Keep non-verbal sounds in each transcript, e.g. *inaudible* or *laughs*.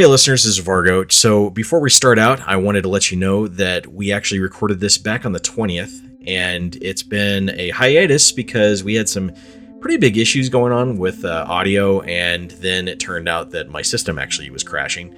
Hey, listeners, this is Vargo. So, before we start out, I wanted to let you know that we actually recorded this back on the 20th, and it's been a hiatus because we had some pretty big issues going on with uh, audio, and then it turned out that my system actually was crashing.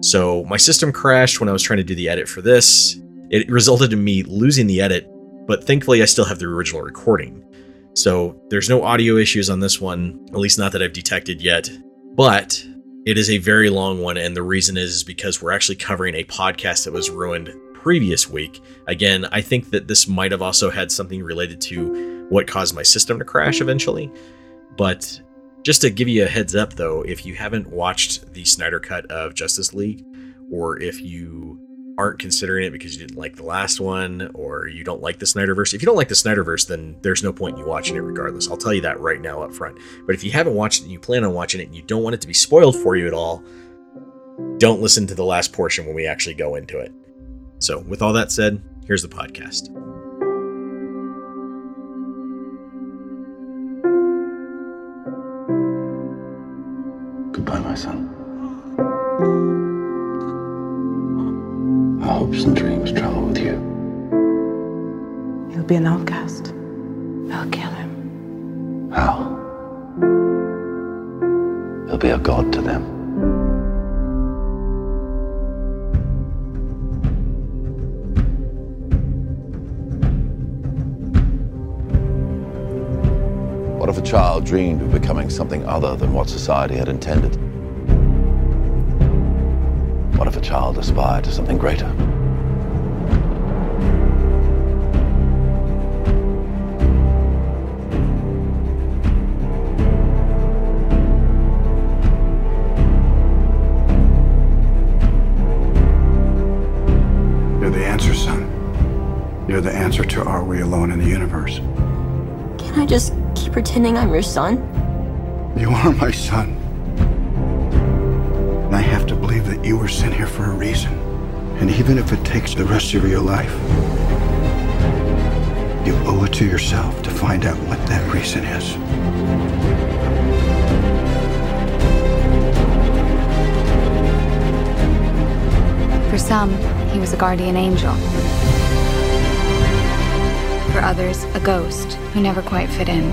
So, my system crashed when I was trying to do the edit for this. It resulted in me losing the edit, but thankfully, I still have the original recording. So, there's no audio issues on this one, at least not that I've detected yet. But it is a very long one, and the reason is because we're actually covering a podcast that was ruined previous week. Again, I think that this might have also had something related to what caused my system to crash eventually. But just to give you a heads up, though, if you haven't watched the Snyder Cut of Justice League, or if you aren't considering it because you didn't like the last one or you don't like the Snyderverse. If you don't like the Snyderverse, then there's no point in you watching it regardless. I'll tell you that right now up front. But if you haven't watched it and you plan on watching it and you don't want it to be spoiled for you at all, don't listen to the last portion when we actually go into it. So, with all that said, here's the podcast. Goodbye, my son. Our hopes and dreams travel with you. He'll be an outcast. I'll kill him. How? He'll be a god to them. What if a child dreamed of becoming something other than what society had intended? What if a child aspired to something greater? You're the answer, son. You're the answer to are we alone in the universe? Can I just keep pretending I'm your son? You are my son. And I have to believe that you were sent here for a reason. And even if it takes the rest of your life, you owe it to yourself to find out what that reason is. For some, he was a guardian angel. For others, a ghost who never quite fit in.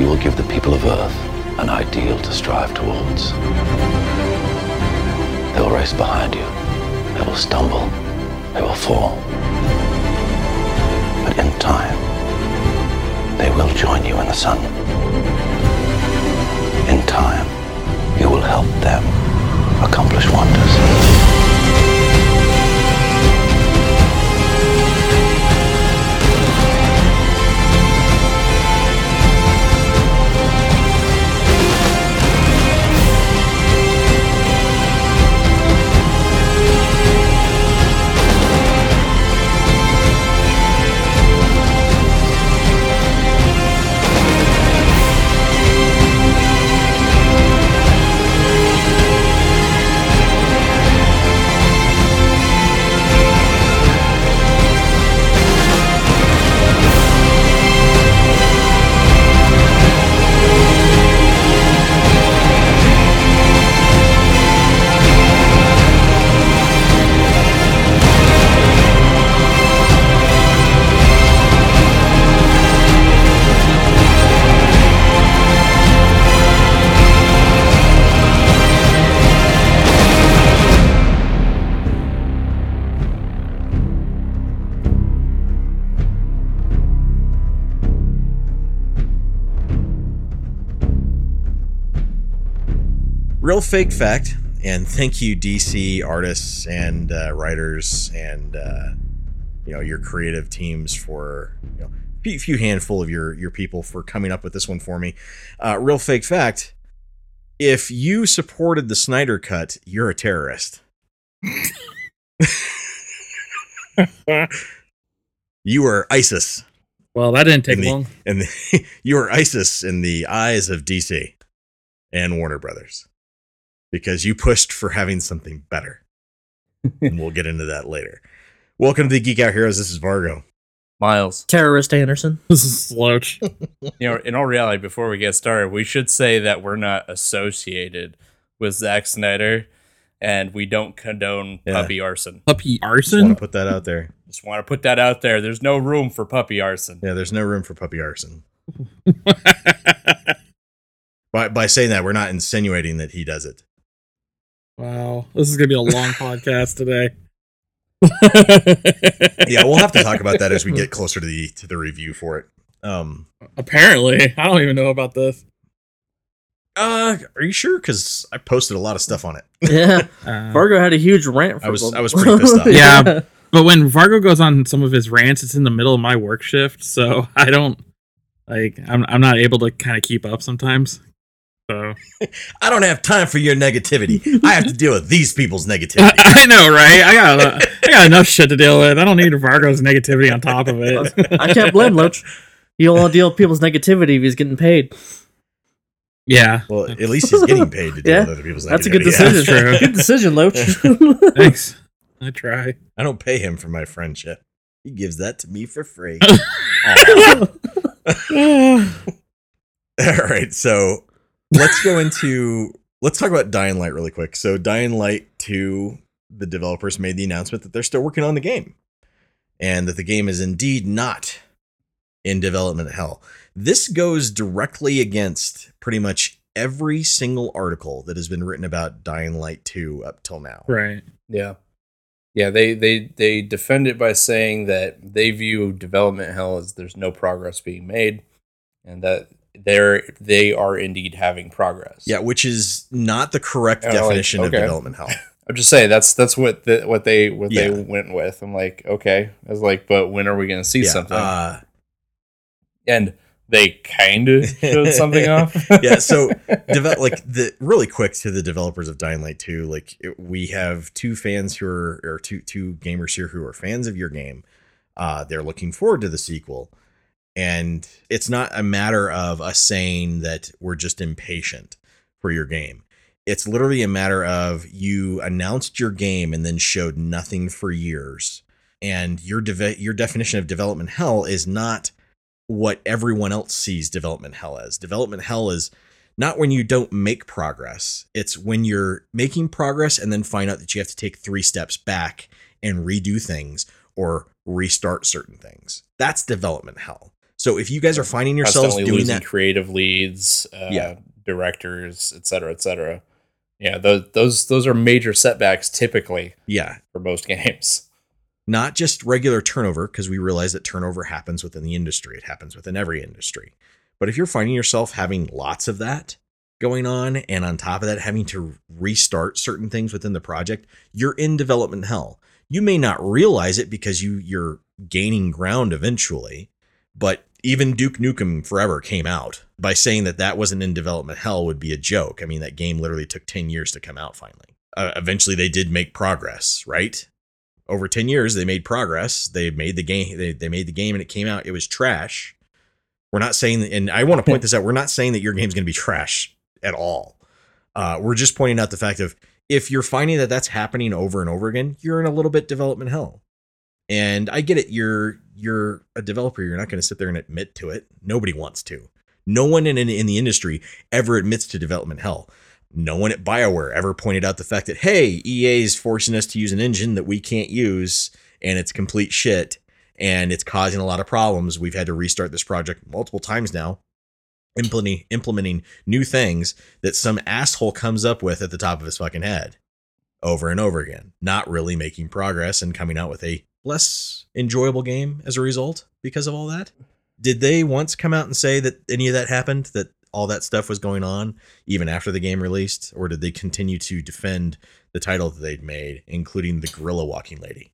You will give the people of Earth an ideal to strive towards. They will race behind you. They will stumble. They will fall. But in time, they will join you in the sun. In time, you will help them accomplish wonders. Real fake fact, and thank you, DC artists and uh, writers and uh, you know your creative teams for you know a few handful of your your people for coming up with this one for me. Uh, real fake fact: if you supported the Snyder Cut, you're a terrorist. *laughs* you are ISIS. Well, that didn't take the, long. And *laughs* you are ISIS in the eyes of DC and Warner Brothers because you pushed for having something better. *laughs* and we'll get into that later. Welcome to the Geek Out Heroes. This is Vargo. Miles. Terrorist Anderson. *laughs* This is Loach. *laughs* You know, in all reality, before we get started, we should say that we're not associated with Zack Snyder, and we don't condone Yeah. puppy arson. Puppy Just want arson. to put that out there. Just want to put that out there. There's no room for puppy arson. Yeah, there's no room for puppy arson. By by saying that, we're not insinuating that he does it. Wow, this is gonna be a long *laughs* podcast today. Yeah, we'll have to talk about that as we get *laughs* closer to the to the review for it. Um, Apparently, I don't even know about this. uh, are you sure? Because I posted a lot of stuff on it. Yeah. *laughs* Uh, Vargo had a huge rant. For I was- them. I was pretty pissed off. Yeah. but when Vargo goes on some of his rants, it's in the middle of my work shift, so I don't like. I'm I'm not able to kind of keep up sometimes. So *laughs* I don't have time for your negativity. I have to deal with these people's *laughs* negativity. I know, right? I got uh, I got enough shit to deal with. I don't need Vargo's negativity on top of it. *laughs* I can't blame Loach. You don't want to deal with people's negativity if he's getting paid. yeah. Well, at least he's getting paid to deal Yeah. with other people's negativity. That's a good Yeah. decision. true. Good decision, Loach. Thanks. I try. I don't pay him for my friendship. He gives that to me for free. All right, so let's go into let's talk about Dying Light really quick. So Dying Light 2, the developers made the announcement that they're still working on the game and that the game is indeed not in development hell. This goes directly against pretty much every single article that has been written about Dying Light 2 up till now. Right. Yeah. Yeah, they, they they defend it by saying that they view development hell as there's no progress being made and that they're they are indeed having progress. Yeah, which is not the correct Yeah, like, definition of development hell. *laughs* I'm just saying that's that's what the, what they what Yeah. they went with. I'm like, okay. I was like, but when are we gonna see yeah, something? uh, and they kind of showed something *laughs* off. yeah so develop like the really quick to the developers of dying light 2 like it- we have two fans who are or two two gamers here who are fans of your game uh they're looking forward to the sequel and it's not a matter of us saying that we're just impatient for your game it's literally a matter of you announced your game and then showed nothing for years and your deve- your definition of development hell is not what everyone else sees development hell as. Development hell is not when you don't make progress. It's when you're making progress and then find out that you have to take three steps back and redo things or restart certain things. That's development hell. So if you guys are finding yourselves doing that, creative leads, uh, Yeah. directors, et cetera, et cetera. Yeah, those those those are major setbacks typically yeah, for most *laughs* games. not just regular turnover, because we realize that turnover happens within the industry. It happens within every industry. But if you're finding yourself having lots of that going on, and on top of that, having to restart certain things within the project, you're in development hell. You may not realize it because you you're gaining ground eventually, but even Duke Nukem Forever came out by saying that that wasn't in development hell would be a joke. I mean, that game literally took 10 years to come out finally. Uh, eventually, they did make progress, right? over 10 years they made progress they made the game they, they made the game and it came out it was trash we're not saying and i want to point this out we're not saying that your game's going to be *laughs* trash at all uh, we're just pointing out the fact of if you're finding that that's happening over and over again you're in a little bit development hell and i get it you're you're a developer you're not going to sit there and admit to it. Nobody wants to. No one in, in, in the industry ever admits to development hell. No one at BioWare ever pointed out the fact that, hey, EA is forcing us to use an engine that we can't use and it's complete shit and it's causing a lot of problems. We've had to restart this project multiple times now, implementing, implementing new things that some asshole comes up with at the top of his fucking head over and over again, not really making progress and coming out with a less enjoyable game as a result because of all that. Did they once come out and say that any of that happened? That all that stuff was going on even after the game released, or did they continue to defend the title that they'd made, including the gorilla walking lady?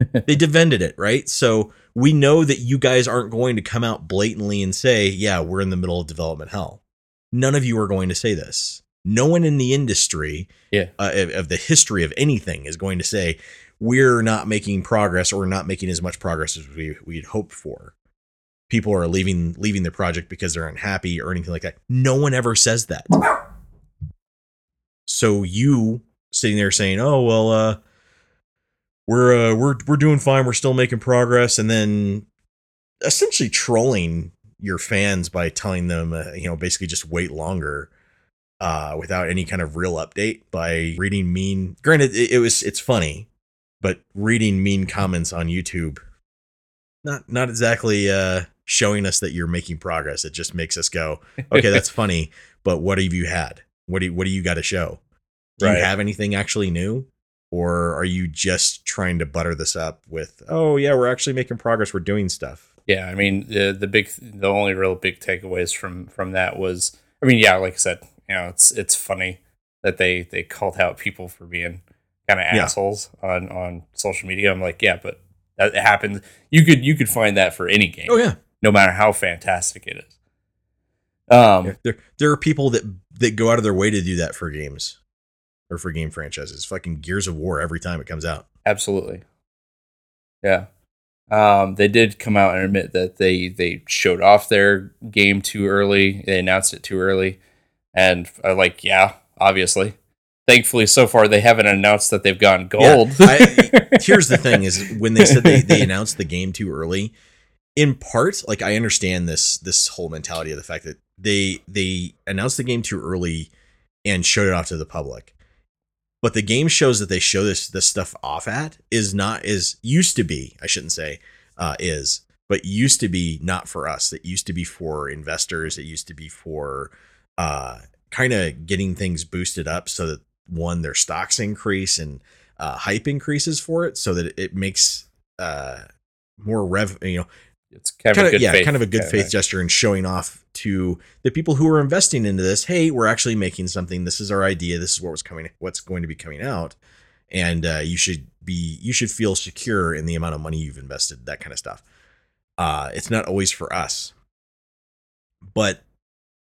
*laughs* they defended it, right? So we know that you guys aren't going to come out blatantly and say, "Yeah, we're in the middle of development hell." None of you are going to say this. No one in the industry, Yeah. uh, of, of the history of anything, is going to say we're not making progress or we're not making as much progress as we we'd hoped for people are leaving leaving the project because they're unhappy or anything like that. No one ever says that. So you sitting there saying, "Oh well, uh, we're uh, we're we're doing fine. We're still making progress, and then essentially trolling your fans by telling them, uh, you know, basically just wait longer uh, without any kind of real update by reading mean. Granted, it, it was it's funny, but reading mean comments on YouTube, not not exactly uh, showing us that you're making progress. It just makes us go, *laughs* okay, that's funny, but what have you had? What do you, what do you got to show? Do Right. you have anything actually new? Or are you just trying to butter this up with, oh yeah, we're actually making progress, we're doing stuff. Yeah, I mean the the big the only real big takeaways from from that was I mean yeah, like I said, you know it's it's funny that they they called out people for being kind of Yeah. assholes on on social media. I'm like yeah, but that happens. You could you could find that for any game. Oh yeah. no matter how fantastic it is. Um, Yeah, there there are people that that go out of their way to do that for games or for game franchises. Fucking Gears of War every time it comes out. Absolutely. Yeah. Um, they did come out and admit that they they showed off their game too early. They announced it too early, and I like yeah, obviously. Thankfully, so far they haven't announced that they've gone gold. Yeah, I, *laughs* here's the thing: is when they said they, they *laughs* announced the game too early. In part, like I understand this this whole mentality of the fact that they they announced the game too early and showed it off to the public. But the game shows that they show this this stuff off at is not is used to be I shouldn't say uh, is but used to be not for us. It used to be for investors. It used to be for uh, kind of getting things boosted up so that one their stocks increase and uh, hype increases for it, so that it makes uh, more rev. You know, it's kind of kind a of good yeah, faith kind of a good faith gesture and showing off to the people who are investing into this. Hey, we're actually making something. This is our idea. This is what was coming. What's going to be coming out, and uh, you should be you should feel secure in the amount of money you've invested. That kind of stuff. Uh, it's not always for us, but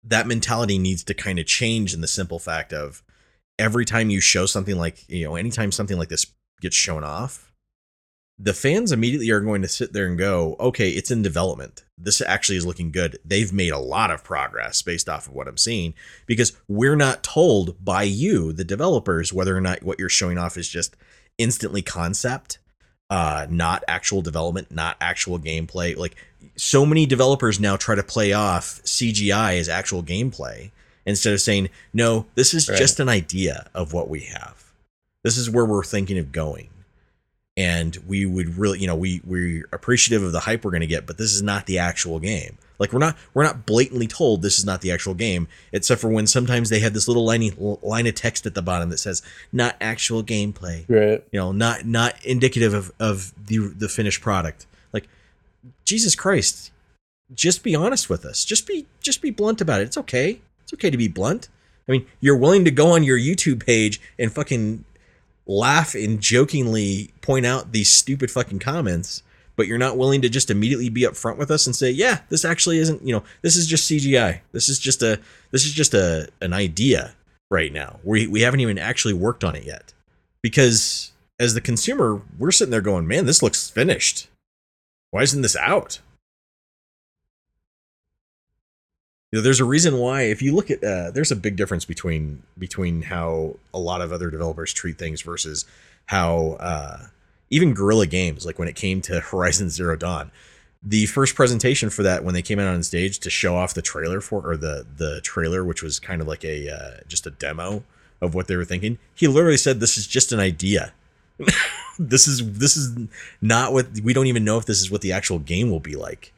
that mentality needs to kind of change in the simple fact of every time you show something like you know anytime something like this gets shown off the fans immediately are going to sit there and go okay it's in development. This actually is looking good. They've made a lot of progress based off of what i'm seeing because we're not told by you the developers whether or not what you're showing off is just instantly concept uh not actual development not actual gameplay. Like so many developers now try to play off cgi as actual gameplay instead of saying no this is Right. just an idea of what we have. This is where we're thinking of going. And we would really you know we we're appreciative of the hype we're going to get but this is not the actual game. Like we're not we're not blatantly told this is not the actual game except for when sometimes they have this little line, line of text at the bottom that says not actual gameplay. Right. you know not not indicative of of the the finished product jesus christ just be honest with us. Just be just be blunt about it. It's okay. It's okay to be blunt. I mean you're willing to go on your youtube page and fucking laugh and jokingly point out these stupid fucking comments but you're not willing to just immediately be upfront with us and say yeah this actually isn't you know this is just cgi this is just a this is just a an idea right now. We we haven't even actually worked on it yet. Because as the consumer we're sitting there going man this looks finished why isn't this out? You know, there's a reason why if you look at uh, there's a big difference between between how a lot of other developers treat things versus how uh, even guerrilla games like when it came to *laughs* horizon zero dawn the first presentation for that when they came out on stage to show off the trailer for or the the trailer which was kind of like a uh, just a demo of what they were thinking he literally said this is just an idea *laughs* this is this is not what we don't even know if this is what the actual game will be like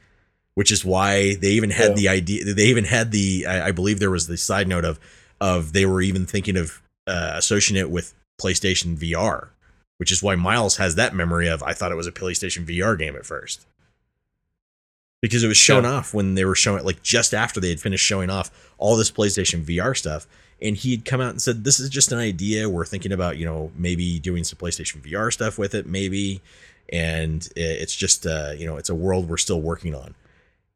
which is why they even had Yeah. the idea they even had the I, I believe there was the side note of of they were even thinking of uh, associating it with PlayStation VR which is why Miles has that memory of I thought it was a PlayStation VR game at first because it was shown Yeah. off when they were showing like just after they had finished showing off all this PlayStation VR stuff and he'd come out and said this is just an idea. We're thinking about you know maybe doing some PlayStation VR stuff with it maybe. And it's just uh you know it's a world we're still working on.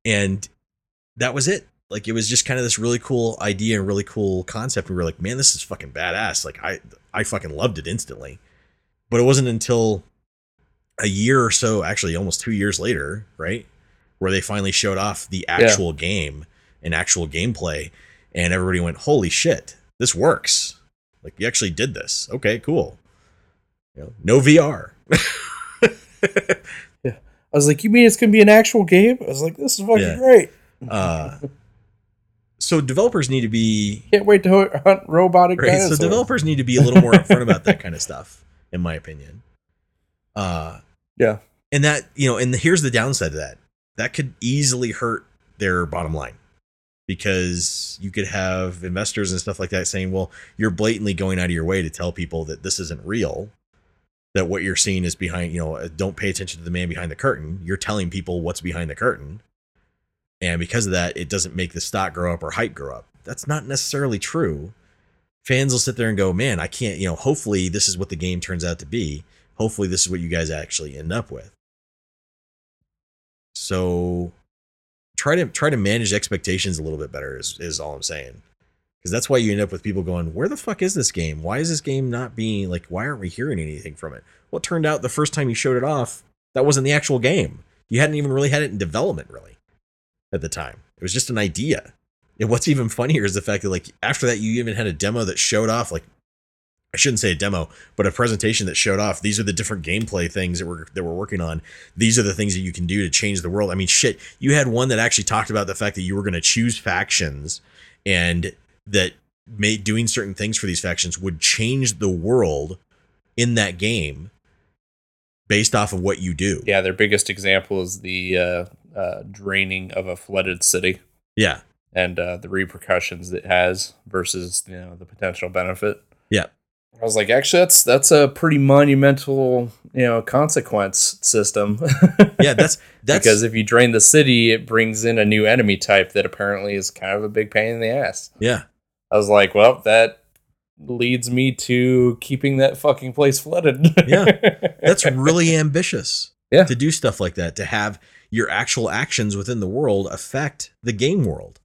And that was it. Like it was just kind of this really cool idea and really cool concept. We were like man this is fucking badass. Like i i fucking loved it instantly. But it wasn't until a year or so actually almost two years later right where they finally showed off the actual game and actual gameplay and everybody went holy shit this works like you actually did this okay cool you know, no vr *laughs* yeah, I was like, you mean it's gonna be an actual game? I was like, this is fucking Yeah. great. Uh, so developers need to be Can't wait to hunt robotic right. So developers need to be a little more upfront about that kind of stuff, in my opinion. Uh, Yeah. and that you know, and here's the downside of that. That could easily hurt their bottom line because you could have investors and stuff like that saying, "Well, you're blatantly going out of your way to tell people that this isn't real." That what you're seeing is behind, you know, uh, don't pay attention to the man behind the curtain. You're telling people what's behind the curtain. And because of that, it doesn't make the stock grow up or hype grow up. That's not necessarily true. Fans will sit there and go, man, I can't, you know, hopefully this is what the game turns out to be. Hopefully this is what you guys actually end up with. So try to try to manage expectations a little bit better is, is all I'm saying. Because that's why you end up with people going, Where the fuck is this game? Why is this game not being like why aren't we hearing anything from it? Well, it turned out the first time you showed it off, that wasn't the actual game. You hadn't even really had it in development really at the time. It was just an idea. And what's even funnier is the fact that like after that you even had a demo that showed off like I shouldn't say a demo, but a presentation that showed off these are the different gameplay things that we're that we're working on. These are the things that you can do to change the world. I mean, shit, you had one that actually talked about the fact that you were going to choose factions and that doing certain things for these factions would change the world in that game based off of what you do. Yeah, their biggest example is the uh, uh, draining of a flooded city Yeah. and uh, the repercussions it has versus you know the potential benefit. Yeah. I was like, actually, that's that's a pretty monumental you know consequence system. *laughs* Yeah, that's that's because if you drain the city, it brings in a new enemy type that apparently is kind of a big pain in the ass. yeah. I was like, well, that leads me to keeping that fucking place flooded. *laughs* Yeah, That's really *laughs* ambitious. Yeah. To do stuff like that, to have your actual actions within the world affect the game world.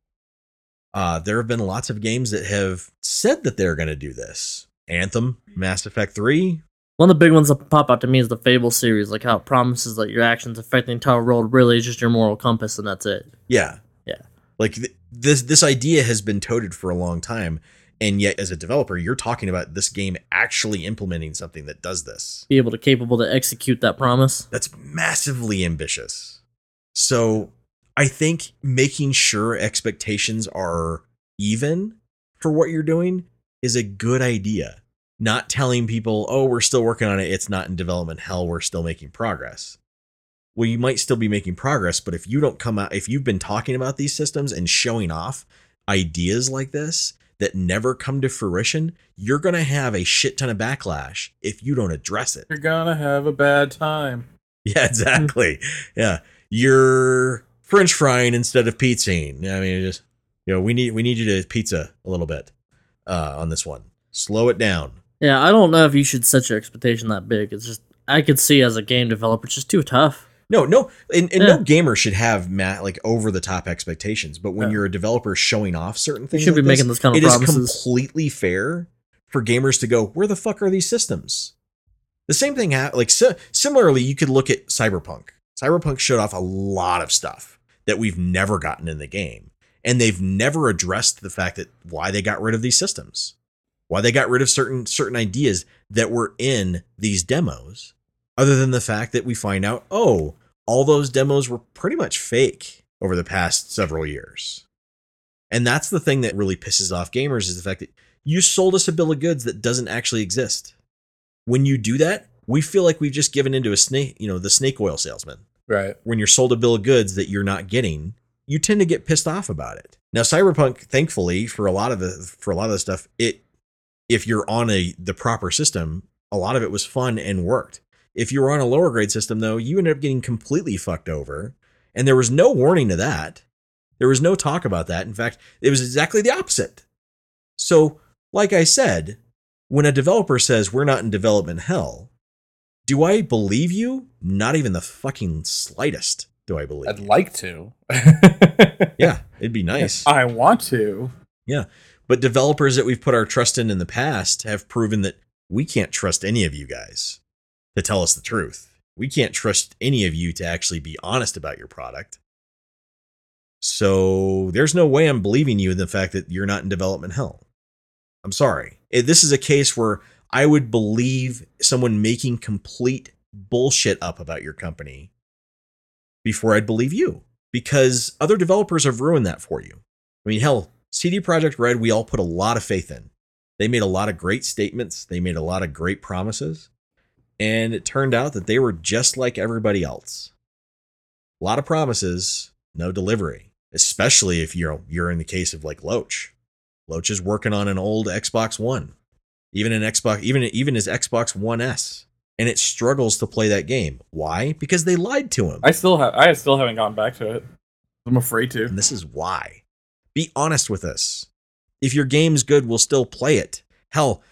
Uh, there have been lots of games that have said that they're going to do this. Anthem, Mass Effect 3. One of the big ones that pop out to me is the Fable series, like how it promises that your actions affect the entire world really is just your moral compass and that's it. Yeah. Yeah. Like th- this this idea has been toted for a long time and yet as a developer you're talking about this game actually implementing something that does this. Be able to capable to execute that promise. That's massively ambitious. So I think making sure expectations are even for what you're doing is a good idea. Not telling people, oh, we're still working on it. It's not in development hell. We're still making progress. Well, you might still be making progress, but if you don't come out, if you've been talking about these systems and showing off ideas like this that never come to fruition, you're going to have a shit ton of backlash if you don't address it. You're gonna have a bad time. *laughs* Yeah, exactly. yeah, you're French frying instead of pizzaing. I mean, just you know, we need we need you to pizza a little bit uh, on this one. Slow it down. Yeah, I don't know if you should set your expectation that big. It's just I could see as a game developer, it's just too tough. No, no, and, and Yeah. no gamer should have Matt like over the top expectations. But when Yeah. you're a developer showing off certain things, should like be making those kind of it is promises. completely fair for gamers to go, "Where the fuck are these systems?" The same thing, ha- like si- similarly, you could look at Cyberpunk. Cyberpunk showed off a lot of stuff that we've never gotten in the game, and they've never addressed the fact that why they got rid of these systems, why they got rid of certain certain ideas that were in these demos, other than the fact that we find out, oh, all those demos were pretty much fake over the past several years. And that's the thing that really pisses off gamers is the fact that you sold us a bill of goods that doesn't actually exist. When you do that, we feel like we've just given into a snake, you know, the snake oil salesman. Right. When you're sold a bill of goods that you're not getting, you tend to get pissed off about it. Now, Cyberpunk, thankfully, for a lot of the for a lot of the stuff, it if you're on a the proper system, a lot of it was fun and worked. If you were on a lower grade system, though, you ended up getting completely fucked over, and there was no warning to that. There was no talk about that. In fact, it was exactly the opposite. So, like I said, when a developer says we're not in development hell, do I believe you? Not even the fucking slightest do I believe. I'd you. like to. *laughs* yeah, it'd be nice. I want to. Yeah. But developers that we've put our trust in in the past have proven that we can't trust any of you guys to tell us the truth. We can't trust any of you to actually be honest about your product. So there's no way I'm believing you in the fact that you're not in development hell. I'm sorry. Eh, This is a case where I would believe someone making complete bullshit up about your company before I'd believe you because other developers have ruined that for you. I mean, hell, CD Projekt Red, we all put a lot of faith in. They made a lot of great statements, they made a lot of great promises, and it turned out that they were just like everybody else. A lot of promises, no delivery, especially if you're you're in the case of like Loach. Loach is working on an old Xbox One, even an Xbox, even even his Xbox One S, and it struggles to play that game. Why? Because they lied to him. I still have. I still haven't gotten back to it. I'm afraid to. And this is why. Be honest with us. If your game's good, we'll still play it. Hell,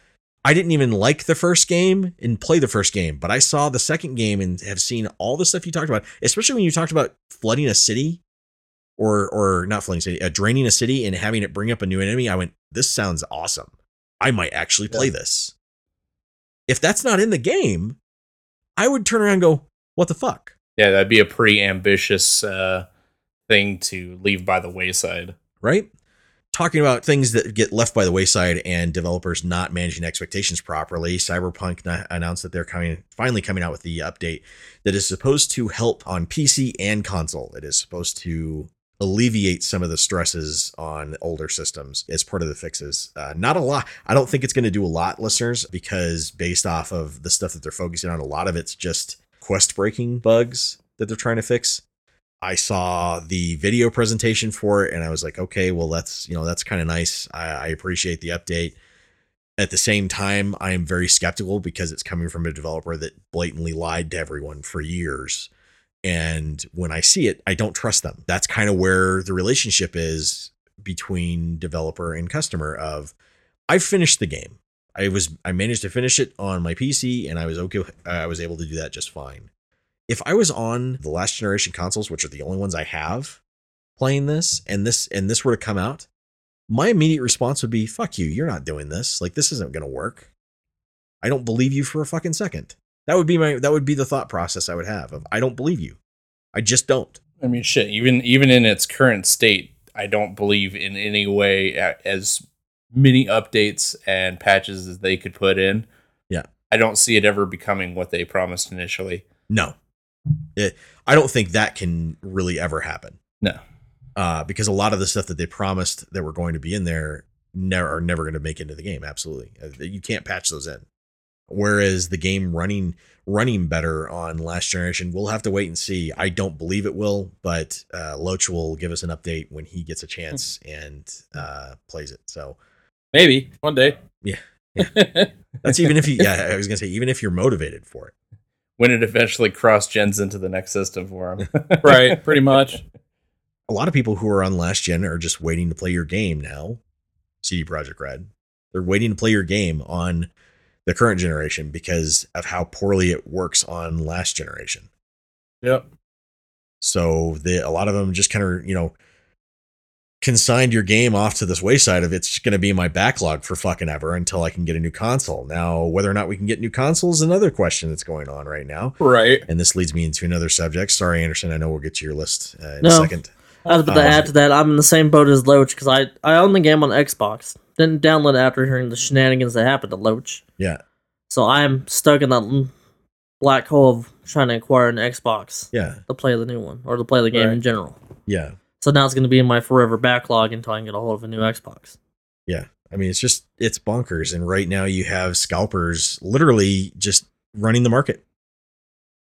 I didn't even like the first game and play the first game, but I saw the second game and have seen all the stuff you talked about, especially when you talked about flooding a city or or not flooding a city, uh, draining a city and having it bring up a new enemy. I went, this sounds awesome. I might actually play Yeah. this. If that's not in the game, I would turn around and go, what the fuck? Yeah, that'd be a pretty ambitious uh, thing to leave by the wayside. Right? Talking about things that get left by the wayside and developers not managing expectations properly, Cyberpunk announced that they're coming finally coming out with the update that is supposed to help on PC and console. It is supposed to alleviate some of the stresses on older systems as part of the fixes. Uh, not a lot. I don't think it's going to do a lot, listeners, because based off of the stuff that they're focusing on, a lot of it's just quest breaking bugs that they're trying to fix. I saw the video presentation for it and I was like, okay, well, that's, you know, that's kind of nice. I, I appreciate the update. At the same time, I am very skeptical because it's coming from a developer that blatantly lied to everyone for years. And when I see it, I don't trust them. That's kind of where the relationship is between developer and customer of I've finished the game. I was I managed to finish it on my PC and I was okay I was able to do that just fine if I was on the last generation consoles, which are the only ones I have playing this, and this and this were to come out, my immediate response would be, "Fuck you! You're not doing this. Like this isn't going to work. I don't believe you for a fucking second. That would be my that would be the thought process I would have of I don't believe you. I just don't. I mean, shit. Even even in its current state, I don't believe in any way as many updates and patches as they could put in. Yeah. I don't see it ever becoming what they promised initially. No, it, I don't think that can really ever happen. No. uh, because a lot of the stuff that they promised that were going to be in there never are never going to make it into the game. Absolutely, Uh, you can't patch those in. Whereas the game running running better on last generation, we'll have to wait and see. I don't believe it will, but uh, Loach will give us an update when he gets a chance and uh, plays it. So Maybe one day. Yeah, Yeah. *laughs* that's even if you. Yeah, I was gonna say even if you're motivated for it. When it eventually cross gens into the next system for them. *laughs* right, pretty much. a lot of people who are on last gen are just waiting to play your game now. CD Projekt Red. They're waiting to play your game on the current generation because of how poorly it works on last generation. Yep. So the a lot of them just kind of, you know, consigned your game off to this wayside of it's going to be my backlog for fucking ever until I can get a new console. Now, whether or not we can get new consoles is another question that's going on right now. Right. And this leads me into another subject. Sorry, Anderson. I know we'll get to your list uh, in a second. I was about to Um, add to that. I'm in the same boat as Loach because I I own the game on Xbox. Didn't download it after hearing the shenanigans that happened to Loach. Yeah. So I'm stuck in that black hole of trying to acquire an Xbox Yeah. to play the new one or to play the game in general. Yeah. So now it's going to be in my forever backlog until I can get a hold of a new Xbox. Yeah. I mean, it's just, it's bonkers. And right now you have scalpers literally just running the market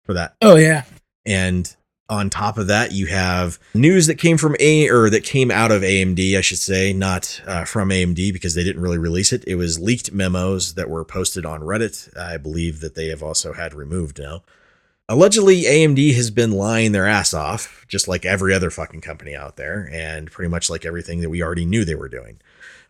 for that. Oh yeah. And on top of that, you have news that came from A or that came out of AMD, I should say, not uh, from AMD because they didn't really release it. It was leaked memos that were posted on Reddit. I believe that they have also had removed now. Allegedly, AMD has been lying their ass off, just like every other fucking company out there, and pretty much like everything that we already knew they were doing.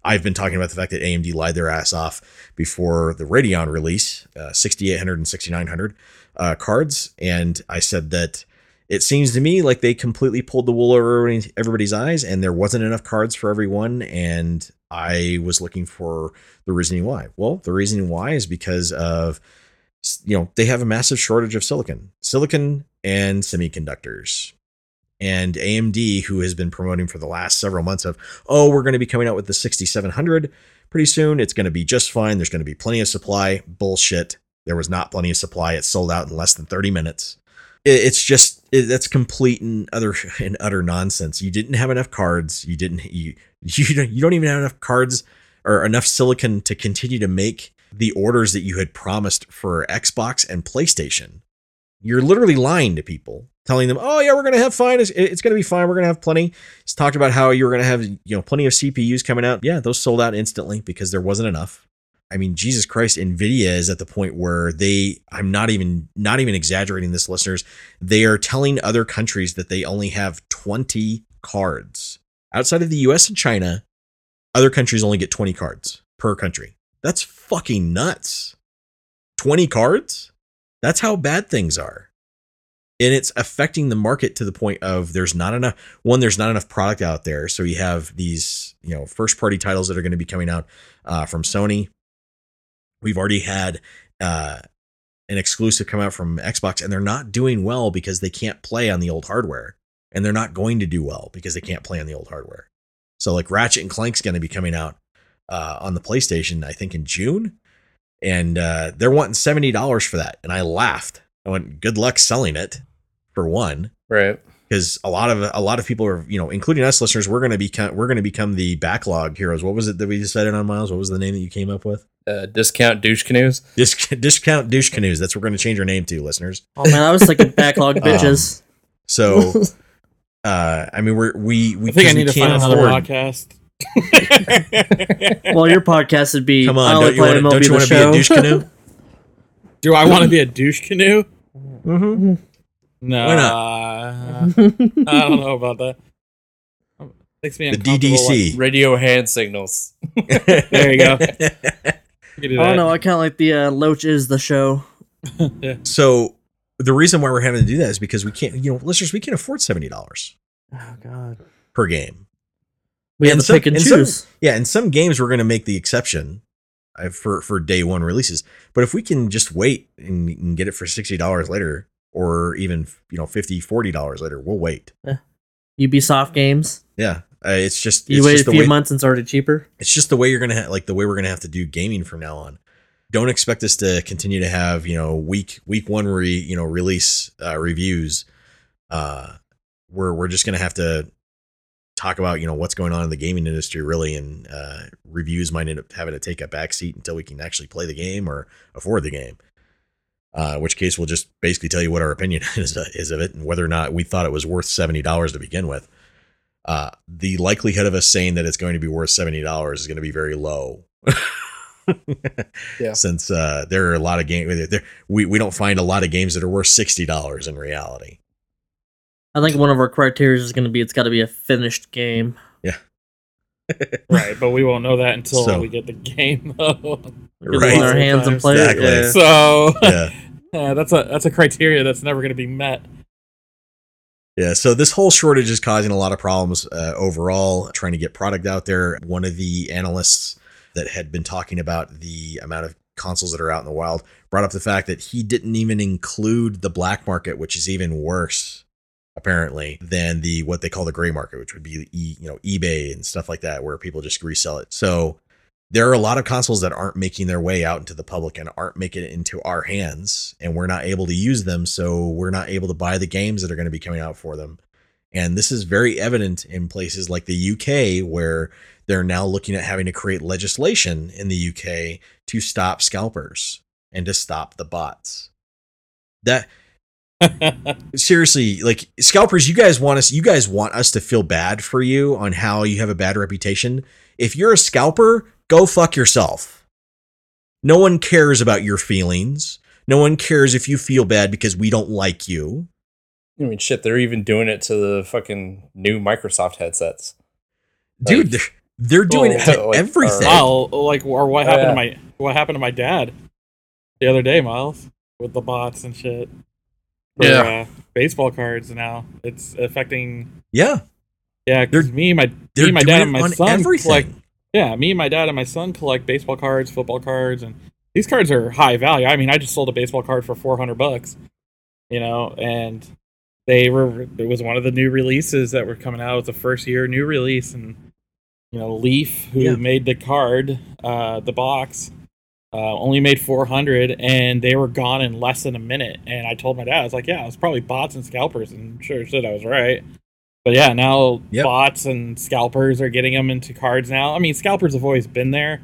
I've been talking about the fact that AMD lied their ass off before the Radeon release, uh, 6800 and 6900 uh, cards, and I said that it seems to me like they completely pulled the wool over everybody's eyes, and there wasn't enough cards for everyone, and I was looking for the reasoning why. Well, the reasoning why is because of you know they have a massive shortage of silicon, silicon and semiconductors and AMD, who has been promoting for the last several months of, oh, we're going to be coming out with the 6700 pretty soon. It's going to be just fine. There's going to be plenty of supply. Bullshit. There was not plenty of supply. It sold out in less than 30 minutes. It's just it, that's complete and other *laughs* and utter nonsense. You didn't have enough cards. You didn't you *laughs* you don't, you don't even have enough cards or enough silicon to continue to make the orders that you had promised for Xbox and PlayStation. You're literally lying to people, telling them, "Oh yeah, we're gonna have fine. It's, it's gonna be fine. We're gonna have plenty." It's talked about how you were gonna have you know plenty of CPUs coming out. Yeah, those sold out instantly because there wasn't enough. I mean, Jesus Christ, Nvidia is at the point where they I'm not even not even exaggerating this listeners. They are telling other countries that they only have 20 cards. Outside of the US and China, other countries only get 20 cards per country. That's fucking nuts. 20 cards? That's how bad things are. And it's affecting the market to the point of there's not enough one, there's not enough product out there. So you have these, you know, first party titles that are going to be coming out uh, from Sony. We've already had uh, an exclusive come out from Xbox, and they're not doing well because they can't play on the old hardware. And they're not going to do well because they can't play on the old hardware. So like Ratchet and Clank's going to be coming out uh, on the PlayStation, I think in June, and uh, they're wanting seventy dollars for that. And I laughed. I went, "Good luck selling it." For one, Right. because a lot of a lot of people are, you know, including us listeners, we're going to become we're going to become the backlog heroes. What was it that we decided on, Miles? What was the name that you came up with? Uh, discount douche canoes. Disc- *laughs* discount douche canoes. That's what we're going to change our name to, listeners. Oh man, I was thinking backlog *laughs* bitches. So, *laughs* uh, I mean, we're we we I think I 'cause we need to can't find another podcast. *laughs* well, your podcast would be. Come I on, only don't you want MLB don't you want to be a douche canoe? *laughs* Do I want to be a douche canoe? mm-hmm. No. Why *laughs* I don't know about that. Makes me The uncomfortable, DDC. Radio hand signals. There you go. like, you can do Oh that. no, I kind of like the uh, Loach is the show. So the reason why we're having to do that is because we can't, you know, listeners, we can't afford seventy dollars Oh god, per game. We have to some- pick and and some- choose. Yeah, and some games we're going to make the exception uh, for for day one releases. But if we can just wait and, and get it for sixty dollars later, or even you know 50 40 dollars later, we'll wait. Yeah. ubisoft games. Yeah, uh, it's just You it's wait just a few way, months and it's already cheaper. It's just the way you're gonna ha- like the way we're gonna have to do gaming from now on. Don't expect us to continue to have you know week week one re you know release uh, reviews. Uh, we're we're just gonna have to talk about you know what's going on in the gaming industry really, and uh, reviews might end up having to take a back seat until we can actually play the game or afford the game. Uh, which case, we'll just basically tell you what our opinion *laughs* is, is of it and whether or not we thought it was worth seventy dollars to begin with. Uh, the likelihood of us saying that it's going to be worth seventy dollars is going to be very low. Yeah. *laughs* Since uh, there are a lot of games, we we don't find a lot of games that are worth sixty dollars in reality. I think one of our criteria is going to be it's got to be a finished game. Yeah. *laughs* right, but we won't know that until So- we get the game. *laughs* though. Right. in our hands and play Exactly. it. Yeah. so *laughs* Yeah. yeah, that's a that's a criteria that's never going to be met. Yeah, so this whole shortage is causing a lot of problems uh, overall, trying to get product out there. One of the analysts that had been talking about the amount of consoles that are out in the wild brought up the fact that he didn't even include the black market, which is even worse, apparently, than the what they call the gray market, which would be e, you know eBay and stuff like that, where people just resell it. So there are a lot of consoles that aren't making their way out into the public and aren't making it into our hands and we're not able to use them so we're not able to buy the games that are going to be coming out for them and this is very evident in places like the UK where they're now looking at having to create legislation in the UK to stop scalpers and to stop the bots that *laughs* seriously like scalpers you guys want us you guys want us to feel bad for you on how you have a bad reputation if you're a scalper go fuck yourself no one cares about your feelings no one cares if you feel bad because we don't like you I mean, shit, they're even doing it to the fucking new Microsoft headsets. dude they're, they're doing it oh, to *laughs* Like, everything Wow, like or what Oh, happened yeah. to my what happened to my dad the other day, Miles, with the bots and shit. For, Yeah. uh, baseball cards now. It's affecting. yeah Yeah, because me, my me, my dad, and my son everything collect. Yeah, me, my dad, and my son collect baseball cards, football cards, and these cards are high value. I mean, I just sold a baseball card for four hundred bucks. You know, and they were. It was one of the new releases that were coming out. It was the first year new release, and you know, Leaf, who Yeah. made the card, uh, the box, Uh, only made 400 and they were gone in less than a minute. And I told my dad, I was like, yeah, it was probably bots and scalpers. And sure shit, I was right. But yeah, now Yep. bots and scalpers are getting them into cards now. I mean, scalpers have always been there,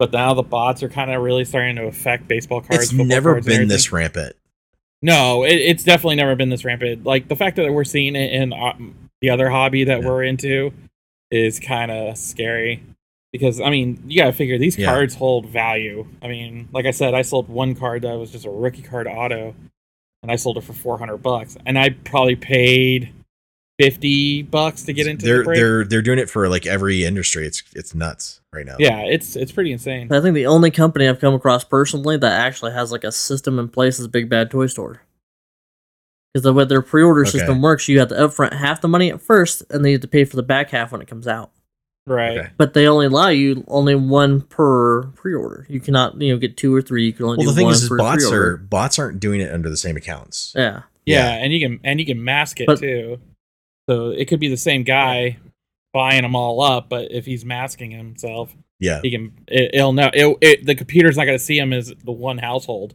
but now the bots are kind of really starting to affect baseball cards. It's never cards, been this rampant. No, it, it's definitely never been this rampant. Like the fact that we're seeing it in uh, the other hobby that Yeah. we're into is kind of scary. Because I mean, you gotta figure these Yeah. cards hold value. I mean, like I said, I sold one card that was just a rookie card auto, and I sold it for four hundred bucks, and I probably paid fifty bucks to get into they're the break. they're they're doing it for like every industry. It's it's nuts right now. Yeah, it's it's pretty insane. I think the only company I've come across personally that actually has like a system in place is Big Bad Toy Store. Because the way their pre-order Okay. system works, you have to upfront half the money at first, and then you have to pay for the back half when it comes out. Right. Okay. But they only allow you only one per pre-order. You cannot, you know, get two or three. You can only Well, do the thing one is, is per bots pre-order. are bots aren't doing it under the same accounts. Yeah. Yeah, Yeah. and you can and you can mask it But- too. So it could be the same guy buying them all up, but if he's masking himself, Yeah. he can. It, it'll know. It, it, the computer's not going to see him as the one household.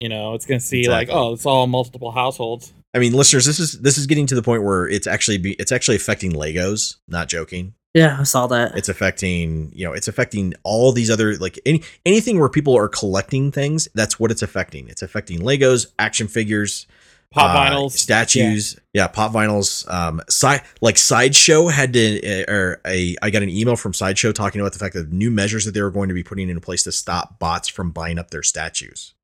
You know, it's going to see like, oh, it's all multiple households. I mean, listeners, this is this is getting to the point where it's actually be, it's actually affecting Legos. Not joking. Yeah, I saw that. It's affecting you know it's affecting all these other like any anything where people are collecting things. That's what it's affecting. It's affecting Legos, action figures, Pop uh, vinyls, statues. Yeah. pop vinyls. Um, side like sideshow had to uh, or a I got an email from sideshow talking about the fact that new measures that they were going to be putting into place to stop bots from buying up their statues.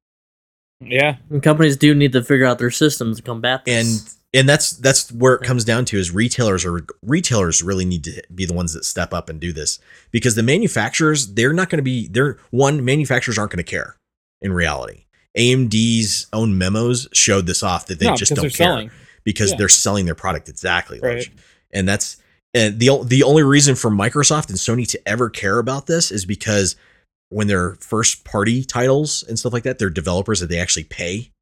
Yeah, And companies do need to figure out their systems to combat and this. and that's that's where it comes down to is retailers are retailers really need to be the ones that step up and do this because the manufacturers they're not going to be they're one manufacturers aren't going to care in reality amd's own memos showed this off that they No, just don't care selling. because Yeah. they're selling their product exactly Right. And that's and the the only reason for Microsoft and Sony to ever care about this is because when their first party titles and stuff like that, their developers that they actually pay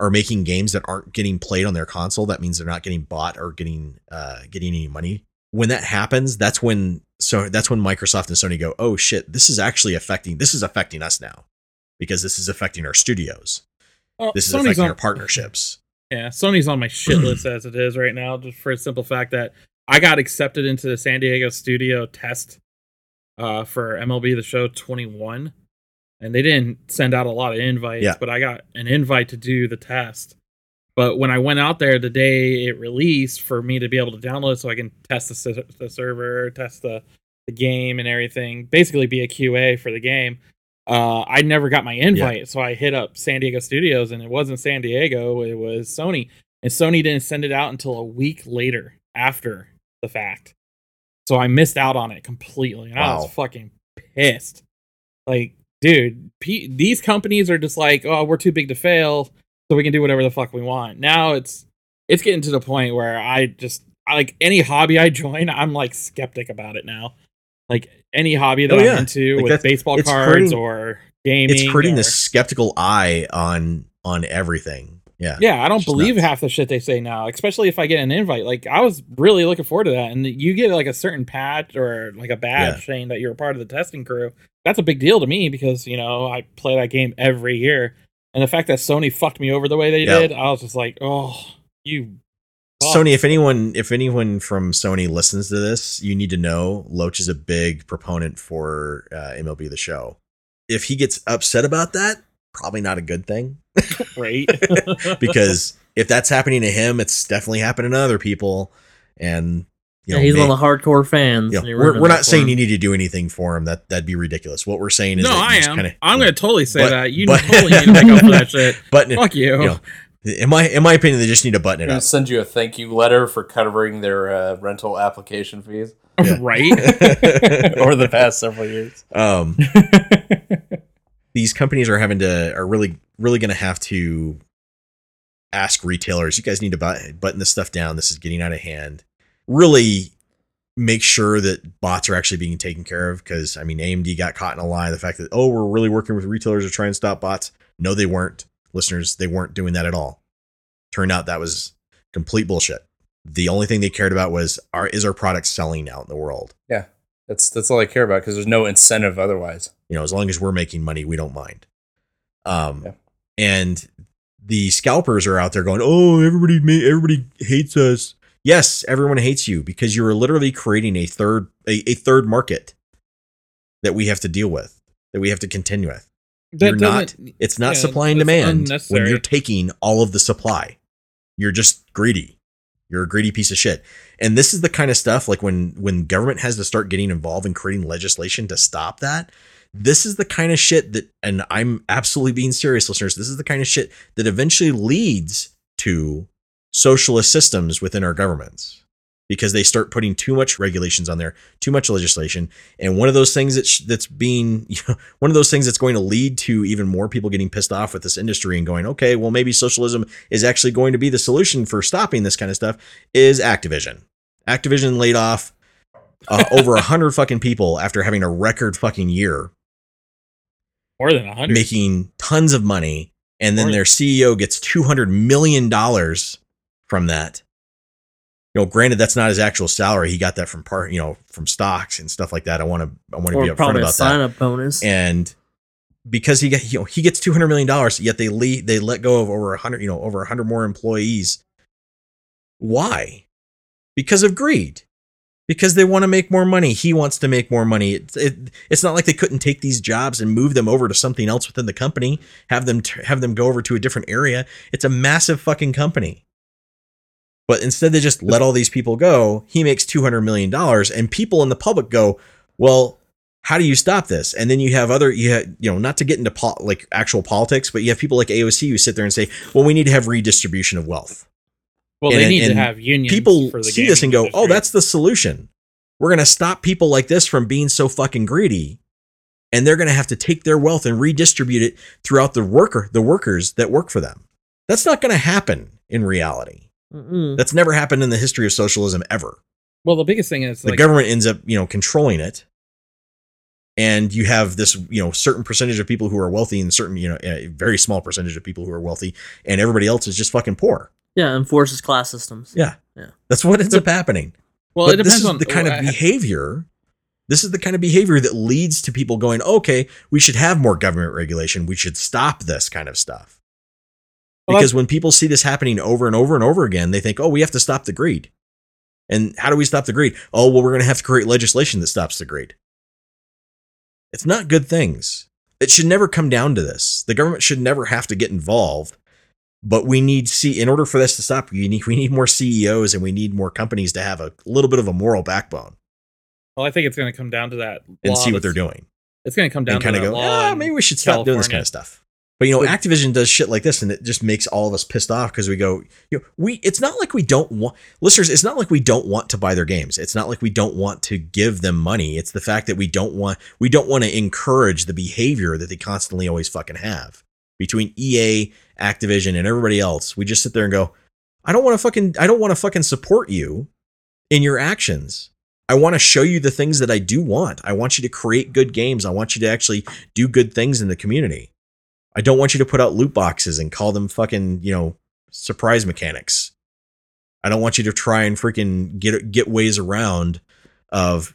are making games that aren't getting played on their console. That means they're not getting bought or getting uh, getting any money. When that happens, that's when so that's when Microsoft and Sony go, oh shit, this is actually affecting this is affecting us now because this is affecting our studios. Well, This is Sony's affecting on- our partnerships. Yeah, Sony's on my *clears throat* shit list as it is right now, just for a simple fact that I got accepted into the San Diego studio test uh, for MLB The Show 21, and they didn't send out a lot of invites, Yeah. but I got an invite to do the test. But when I went out there the day it released for me to be able to download, so I can test the, the server, test the, the game and everything, basically be a QA for the game. Uh, I never got my invite, so I hit up San Diego Studios, and it wasn't San Diego; it was Sony, and Sony didn't send it out until a week later after the fact. So I missed out on it completely, and I was fucking pissed. Like, dude, P- these companies are just like, oh, we're too big to fail, so we can do whatever the fuck we want. Now it's it's getting to the point where I just I, like any hobby I join, I'm like skeptic about it now. Like any hobby that Oh, yeah. I'm into Like, with baseball cards hurting- or gaming, It's hurting or- the skeptical eye on on everything. Yeah. yeah, I don't believe half the shit they say now, especially if I get an invite. Like I was really looking forward to that, and you get like a certain patch or like a badge Yeah. saying that you're a part of the testing crew. That's a big deal to me because you know I play that game every year, and the fact that Sony fucked me over the way they Yeah. did, I was just like, oh, you. fuck." Sony, if anyone if anyone from Sony listens to this, you need to know Loach is a big proponent for uh, MLB the show. If he gets upset about that, probably not a good thing *laughs* right? *laughs* because if that's happening to him, it's definitely happening to other people. And you yeah, know, he's may- one of the hardcore fans. you know, we're, we're not saying him. you need to do anything for him. That that'd be ridiculous. What we're saying is no, that I am. kinda- I'm you going to totally say but- that. You but- totally need to make up for that *laughs* shit. Button it. Fuck you. you know, in my in my opinion, they just need to button it Gonna up. send you a thank you letter for covering their uh, rental application fees right? over the past several years. Um, these companies are having to are really really going to have to ask retailers you guys need to button this stuff down. This is getting out of hand. Really make sure that bots are actually being taken care of because i mean amd got caught in a lie the fact that oh we're really working with retailers to try and stop bots. No they weren't. Listeners they weren't doing that at all. Turned out that was complete bullshit. The only thing they cared about was our is our product selling out in the world That's that's all I care about because there's no incentive otherwise. You know, as long as we're making money, we don't mind. Um, Yeah. and the scalpers are out there going, "Oh, everybody, everybody hates us." Yes, everyone hates you because you are literally creating a third, a, a third market that we have to deal with, that we have to contend with. That you're not. It's not yeah, supply and demand when you're taking all of the supply. You're just greedy. You're a greedy piece of shit. And this is the kind of stuff like when when government has to start getting involved in creating legislation to stop that. This is the kind of shit that, and I'm absolutely being serious, listeners. This is the kind of shit that eventually leads to socialist systems within our governments because they start putting too much regulations on there, too much legislation, and one of those things that sh- that's being *laughs* you know, one of those things that's going to lead to even more people getting pissed off with this industry and going, okay, well maybe socialism is actually going to be the solution for stopping this kind of stuff is Activision. Activision laid off uh, *laughs* over a hundred fucking people after having a record fucking year, more than a hundred. making tons of money, and then More- their CEO gets two hundred million dollars from that. You know, granted, that's not his actual salary. He got that from part, you know, from stocks and stuff like that. I want to, I want to be upfront about sign that. up bonus. And because he got, you know, he gets two hundred million dollars, yet they lead, they let go of over a hundred, you know, over a hundred more employees. Why? Because of greed. Because they want to make more money. He wants to make more money. It, it, it's not like they couldn't take these jobs and move them over to something else within the company, have them t- have them go over to a different area. It's a massive fucking company. But instead, they just let all these people go. He makes two hundred million dollars, and people in the public go, "Well, how do you stop this?" And then you have other, you have, you know, not to get into pol- like actual politics, but you have people like AOC who sit there and say, "Well, we need to have redistribution of wealth." well, and- they need to have unions. people for the see this and go, gaming "Oh, that's the solution. We're going to stop people like this from being so fucking greedy." And they're going to have to take their wealth and redistribute it throughout the worker, the workers that work for them. That's not going to happen in reality. Mm-mm. That's never happened in the history of socialism ever. well. The biggest thing is The like government ends up, you know, controlling it. And you have this, you know, certain percentage of people who are wealthy and certain, you know, a very small percentage of people who are wealthy, and everybody else is just fucking poor. Yeah, enforces class systems. Yeah. Yeah. That's what ends up happening. Well, But it depends this is on the kind of behavior. This is the kind of behavior that leads to people going, okay, we should have more government regulation. We should stop this kind of stuff. Well, Because when people see this happening over and over and over again, they think, oh, we have to stop the greed. And how do we stop the greed? Oh, well, we're going to have to create legislation that stops the greed. It's not good things. It should never come down to this. The government should never have to get involved. But we need see in order for this to stop, we need we need more CEOs and we need more companies to have a little bit of a moral backbone Well, I think it's going to come down to that and see what they're doing It's going to come down and to kind of that go, ah, maybe we should stop doing this kind of stuff. But you know, But- Activision does shit like this, and it just makes all of us pissed off because we go, you know, we. It's not like we don't want listeners. It's not like we don't want to buy their games. It's not like we don't want to give them money. It's the fact that we don't want we don't want to encourage the behavior that they constantly always fucking have between EA, Activision, and everybody else. We just sit there and go, I don't want to fucking I don't want to fucking support you in your actions. I want to show you the things that I do want. I want you to create good games. I want you to actually do good things in the community. I don't want you to put out loot boxes and call them fucking, you know, surprise mechanics. I don't want you to try and freaking get get ways around of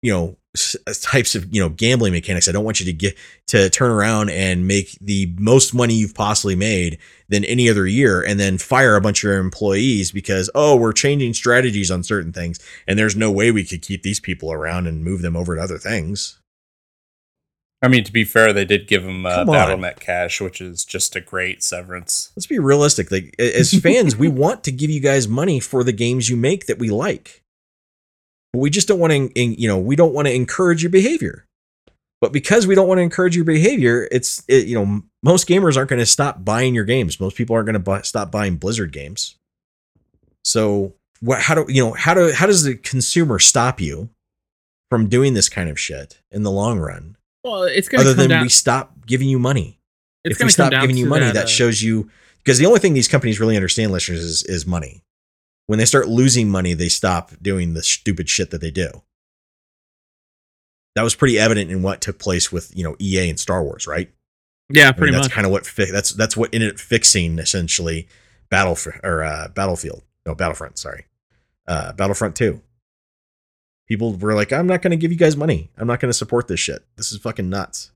you know s- types of you know gambling mechanics. I don't want you to get to turn around and make the most money you've possibly made than any other year and then fire a bunch of your employees because oh we're changing strategies on certain things and there's no way we could keep these people around and move them over to other things. I mean, to be fair, they did give him uh. BattleNet Cash, which is just a great severance. Let's be realistic. Like as fans, we *laughs* want to give you guys money for the games you make that we like. But we just don't want to you know, we don't want to encourage your behavior. But because we don't want to encourage your behavior, it's it, you know, most gamers aren't going to stop buying your games. Most people aren't going to buy, stop buying Blizzard games. So, what how do you know, how do how does the consumer stop you from doing this kind of shit in the long run? Well, it's going to Other than down. we stop giving you money it's if we stop giving you money, that, that uh, shows you because the only thing these companies really understand, listeners, is is money. When they start losing money, they stop doing the stupid shit that they do. That was pretty evident in what took place with you know EA and Star Wars, right? Yeah, I mean, that's much. kind of what fi- that's that's what ended up fixing essentially Battle or uh, Battlefield, no Battlefront, sorry, uh, Battlefront Two. People were like, I'm not going to give you guys money. I'm not going to support this shit. This is fucking nuts.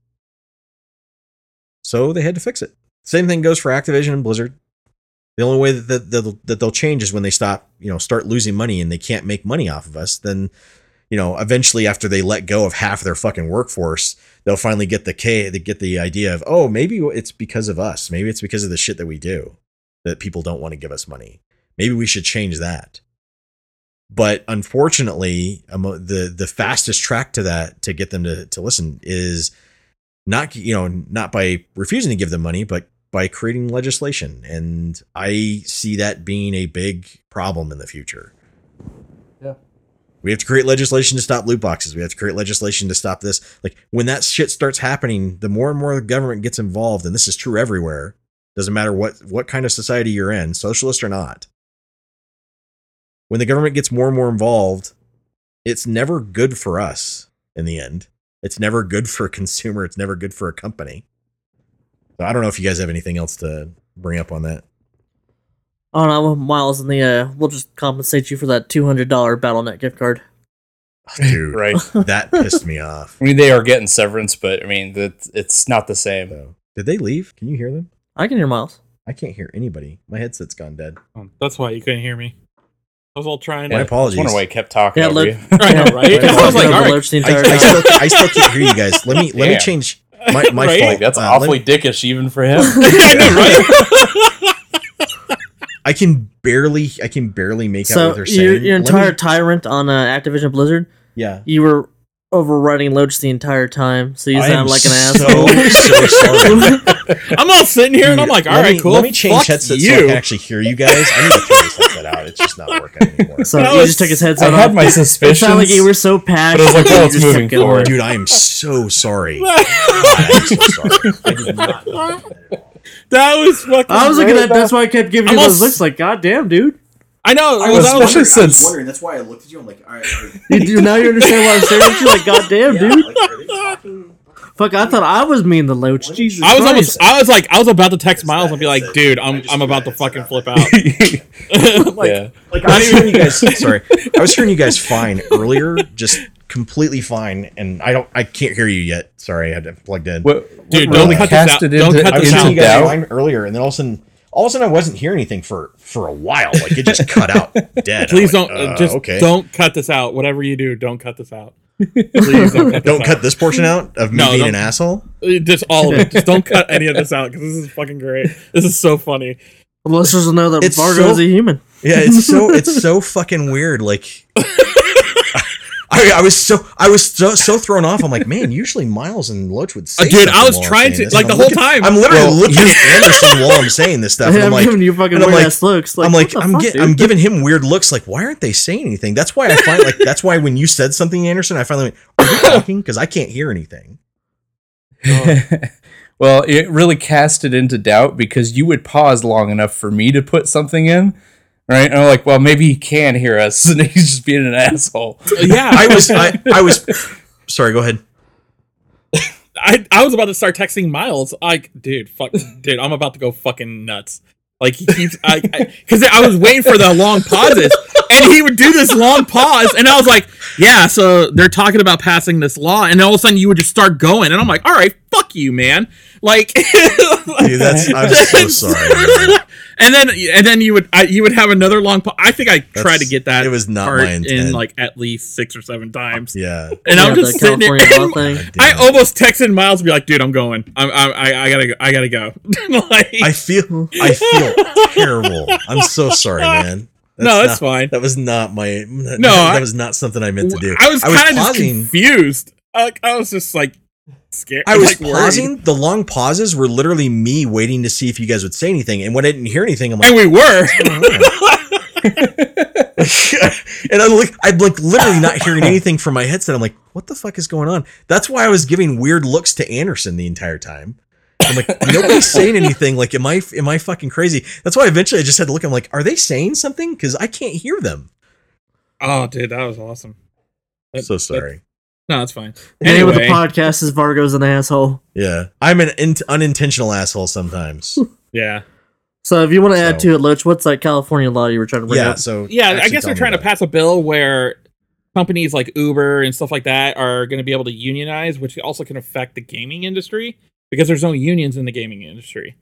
So they had to fix it. Same thing goes for Activision and Blizzard. The only way that, that, that they'll change is when they stop, you know, start losing money and they can't make money off of us. Then, you know, eventually after they let go of half their fucking workforce, they'll finally get the K, they get the idea of, oh, maybe it's because of us. Maybe it's because of the shit that we do that people don't want to give us money. Maybe we should change that. But unfortunately, the the fastest track to that to get them to to listen is not you know not by refusing to give them money, but by creating legislation. And I see that being a big problem in the future. Yeah. We have to create legislation to stop loot boxes. We have to create legislation to stop this. Like when that shit starts happening, the more and more the government gets involved, and this is true everywhere. Doesn't matter what what kind of society you're in, socialist or not. When the government gets more and more involved, it's never good for us in the end. It's never good for a consumer. It's never good for a company. So I don't know if you guys have anything else to bring up on that. Oh no, Miles, and the uh, we'll just compensate you for that two hundred dollar BattleNet gift card. Dude, *laughs* Right. that pissed me off. I mean, they are getting severance, but I mean, that it's not the same. So, did they leave? Can you hear them? I can hear Miles. I can't hear anybody. My headset's gone dead. Um, That's why you couldn't hear me. I was all trying My to. apologies. I wonder why he kept talking Yeah, over look- you. *laughs* I know, right? *laughs* I was like, Fucking all over right. Lurch the I, I still I still can't hear you guys. Let me let me change *laughs* my my Right? fault. That's Uh, awfully me- dickish even for him. I know, right? I can barely I can barely make out what So they're saying. your, your Let entire me- tyrant on uh, Activision Blizzard, yeah. you were overriding Loach the entire time, so you I am sound like an so, asshole. *laughs* so sorry. I'm all sitting here and I'm like, all let right, me, cool. Let me change Fuck headsets so I you. can actually hear you guys. I need to throw this headset out. It's just not working anymore. *laughs* So That you just took his I headset had off. my It suspicions. sounded like you were so passionate. was like, well, oh, it's moving kept forward. Dude, I am so sorry. *laughs* God, I'm so sorry. I did not know that. that was fucking. I was looking great. at that's why I kept giving I'm you all those s- looks like, God damn, dude. I know. I well, was that was- especially since wondering. That's why I looked at you. I'm like, all right. You do now you understand why I'm staring at you like, *laughs* God damn, dude. Fuck, I thought I was mean the Loach. Jesus I was Christ. almost. I was like, I was about to text Miles and be like, dude, I'm I'm about to fucking flip out. *laughs* *laughs* like, yeah. Like I was hearing you guys. Sorry, I was hearing you guys fine earlier, just completely fine, and I don't. I can't hear you yet. Sorry, I had it plugged in. What, Dude, what don't really cut this out. cast it Don't into, cut I was hearing you guys fine earlier, and then all of a sudden, all of a sudden, I wasn't hearing anything for for a while. Like it just cut out *laughs* dead. Please I'm don't. like, uh, just okay. don't cut this out. Whatever you do, don't cut this out. *laughs* Please don't cut this Don't out. cut this portion out of me No, being an asshole. Uh, Just all of it. Just don't cut any of this *laughs* out because this is fucking great. This is so funny. The listeners will know that It's Vargo so- is a human. Yeah, it's so it's so fucking weird. Like, I, I was so I was so so thrown off. I'm like, man, usually Miles and Loach would say. Uh, dude, I was trying to- like, the whole looking- time. I'm literally Well, looking at Anderson while I'm saying this stuff. And *laughs* I'm, I'm like, giving you fucking I'm weird like- ass looks. Like, I'm like, I'm, fuck, gi- dude? I'm giving him weird looks. Like, why aren't they saying anything? That's why I find like that's why when you said something, Anderson, I finally went, "Are you *laughs* talking?" Because I can't hear anything. *laughs* well, it really cast it into doubt because you would pause long enough for me to put something in, right? And I'm like, well, maybe he can hear us, *laughs* and he's just being an asshole. Yeah, I was, I, I was. Sorry, go ahead. I, I was about to start texting Miles. Like, dude, fuck, dude, I'm about to go fucking nuts. Like he keeps, I, because I, was waiting for the long pauses, and he would do this long pause, and I was like, yeah, so they're talking about passing this law, and all of a sudden you would just start going, and I'm like, all right, fuck you, man. Like, *laughs* Dude, that's. I'm so sorry. man. And then and then you would I, you would have another long. Pa- I think I tried to get that. it was not part my intent. in like at least six or seven times. Yeah. And Yeah, I'm just sitting there. California law *laughs* and thing. I almost texted Miles to be like, "Dude, I'm going. I'm, I, I, I gotta, go. I gotta go." *laughs* like, I feel I feel terrible. I'm so sorry, *laughs* man. No, it's not- fine. That was not my no. I- that was not something I meant to do. I was kind of just confused. Like, I was just like scared. I was like, worried. pausing. The long pauses were literally me waiting to see if you guys would say anything. And when I didn't hear anything, I'm like, and we were. *laughs* and I'm like, I'm like literally not hearing anything from my headset. I'm like, what the fuck is going on? That's why I was giving weird looks to Anderson the entire time. I'm like, *laughs* nobody's saying anything. Like, am I am I fucking crazy? That's why eventually I just had to look. I'm like, are they saying something? Because I can't hear them. oh, dude, that was awesome. That- So sorry. No, it's fine. The name of the Anyway, podcast is Vargo's an asshole. Yeah, I'm an in- unintentional asshole sometimes. *laughs* yeah, So if you want to add to it, Loach, what's that California law you were trying to bring yeah. up? So yeah. I guess tell they're trying to pass a bill where companies like Uber and stuff like that are going to be able to unionize, which also can affect the gaming industry because there's no unions in the gaming industry.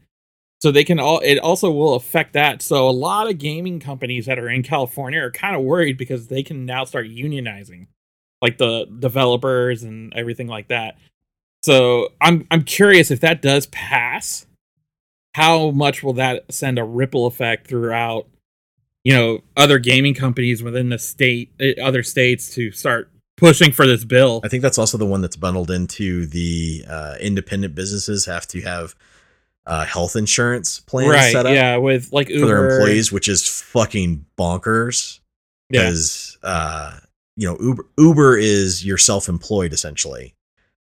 So they can all it also will affect that. So a lot of gaming companies that are in California are kind of worried because they can now start unionizing like the developers and everything like that. So I'm I'm curious if that does pass, how much will that send a ripple effect throughout you know other gaming companies within the state eh, other states to start pushing for this bill. I think that's also the one that's bundled into the uh, independent businesses have to have uh, health insurance plans right, set up yeah, with like Uber for their employees, which is fucking bonkers. Yeah. Because uh, you know Uber Uber is you're self-employed essentially.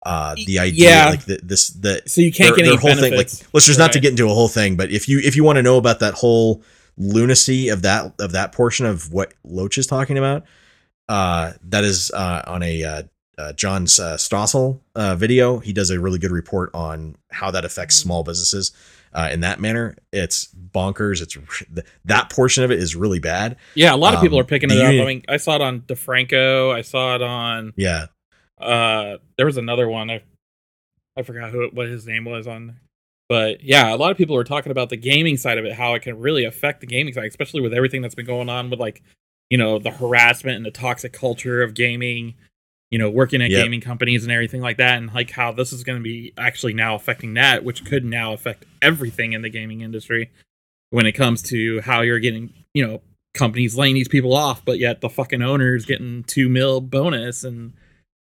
Uh, the idea yeah. like the, this the So you can't their- get any whole thing. Like, benefits. let's just not to get into a whole thing, but if you if you want to know about that whole lunacy of that of that portion of what Loach is talking about, uh, that is uh, on a uh, uh, John uh, Stossel uh, video. He does a really good report on how that affects small businesses uh, in that manner. It's bonkers. It's that portion of it is really bad. Yeah, a lot of people Um, are picking it up. I mean, I saw it on DeFranco. I saw it on. Yeah, Uh, there was another one. I, I forgot who what his name was on. But yeah, a lot of people are talking about the gaming side of it, how it can really affect the gaming side, especially with everything that's been going on with like, you know, the harassment and the toxic culture of gaming. You know, working at Yep. gaming companies and everything like that, and like how this is going to be actually now affecting that, which could now affect everything in the gaming industry when it comes to how you're getting, you know, companies laying these people off, but yet the fucking owner's getting two mil bonus and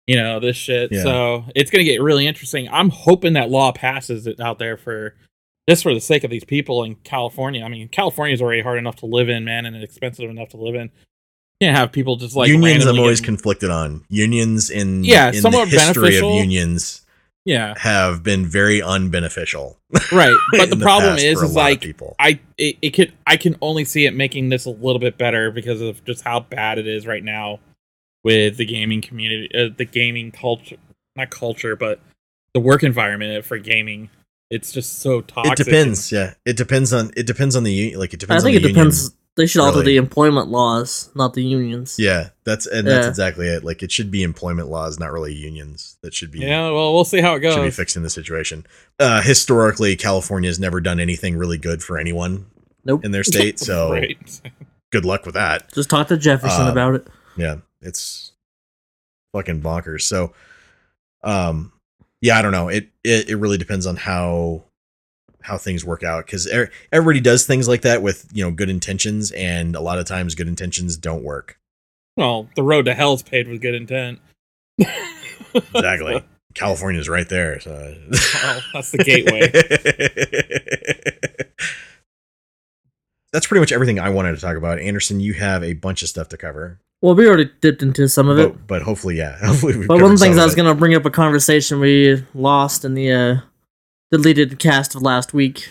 you know this shit. Yeah. So it's gonna get really interesting. I'm hoping that law passes it out there for just for the sake of these people in California. I mean, California is already hard enough to live in, man, and expensive enough to live in. You can't have people just like unions. I'm always getting- conflicted on unions in Yeah, in the somewhat history beneficial. of unions yeah, have been very unbeneficial. *laughs* right. But the *laughs* in the problem is, is like people. I it, it could I can only see it making this a little bit better because of just how bad it is right now with the gaming community, uh, the gaming culture, not culture, but the work environment for gaming. It's just so toxic. It depends. Yeah, it depends on it depends on the union. Like it depends. I depends. think on it the depends. Union. They should alter really. the employment laws, not the unions. Yeah, that's and that's Yeah. exactly it. Like it should be employment laws, not really unions. That should be Yeah, well, we'll see how it goes. should be goes. fixing the situation. Uh, historically, California has never done anything really good for anyone Nope. in their *laughs* state. So right. good luck with that. Just talk to Jefferson Um, about it. Yeah, it's fucking bonkers. So, um, yeah, I don't know. It it, it really depends on how how things work out because everybody does things like that with you know good intentions, and a lot of times good intentions don't work. Well, the road to hell's paved with good intent. *laughs* Exactly. California's right there. So Well, that's the gateway. *laughs* That's pretty much everything I wanted to talk about. Anderson, you have a bunch of stuff to cover, Well, we already dipped into some of it. but, but hopefully, yeah, *laughs* hopefully we've But one of the things I was going to bring up a conversation we lost in the uh, deleted cast of last week.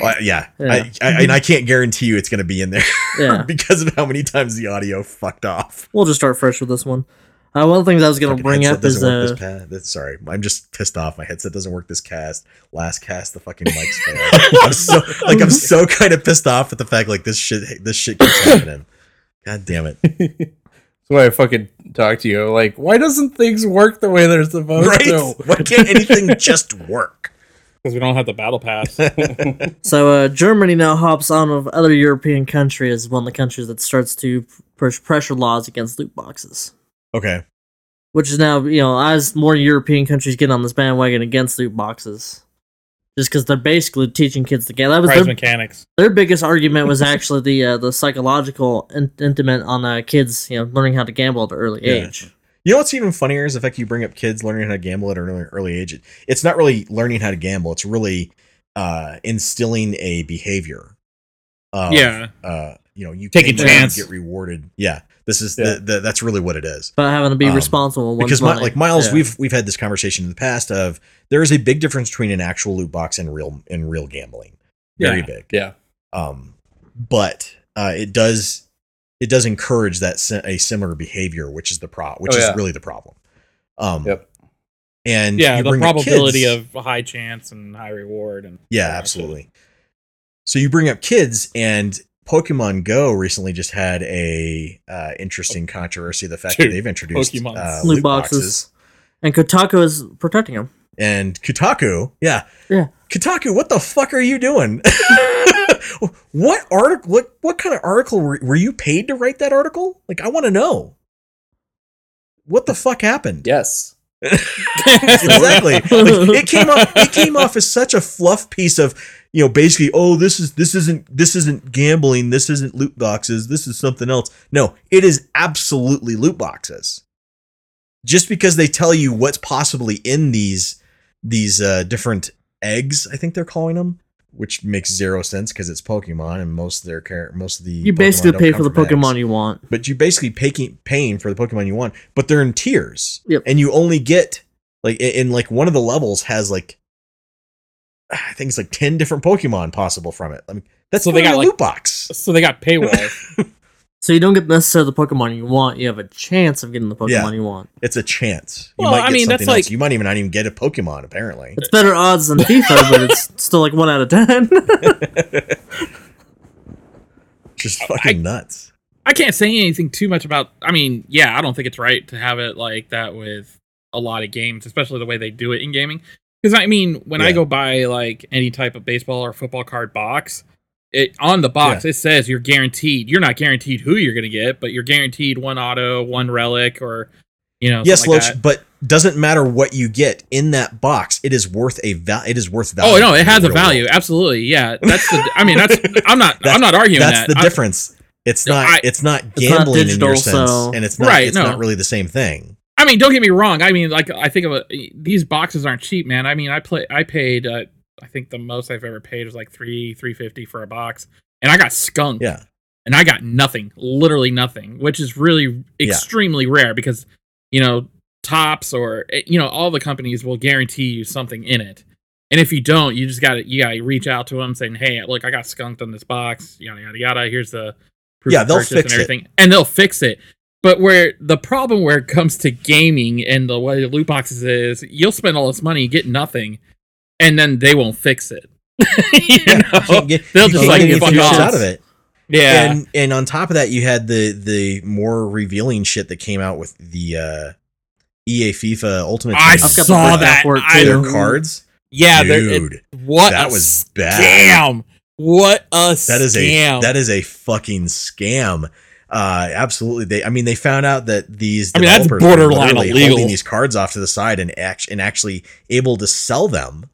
Well, yeah, Yeah. I, I, and I can't guarantee you it's going to be in there *laughs* Yeah. because of how many times the audio fucked off. We'll just start fresh with this one. Uh, one of the things I was going to bring up is doesn't uh, pa- that's- sorry, I'm just pissed off. My headset doesn't work this cast. Last cast, the fucking mics failed. *laughs* I'm so like I'm so kind of pissed off at the fact like this shit this shit keeps happening. God damn it! *laughs* That's why I fucking talk to you. Like, why doesn't things work the way they're supposed Right? to? Why can't anything just work? Because we don't have the battle pass. *laughs* *laughs* so uh, Germany now hops on with other European countries as one of the countries that starts to push pressure laws against loot boxes. Okay, Which is now, you know, as more European countries get on this bandwagon against loot boxes, just because they're basically teaching kids to gamble. That was Prize their, mechanics. their biggest argument was actually the uh, the psychological in- intimate on uh, kids, you know, learning how to gamble at an early Yeah. age. You know what's even funnier is the fact you bring up kids learning how to gamble at an early, early age. It's not really learning how to gamble. It's really uh, instilling a behavior. Of, Yeah. Uh, you know, you Take a chance. get rewarded. Yeah. This is Yeah. The, the that's really what it is. But having to be Um, responsible because my, like Miles, Yeah. we've we've had this conversation in the past of there is a big difference between an actual loot box and real and real gambling. Very Yeah. big. Yeah. Um, but uh, it does it does encourage that a similar behavior, which is the pro, which Oh, is really the problem. Um, Yep. and yeah, you the bring up probability kids- of high chance and high reward and yeah, absolutely. So you bring up kids, and Pokemon Go recently just had a uh, interesting controversy. The fact Dude, that they've introduced uh, Loot loot boxes. boxes. And Kotaku is protecting him. and Kotaku, yeah, Yeah. Kotaku, what the fuck are you doing? *laughs* *laughs* what article? What what kind of article were, were you paid to write that article? Like, I want to know. What the fuck happened? Yes. *laughs* exactly. Like, it came off. It came off as such a fluff piece of, you know, basically, oh, this is this isn't this isn't gambling. This isn't loot boxes. This is something else. No, it is absolutely loot boxes. Just because they tell you what's possibly in these these uh, different eggs, I think they're calling them, which makes zero sense because it's Pokemon and most of their char- most of the You Pokemon basically don't pay for the Pokemon eggs you want. but you basically paying paying for the Pokemon you want, but they're in tiers. Yep. And you only get like in, in like one of the levels has like I think it's like ten different Pokemon possible from it. I mean, that's So so they they got, a like- loot box. So they got paywalls. *laughs* So you don't get necessarily the Pokemon you want. You have a chance of getting the Pokemon Yeah. you want. It's a chance. You Well, might get I mean, something that's else. like- you might even not even get a Pokemon. Apparently, It's better odds than FIFA, but it's *laughs* still like one out of ten. *laughs* just fucking nuts. I can't say anything too much about. I mean, yeah, I don't think it's right to have it like that with a lot of games, especially the way they do it in gaming. Because I mean, when I Yeah. go buy like any type of baseball or football card box, it on the box it says you're guaranteed. You're not guaranteed who you're gonna get, but you're guaranteed one auto, one relic, or you know, yes, something like but doesn't matter what you get in that box. It is worth a val. It is worth value. Oh no, it has a value. world. Absolutely, yeah. *laughs* That's the. I mean, that's. I'm not. That's- I'm not arguing That's that. the I- difference. It's not. I- it's not It's not gambling in your sense, so- and it's not. Right, It's no. not really the same thing. I mean, don't get me wrong. I mean, like I think of a, these boxes aren't cheap, man. I mean, I play. I paid. Uh, I think the most I've ever paid was like three three fifty for a box, and I got skunked. Yeah. and I got nothing, literally nothing, which is really Yeah. extremely rare because you know Topps or eh, you know all the companies will guarantee you something in it, and if you don't, you just got to you got to reach out to them saying, hey, look, I got skunked on this box, yada yada yada. Here's the proof Yeah, of they'll fix it. and everything, and they'll fix it. But where the problem where it comes to gaming and the way loot boxes is, you'll spend all this money, get nothing, and then they won't fix it. *laughs* you know? You get- They'll just like fuck off. out of it. Yeah, And and on top of that, you had the the more revealing shit that came out with the uh, EA FIFA Ultimate I Team. I've got the saw that. I- their cards. yeah, they're- it- Dude, what that a was bad. Damn, What a That is scam! a that is a fucking scam. Uh, absolutely. They, I mean, they found out that these I mean, that's borderline illegal. holding these cards off to the side and act, and actually able to sell them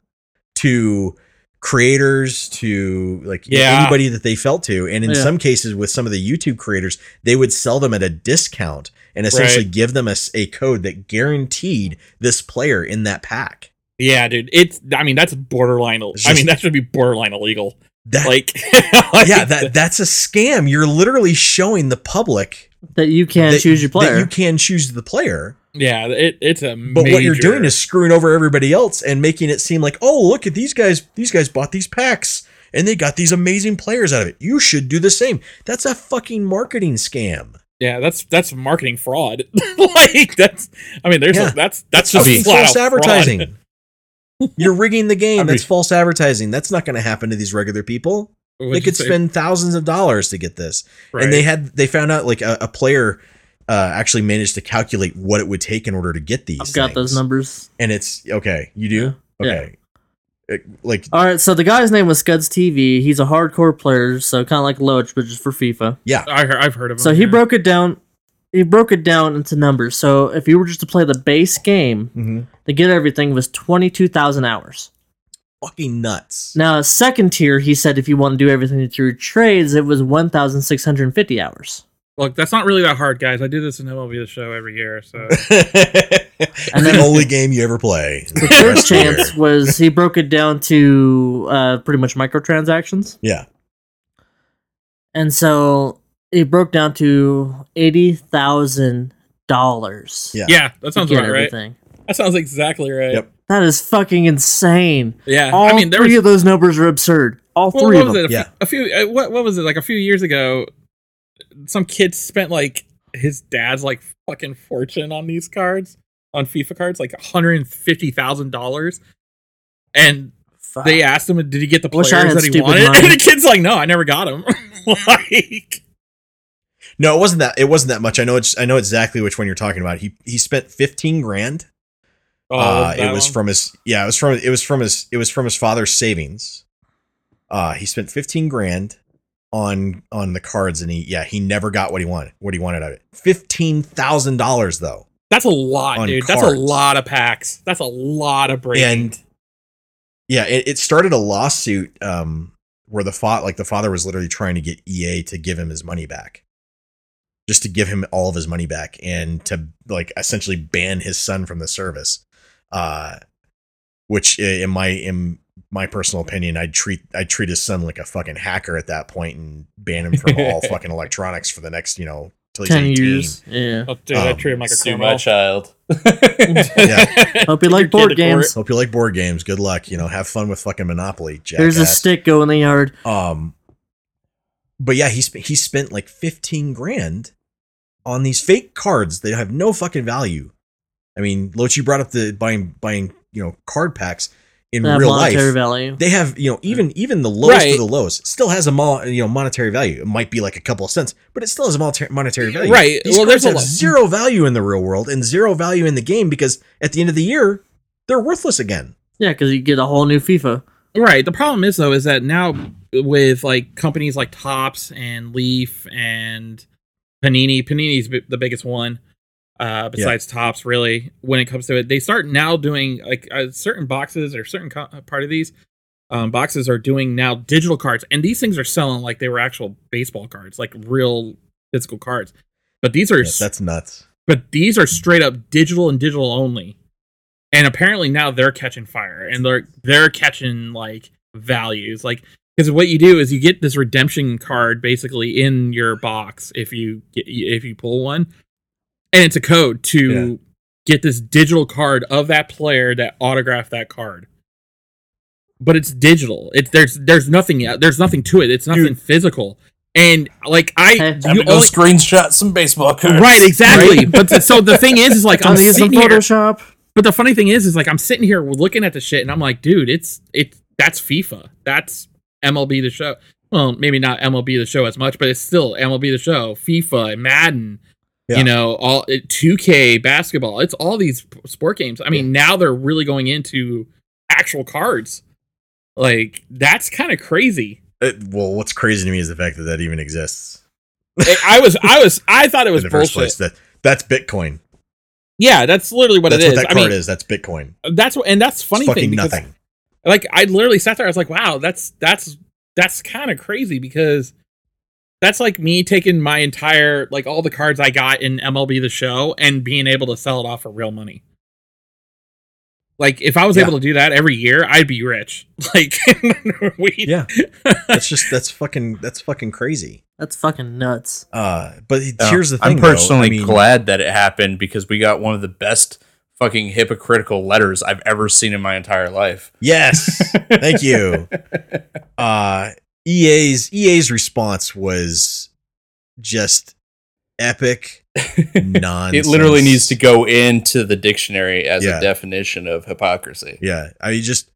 to creators to like Yeah. anybody that they felt to and in Yeah. some cases with some of the youtube creators they would sell them at a discount and essentially Right. give them a code that guaranteed this player in that pack yeah, dude. It's. I mean, that's borderline. It's I mean, that should be borderline illegal. that Like, *laughs* like yeah that that's a scam you're literally showing the public that you can that- choose your that player. you can choose the player yeah, it, it's a. But what you're doing is screwing over everybody else and making it seem like, oh, look at these guys. These guys bought these packs and they got these amazing players out of it. You should do the same. That's a fucking marketing scam. yeah, that's that's marketing fraud. *laughs* like that's. I mean, there's Yeah. a, that's that's That's just false advertising. *laughs* You're rigging the game. I That's mean- false advertising. That's not going to happen to these regular people. They could say? spend thousands of dollars to get this. Right. And they had they found out like a, a player uh, actually managed to calculate what it would take in order to get these. I've got things. those numbers. And it's okay. You do Yeah. okay. Uh, Like All right, so the guy's name was Scuds TV. He's a hardcore player, so kind of like Loach, but just for FIFA. yeah, I heard, I've heard of. Him. So he yeah. broke it down. He broke it down into numbers. So if you were just to play the base game, Mhm. to get everything was twenty two thousand hours. fucking nuts. Now, a second tier, he said if you want to do everything through trades, it was one thousand six hundred fifty hours. Look, that's not really that hard, guys. I do this in MLB the Show every year, so *laughs* and then- the only game you ever play. *laughs* The third chance was he broke it down to uh, pretty much microtransactions, Yeah. and so it broke down to eighty thousand dollars. Yeah. yeah, that sounds to get about right. everything. That sounds exactly right. Yep. That is fucking insane. Yeah, All I mean, there three was of those numbers are absurd. All Well, three what of was them. it? A, Yeah. a few. uh, What what was it? Like a few years ago, some kid spent like his dad's like fucking fortune on these cards, on FIFA cards, like one hundred and fifty thousand dollars, and they asked him, "Did he get the players that he wanted?" money. *laughs* And the kid's like, "No, I never got him." *laughs* like, No, it wasn't that. It wasn't that much. I know. It's. I know exactly which one you're talking about. He he spent fifteen grand. oh, uh, it was one? from his. Yeah, it was from. It was from his. It was from his father's savings. Uh, he spent fifteen grand on on the cards, and he yeah he never got what he wanted. What he wanted out of it. Fifteen thousand dollars though. That's a lot, dude. That's a lot of packs. That's a lot of breaking. and yeah it, it started a lawsuit um where the fa- like the father was literally trying to get ea to give him his money back just to give him all of his money back and to like essentially ban his son from the service uh which in my in my personal opinion i'd treat i'd treat his son like a fucking hacker at that point and ban him *laughs* from all fucking electronics for the next you know till he's 10 18 years. Yeah. oh, dude, I um, treat him like a Sue criminal. my child. *laughs* Yeah. Hope you like your board kid to court. games. hope you like board games good luck you know have fun with fucking monopoly There's a stick go in the yard. Um, but yeah, he sp- he spent like fifteen grand on these fake cards that have no fucking value. I mean, Lochi brought up the buying buying you know card packs in That real life. value. They have you know even even the lowest Right. of the lows still has a mo- you know monetary value. It might be like a couple of cents, but it still has a monetary monetary value. Right. These Well, there's a have zero value in the real world and zero value in the game because at the end of the year they're worthless again. Yeah, because you get a whole new FIFA. Right. The problem is though is that now with like companies like Topps and Leaf and Panini, Panini's the biggest one uh besides Topps really when it comes to it. They start now doing like uh, certain boxes or certain co- part of these um boxes are doing now digital cards and these things are selling like they were actual baseball cards, like real physical cards. But these are Yes, that's nuts. but these are straight up digital and digital only and apparently now they're catching fire and they're they're catching like values like because what you do is you get this redemption card basically in your box if you get if you pull one and it's a code to get this digital card of that player that autographed that card but it's digital it's there's there's nothing there's nothing to it it's nothing physical and like i Hey, Time you go only- screenshot some baseball cards. Right, exactly. But th- so the thing is, is like I'm Time some sitting here. Photoshop. But the funny thing is, is like I'm sitting here looking at the shit, and I'm like, dude, it's it's that's FIFA, that's MLB the show. Well, maybe not MLB the show as much, but it's still MLB the show, FIFA, Madden. Yeah. You know, all 2K basketball. It's all these sport games. I mean, now they're really going into actual cards. Like that's kind of crazy. It- well, what's crazy to me is the fact that that even exists. I- I was, I was, I thought it *laughs* was in the first bullshit. place. That that's Bitcoin. Yeah, that's literally what that's it what is. that I card mean, is. That's Bitcoin. that's what, and that's funny it's thing because nothing. like I literally sat there. I was like, wow, that's that's that's kind of crazy because that's like me taking my entire like all the cards I got in MLB the Show and being able to sell it off for real money. Like if I was Yeah. able to do that every year, I'd be rich. *laughs* Like *laughs* we Yeah, *laughs* that's just that's fucking that's fucking crazy. That's fucking nuts. Uh, but here's the thing. I'm though. personally I mean, glad that it happened because we got one of the best fucking hypocritical letters I've ever seen in my entire life. Yes, thank you. Uh, EA's EA's response was just epic *laughs* nonsense. It literally needs to go into the dictionary as Yeah. a definition of hypocrisy. Yeah, I mean, just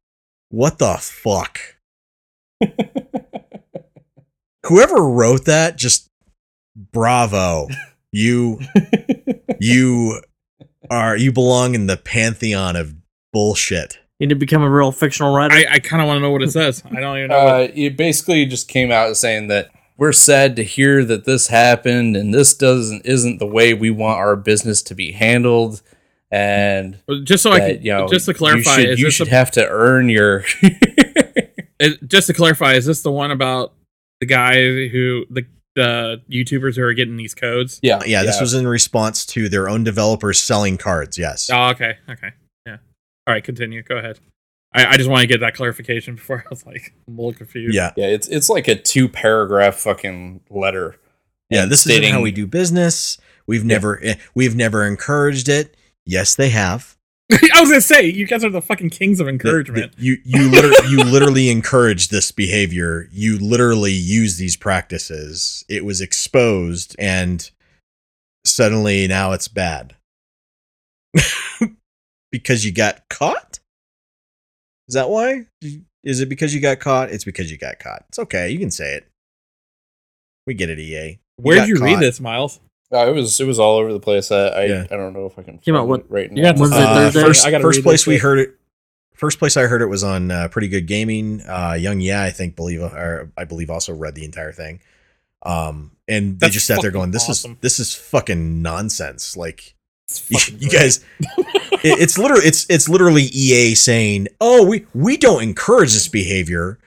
what the fuck. *laughs* Whoever wrote that, just bravo. You *laughs* you are you belong in the pantheon of bullshit. You need to become a real fictional writer. I, I kind of want to know what it says. I don't even know. Uh, what, it basically just came out saying that we're sad to hear that this happened and this doesn't isn't the way we want our business to be handled and just so I that, can, you know, just to clarify, you should, is you this should a- have to earn your *laughs* Is- just to clarify, is this the one about the guy who the the YouTubers who are getting these codes? yeah Yeah, this was in response to their own developers selling cards. Yes. Oh, okay, okay, yeah. All right, continue. Go ahead. I, I just want to get that clarification before I was like I'm *laughs* a little confused. Yeah. yeah it's it's like a two paragraph fucking letter Yeah, and this isn't how we do business. We've never eh, we've never encouraged it. Yes, they have. *laughs* I was gonna say you guys are the fucking kings of The- encouragement. the- you you literally, you literally *laughs* encourage this behavior. You literally use these practices. It was exposed, and suddenly now it's bad because you got caught. Is that why? Is it because you got caught? It's because you got caught. It's okay. You can say it. We get it, EA. Where'd got you read this, Miles? Oh, it was it was all over the place. I I, Yeah. I don't know if I can Came out find what- it right now. got to Wednesday, Uh, first first place we heard it. First place I heard it was on uh, Pretty Good Gaming. Uh, Young Yeah, I think believe or I believe also read the entire thing. Um, and they That's just sat there going, "This awesome. is this is fucking nonsense." Like It's you, *laughs* you guys, it, it's literally it's it's literally EA saying, "Oh, we we don't encourage this behavior,"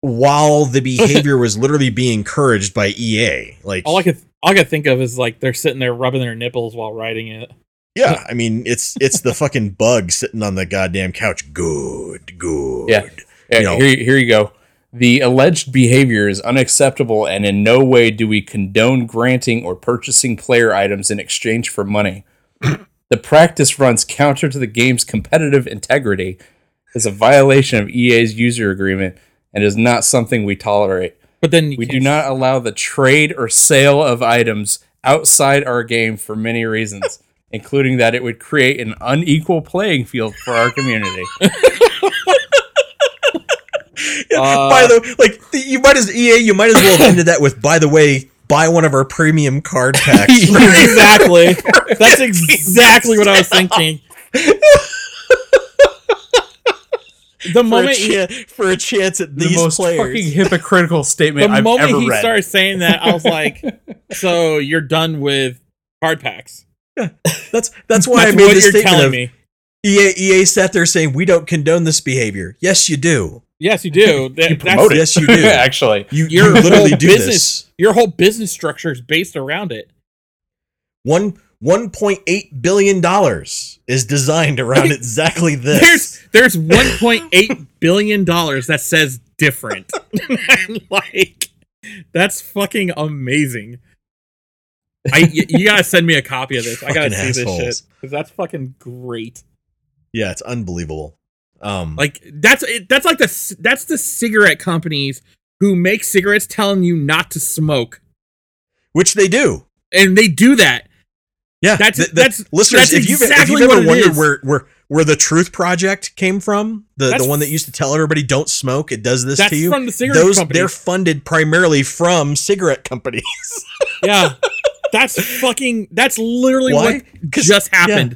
while the *laughs* behavior was literally being encouraged by EA. Like, all I could all I could think of is like they're sitting there rubbing their nipples while writing it. yeah, I mean, it's it's the fucking bug sitting on the goddamn couch. Good, good. Yeah. Yeah, You know. here, here you go. The alleged behavior is unacceptable, and in no way do we condone granting or purchasing player items in exchange for money. The practice runs counter to the game's competitive integrity, is a violation of EA's user agreement, and is not something we tolerate. But then We do can't- not allow the trade or sale of items outside our game for many reasons, *laughs* including that it would create an unequal playing field for our community. Yeah, *laughs* Uh, by the like, the, you might as EA, you might as well have ended that with, by the way, buy one of our premium card *laughs* packs. *laughs* exactly. That's *laughs* exactly what I was thinking. The for, a moment he, chan- for a chance at the these most players. fucking hypocritical statement the I've moment ever he read. started saying that, I was like, "So you're done with card packs?" Yeah, That's that's why That's I made this you're statement of me. EA. EA sat there saying we don't condone this behavior. Yes, you do. Yes, you do. *laughs* That- You that's promote it. Yes, you do. *laughs* Actually, You, your you literally whole do business. this. Your whole business structure is based around it. One one point eight billion dollars is designed around *laughs* exactly this. There's there's 1.8 billion dollars that says different. like that's fucking amazing. I you gotta send me a copy of this. I gotta Fucking see this shit because that's fucking great. yeah, it's unbelievable. Um, Like that's it, that's like the that's the cigarette companies who make cigarettes telling you not to smoke, which they do. and they do that. Yeah, That's- th- th- that's- listeners. that's if you've exactly if you've ever wondered where where where the Truth Project came from, the That's the one that used to tell everybody don't smoke, it does this to you. from the cigarette Those companies. they're funded primarily from cigarette companies. *laughs* Yeah, that's fucking. That's literally Why? what just yeah.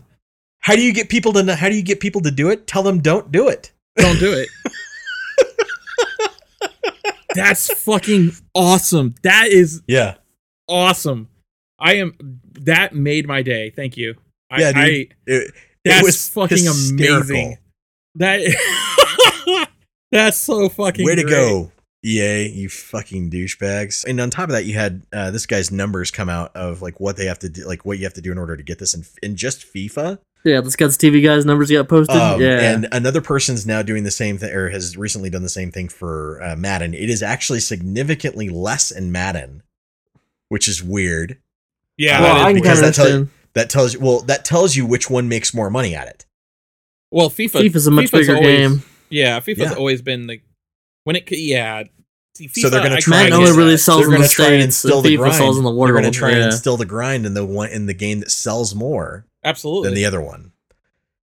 How do you get people to how do you get people to do it? Tell them don't do it. Don't do it. *laughs* That's fucking awesome. That is Yeah. awesome. I am. That made my day. Thank you. I, Yeah, dude. I, It, it was fucking hysterical. amazing. That. *laughs* that's so fucking. Way to go, EA, you fucking douchebags. And on top of that, you had uh, this guy's numbers come out of like what they have to do, like what you have to do in order to get this in, in just FIFA. Yeah, this guy's TV guy's numbers got posted. Um, yeah. And another person's now doing the same thing, or has recently done the same thing for uh, Madden. It is actually significantly less in Madden, which is weird. Yeah. well, that is I because that tell- understand. That tells you, well, that tells you which one makes more money at it. well, FIFA. FIFA's a much FIFA's bigger always- game. Yeah, FIFA's Yeah. always been the when it. c- Yeah. See, So they're gonna try kinda and only really sells They're in going the to try and States. instill and the grind. sells in the They're going to try and yeah. instill the grind in the one in the game that sells more Absolutely. than the other one.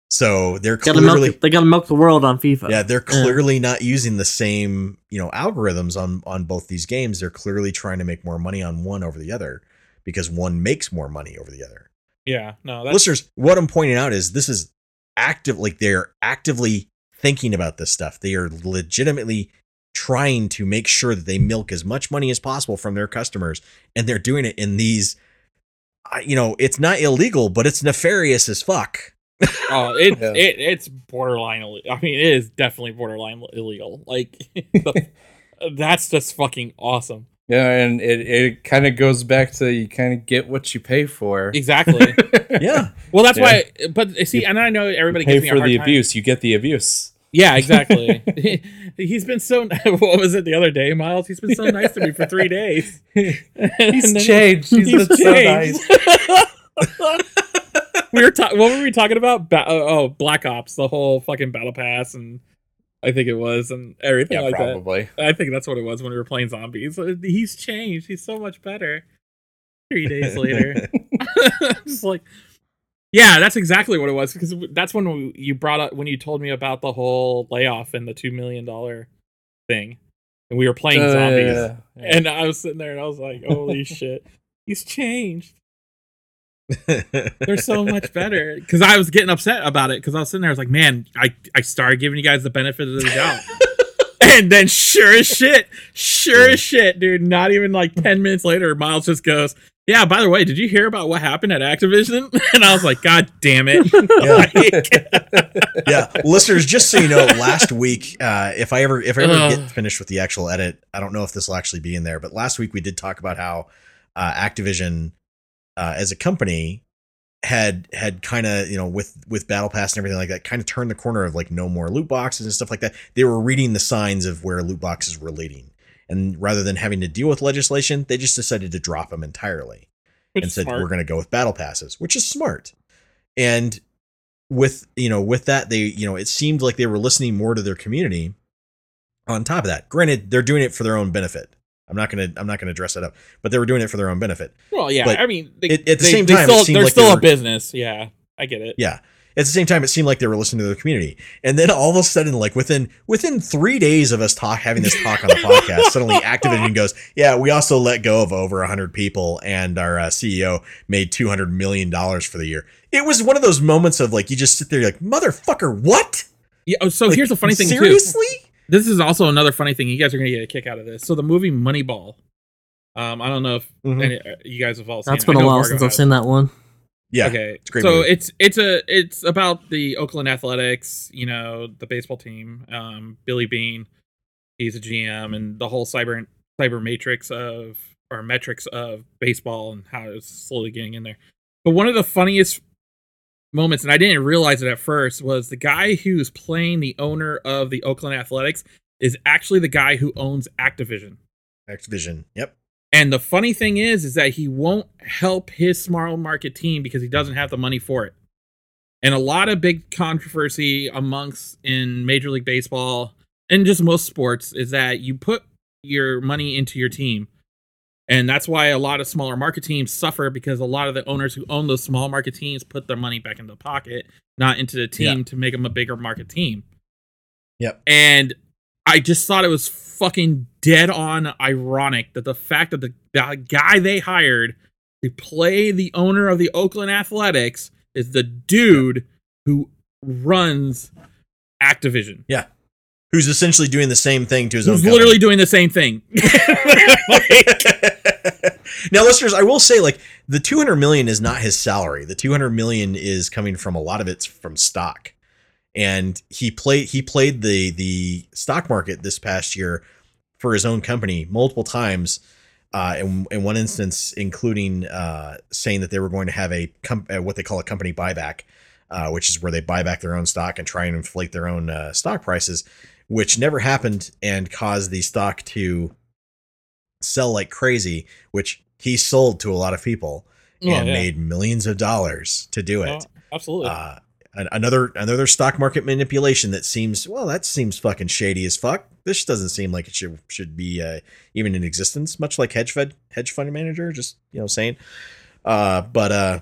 So they're Gotta clearly milk, they gotta milk the world on FIFA. Yeah, they're clearly not using the same, you know, algorithms on on both these games. They're clearly trying to make more money on one over the other because one makes more money over the other. yeah. No. That's, Listeners, what I'm pointing out is this is active like they're actively thinking about this stuff. They are legitimately trying to make sure that they milk as much money as possible from their customers and they're doing it in these you know, it's not illegal, but it's nefarious as fuck. Oh, it, Yeah. it it's borderline. Ill- I mean, it is definitely borderline illegal. Like *laughs* the, that's just fucking awesome. yeah, and it, it kind of goes back to you kind of get what you pay for. Exactly. *laughs* Yeah. well, that's Yeah. why. But see, and I know everybody pay gives me a for hard the time. abuse, you get the abuse. Yeah, *laughs* exactly. He's been so. *laughs* What was it the other day, Miles? He's been so nice to me for three days. *laughs* He's changed. He's been so nice. we were talking. What were we talking about? Ba- oh, oh, Black Ops, the whole fucking battle pass, and I think it was, and everything Yeah, like that. probably. I think that's what it was when we were playing zombies. Uh, He's changed. He's so much better. Three days later, just like, yeah, that's exactly what it was because that's when you brought up when you told me about the whole layoff and the two million dollar thing. and we were playing Uh, zombies. yeah, yeah. *laughs* And I was sitting there and I was like, "Holy *laughs* shit, he's changed. *laughs* They're so much better." Because I was getting upset about it because I was sitting there. I was like, "Man, I I started giving you guys the benefit of the doubt." And then, sure as shit, sure as shit, dude. Not even like ten minutes later, Miles just goes, "Yeah, by the way, did you hear about what happened at Activision?" *laughs* And I was like, "God damn it!" *laughs* *laughs* Like- yeah, listeners, just so you know, last week, uh, if I ever if I ever Ugh. get finished with the actual edit, I don't know if this will actually be in there, but last week we did talk about how uh, Activision, uh, as a company, had had kind of you know with with Battle Pass and everything like that, kind of turned the corner of like no more loot boxes and stuff like that. They were reading the signs of where loot boxes were leading, and rather than having to deal with legislation, they just decided to drop them entirely Which and said smart. we're going to go with battle passes, which is smart. And with you know with that they you know it seemed like they were listening more to their community. On top of that, granted they're doing it for their own benefit. I'm not gonna I'm not gonna dress it up, but they were doing it for their own benefit. Well, yeah. But I mean, they, it- at the they- same they time, it still, they're like still they a business. Yeah, I get it. Yeah. At the same time, it seemed like they were listening to their community, and then all of a sudden, like within within three days of us talk having this talk on the podcast, suddenly Activision goes, "Yeah, we also let go of over hundred people, and our uh, CEO made two hundred million dollars for the year." It was one of those moments of like you just sit there, like, "Motherfucker, what?" Yeah. oh, So Like, here's the funny thing seriously? too. This is also another funny thing. You guys are gonna get a kick out of this. So the movie Moneyball. Um, I don't know if Mhm. any, uh, you guys have all seen. That's it. been a while Margo since I've seen that one. Yeah, okay. it's so movie. it's it's a it's about the Oakland Athletics, you know, the baseball team. Um, Billy Beane, he's a GM, and the whole cyber cyber matrix of or metrics of baseball and how it's slowly getting in there. But one of the funniest moments, and I didn't realize it at first, was the guy who's playing the owner of the Oakland Athletics is actually the guy who owns Activision. Activision. Yep. And the funny thing is, is that he won't help his small market team because he doesn't have the money for it. And a lot of big controversy amongst in Major League Baseball and just most sports is that you put your money into your team. And that's why a lot of smaller market teams suffer because a lot of the owners who own those small market teams put their money back in the pocket, not into the team Yeah. to make them a bigger market team. Yep. And I just thought it was fucking dead on ironic that the fact that the, the guy they hired to play the owner of the Oakland Athletics is the dude who runs Activision. Yeah. Who's essentially doing the same thing to his own Who's company. literally doing the same thing. *laughs* *laughs* now, listeners, I will say, like, the 200 million is not his salary. The 200 million is coming from a lot of it's from stock. And he played he played the the stock market this past year for his own company multiple times. Uh, in, in one instance, including uh, saying that they were going to have a com- uh, what they call a company buyback, uh, which is where they buy back their own stock and try and inflate their own uh, stock prices, which never happened and caused the stock to sell like crazy, which he sold to a lot of people Oh, and yeah. made millions of dollars to do it. Oh, absolutely. Uh, another another stock market manipulation that seems well that seems fucking shady as fuck. This doesn't seem like it should should be uh, even in existence. Much like hedge fund hedge fund manager, just you know saying. Uh, but uh,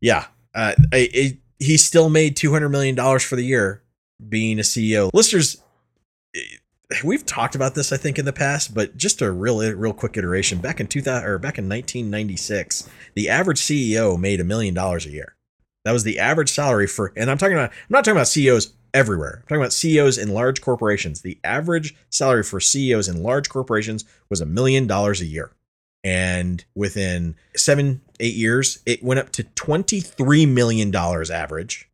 yeah, uh, I, I, he still made two hundred million dollars for the year being a CEO. Listeners, eh, we've talked about this I think in the past, but just a real real quick iteration. Back in two thousand or back in nineteen ninety six, the average CEO made a million dollars a year. That was the average salary for, and I'm talking about, I'm not talking about CEOs everywhere. I'm talking about CEOs in large corporations. The average salary for CEOs in large corporations was a million dollars a year. And within seven, eight years, it went up to $23 million average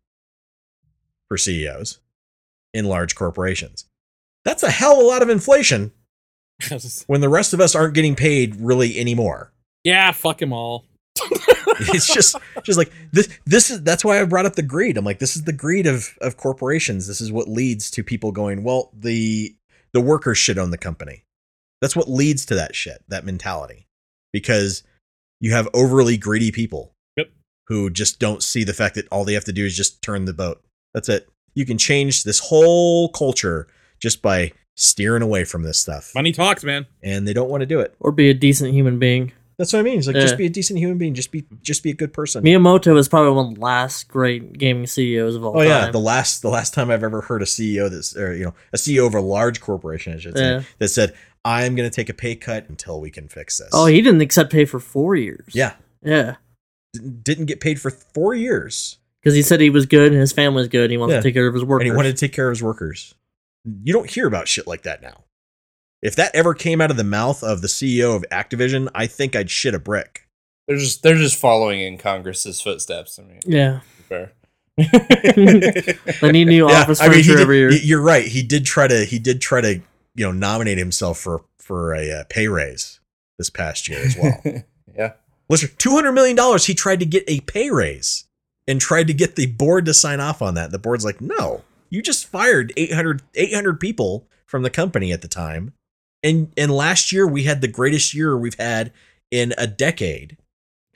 for CEOs in large corporations. That's a hell of a lot of inflation *laughs* when the rest of us aren't getting paid really anymore yeah, fuck them all. *laughs* it's just just like this this is that's why I brought up the greed. I'm like this is the greed of of corporations. This is what leads to people going, well, the the workers should own the company. That's what leads to that shit, that mentality. Because you have overly greedy people Yep. who just don't see the fact that all they have to do is just turn the boat. That's it. You can change this whole culture just by steering away from this stuff. Money talks, man. And they don't want to do it. Or be a decent human being. That's what I mean. He's like, just be a decent human being. Just be, just be a good person. Miyamoto is probably one of the last great gaming CEOs of all Oh time. yeah, the last the last time I've ever heard a CEO that's or you know a CEO of a large corporation, I should say, Yeah. that said, "I'm going to take a pay cut until we can fix this." oh, he didn't accept pay for four years. yeah, Yeah. D- didn't get paid for four years, Because he said he was good and his family was good and he wanted Yeah. to take care of his workers. and he wanted to take care of his workers. You don't hear about shit like that now. If that ever came out of the mouth of the CEO of Activision, I think I'd shit a brick. They're just they're just following in Congress's footsteps. I mean, yeah. fair. *laughs* *laughs* They need new office I mean, furniture did- every year. You're right. He did try to. He did try to. You know, nominate himself for for a uh, pay raise this past year as well. *laughs* yeah. Listen, two hundred million dollars. He tried to get a pay raise and tried to get the board to sign off on that. The board's like, no, you just fired 800, 800 people from the company at the time, and and last year we had the greatest year we've had in a decade.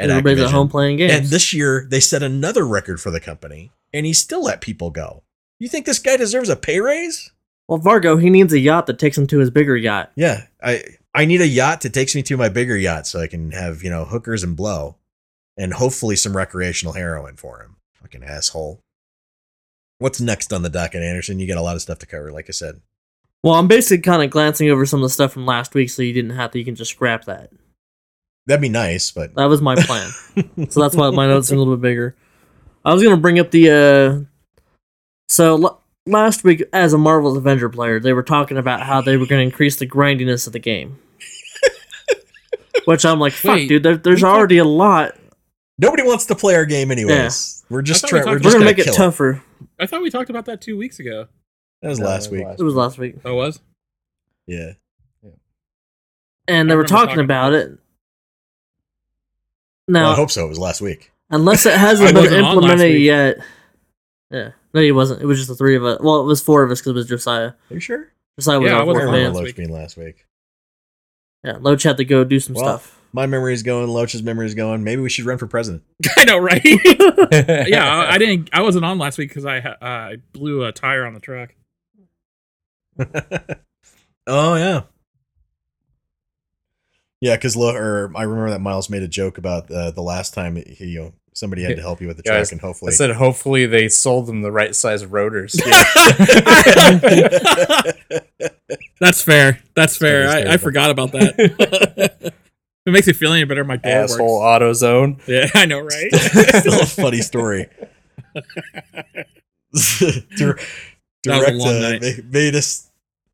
At Everybody's at home playing games. And this year they set another record for the company, and he still let people go. You think this guy deserves a pay raise? well, Vargo, he needs a yacht that takes him to his bigger yacht. Yeah, I I need a yacht that takes me to my bigger yacht so I can have you know hookers and blow, and hopefully some recreational heroin for him. Fucking asshole. What's next on the docket, Anderson? You got a lot of stuff to cover, like I said. Well, I'm basically kind of glancing over some of the stuff from last week so you didn't have to, you can just scrap that. That'd be nice, but That was my plan. *laughs* so that's why my notes are a little bit bigger. I was going to bring up the. uh So l- last week, as a Marvel's Avenger player, they were talking about how they were going to increase the grindiness of the game. *laughs* Which I'm like, fuck, Wait, dude, there, there's already a lot. nobody wants to play our game anyways. We're just I we trying. We're just We're gonna going to make it kill tougher. I thought we talked about that two weeks ago. That was No, last that week. was It was last week. Oh, it was? Yeah. And they I were talking talking about about it. Well, I hope so. It was last week. unless it *laughs* hasn't been wasn't on last implemented yet. Yeah. No, he wasn't. It was just the three of us. Well, it was four of us because it was Josiah. Are you sure? Josiah was Yeah, I wasn't I on last Loach week. being last week. Yeah, Loach had to go do some Well, stuff. my memory's going. Loach's memory's going. Maybe we should run for president. *laughs* I know, right? *laughs* yeah, I, I didn't. I wasn't on last week because I uh, I blew a tire on the truck. *laughs* oh yeah, yeah. Because or I remember that Miles made a joke about uh, the last time he, you know, somebody had to help you with the Guys, truck, and I hopefully. said hopefully they sold them the right size rotors. *laughs* *laughs* That's fair. That's fair. That is I, I forgot about that. it makes me feel any better. My door Asshole works. AutoZone. Yeah, I know, right? Still a funny story. Dir- That was a direct long uh, night. ma- made us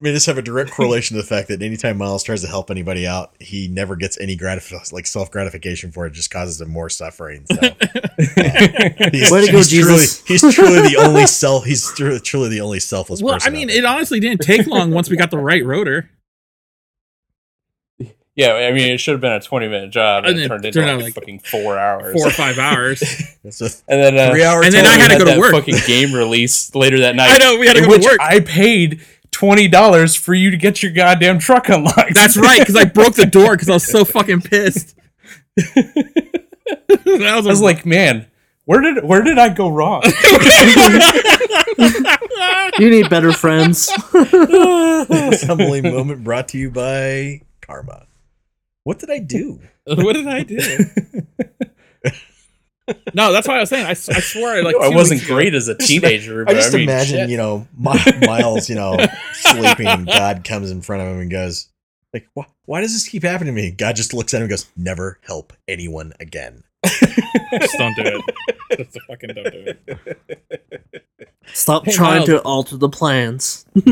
made us have a direct correlation to the fact that anytime Miles tries to help anybody out, he never gets any gratif- like self gratification for it. it. Just causes him more suffering. So. *laughs* He's, Way to go, he's truly, Jesus. he's truly the only self. He's tru- truly the only selfless well, I mean, it honestly didn't take long once we got the right rotor. Yeah, I mean, it should have been a 20 minute job, and And it it turned into turned like, like fucking four hours. Four or five hours. *laughs* And then uh, three hours. and then. I had to go to work. Fucking game release later that *laughs* night. I know, we had to go to work. I paid twenty dollars for you to get your goddamn truck unlocked. That's right, because I broke the door because I was so *laughs* fucking pissed. *laughs* that was, I was like, man, where did where did I go wrong? *laughs* You need better friends. this humbling moment brought to you by Karma. What did I do? what did I do? No, that's why I was saying. I, I swore, like *laughs* I wasn't weeks ago- great as a teenager. I But I, just mean, imagine, shit. you know, Mi- Miles, you know, sleeping, and God comes in front of him and goes, like, why, why does this keep happening to me? God just looks at him and goes, never help anyone again. Just don't do it. Just fucking don't do it. Stop Hey, trying Miles. to alter the plans. *laughs*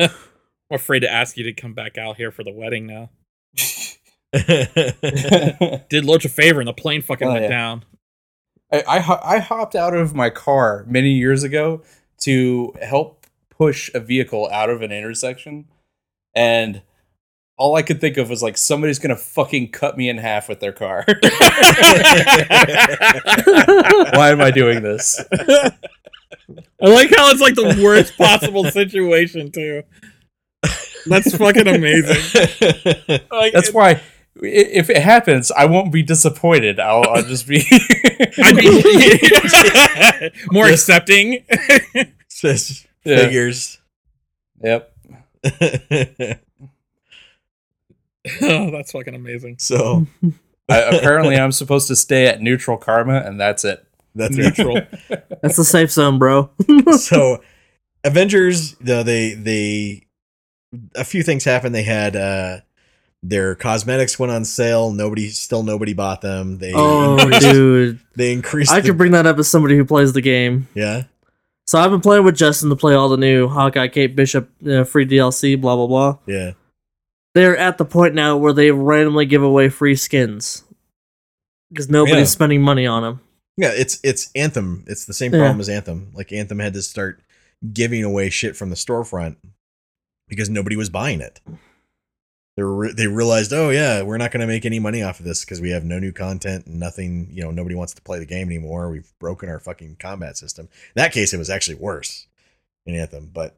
I'm afraid to ask you to come back out here for the wedding now. *laughs* *laughs* Did Loach a favor and the plane fucking Oh, went yeah. down. I, I I hopped out of my car many years ago to help push a vehicle out of an intersection, and all I could think of was like somebody's gonna fucking cut me in half with their car. *laughs* Why am I doing this? I like how it's like the worst possible situation too. That's fucking amazing. Like, That's why if it happens, I won't be disappointed. I'll, I'll just be. *laughs* I'd be *laughs* more accepting. *laughs* Says Yeah. figures. yep. oh, that's fucking amazing. So I, apparently, I'm supposed to stay at neutral karma, and that's it. that's Neutral. That's the safe zone, bro. so Avengers, the, they they a few things happened. They had uh their cosmetics went on sale. Nobody, still nobody bought them. They oh, dude. *laughs* they increased. I the- could bring that up as somebody who plays the game. yeah. So I've been playing with Justin to play all the new Hawkeye, Kate Bishop, uh, free DLC, blah blah blah. Yeah. They're at the point now where they randomly give away free skins because nobody's Yeah. spending money on them. Yeah, it's it's Anthem. It's the same Yeah. problem as Anthem. Like Anthem had to start giving away shit from the storefront because nobody was buying it. They re- they realized, oh yeah, we're not going to make any money off of this because we have no new content and nothing. You know, nobody wants to play the game anymore. We've broken our fucking combat system. In that case, it was actually worse in Anthem. But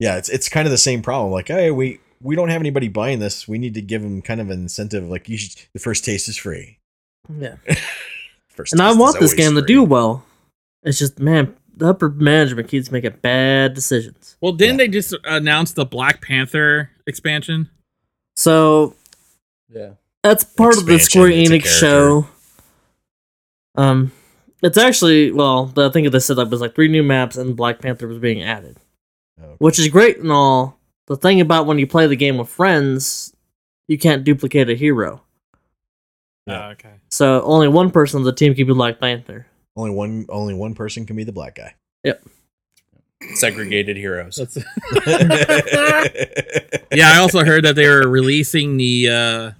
yeah, it's it's kind of the same problem. Like, hey, we we don't have anybody buying this. We need to give them kind of an incentive. Like, you should, the first taste is free. Yeah, *laughs* First and I taste is want this always game to do well. It's just man, the upper management keeps making bad decisions. Well, didn't they just announce the Black Panther expansion? So Yeah. that's part of the Expansion, Square it's Enix show. Um, it's actually well, I think they said that was like three new maps and Black Panther was being added, Okay. which is great and all. The thing about when you play the game with friends, you can't duplicate a hero. Yeah. Oh, okay. So only one person on the team can be Black Panther. Only one only one person can be the black guy. Segregated heroes. That's *laughs* yeah. I also heard that they were releasing the uh,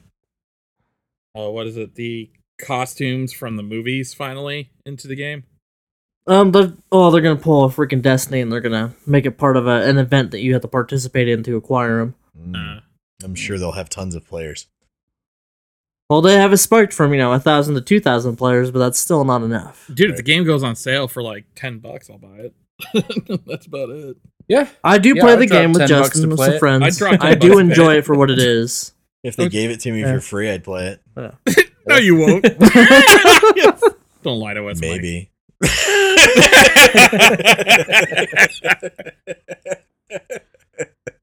oh, what is it? The costumes from the movies finally into the game. Um, they're, oh, they're gonna pull a freaking Destiny and they're gonna make it part of a, an event that you have to participate in to acquire them. Mm, I'm sure they'll have tons of players. Well, they have it spiked from you know a thousand to two thousand players, but that's still not enough. dude, if the game goes on sale for like ten bucks, I'll buy it. *laughs* That's about it. Yeah. I do Yeah, play I'd the game with 10 Justin to with some it. friends. I'd drop 10 I do enjoy play it for what it is. If they gave it to me Yeah. for free, I'd play it. *laughs* No, you won't. *laughs* Don't lie to us. Maybe.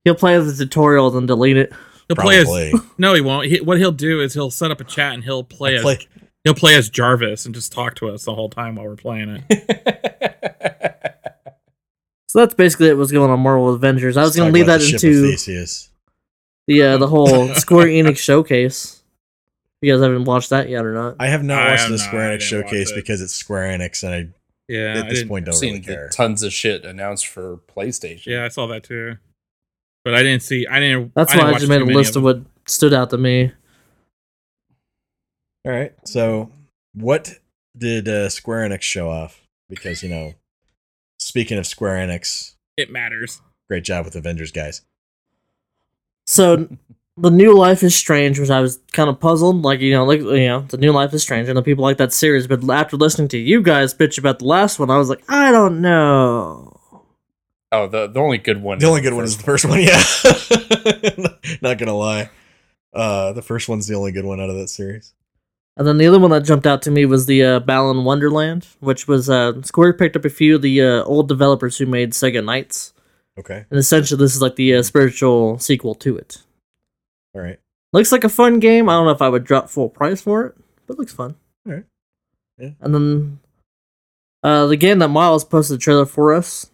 He'll play the tutorial then delete it. He'll play as no, he won't. He, what he'll do is he'll set up a chat and he'll play as Play- he'll play as Jarvis and just talk to us the whole time while we're playing it. So that's basically it. What's going on Marvel Avengers? I was gonna talk leave that the ship into Theseus. the uh, the whole *laughs* Square Enix showcase. You guys haven't watched that yet or not? I have not I watched have the not. Square Enix showcase it. because it's Square Enix, and I Yeah, at this didn't- point I've don't seen really the care. tons of shit announced for PlayStation. Yeah, I saw that too, but I didn't see. I didn't. That's I why didn't I just made a list of them. what stood out to me. All right. So, what did uh, Square Enix show off? Because you know, speaking of Square Enix, it matters. great job with Avengers, guys. So the new Life is Strange, which I was kind of puzzled. Like you know, like you know, the new Life is Strange, and the people like that series. But after listening to you guys bitch about the last one, I was like, I don't know. Oh, the the only good one. The only good one is the first one. *laughs* Yeah, *laughs* not gonna lie. Uh, the first one's the only good one out of that series. And then the other one that jumped out to me was the uh, Balan Wonderland, which was uh, Square picked up a few of the uh, old developers who made Sega Knights, Okay. and essentially this is like the uh, spiritual sequel to it. All right. Looks like a fun game. I don't know if I would drop full price for it, but it looks fun. Alright. Yeah. And then uh, the game that Miles posted the trailer for us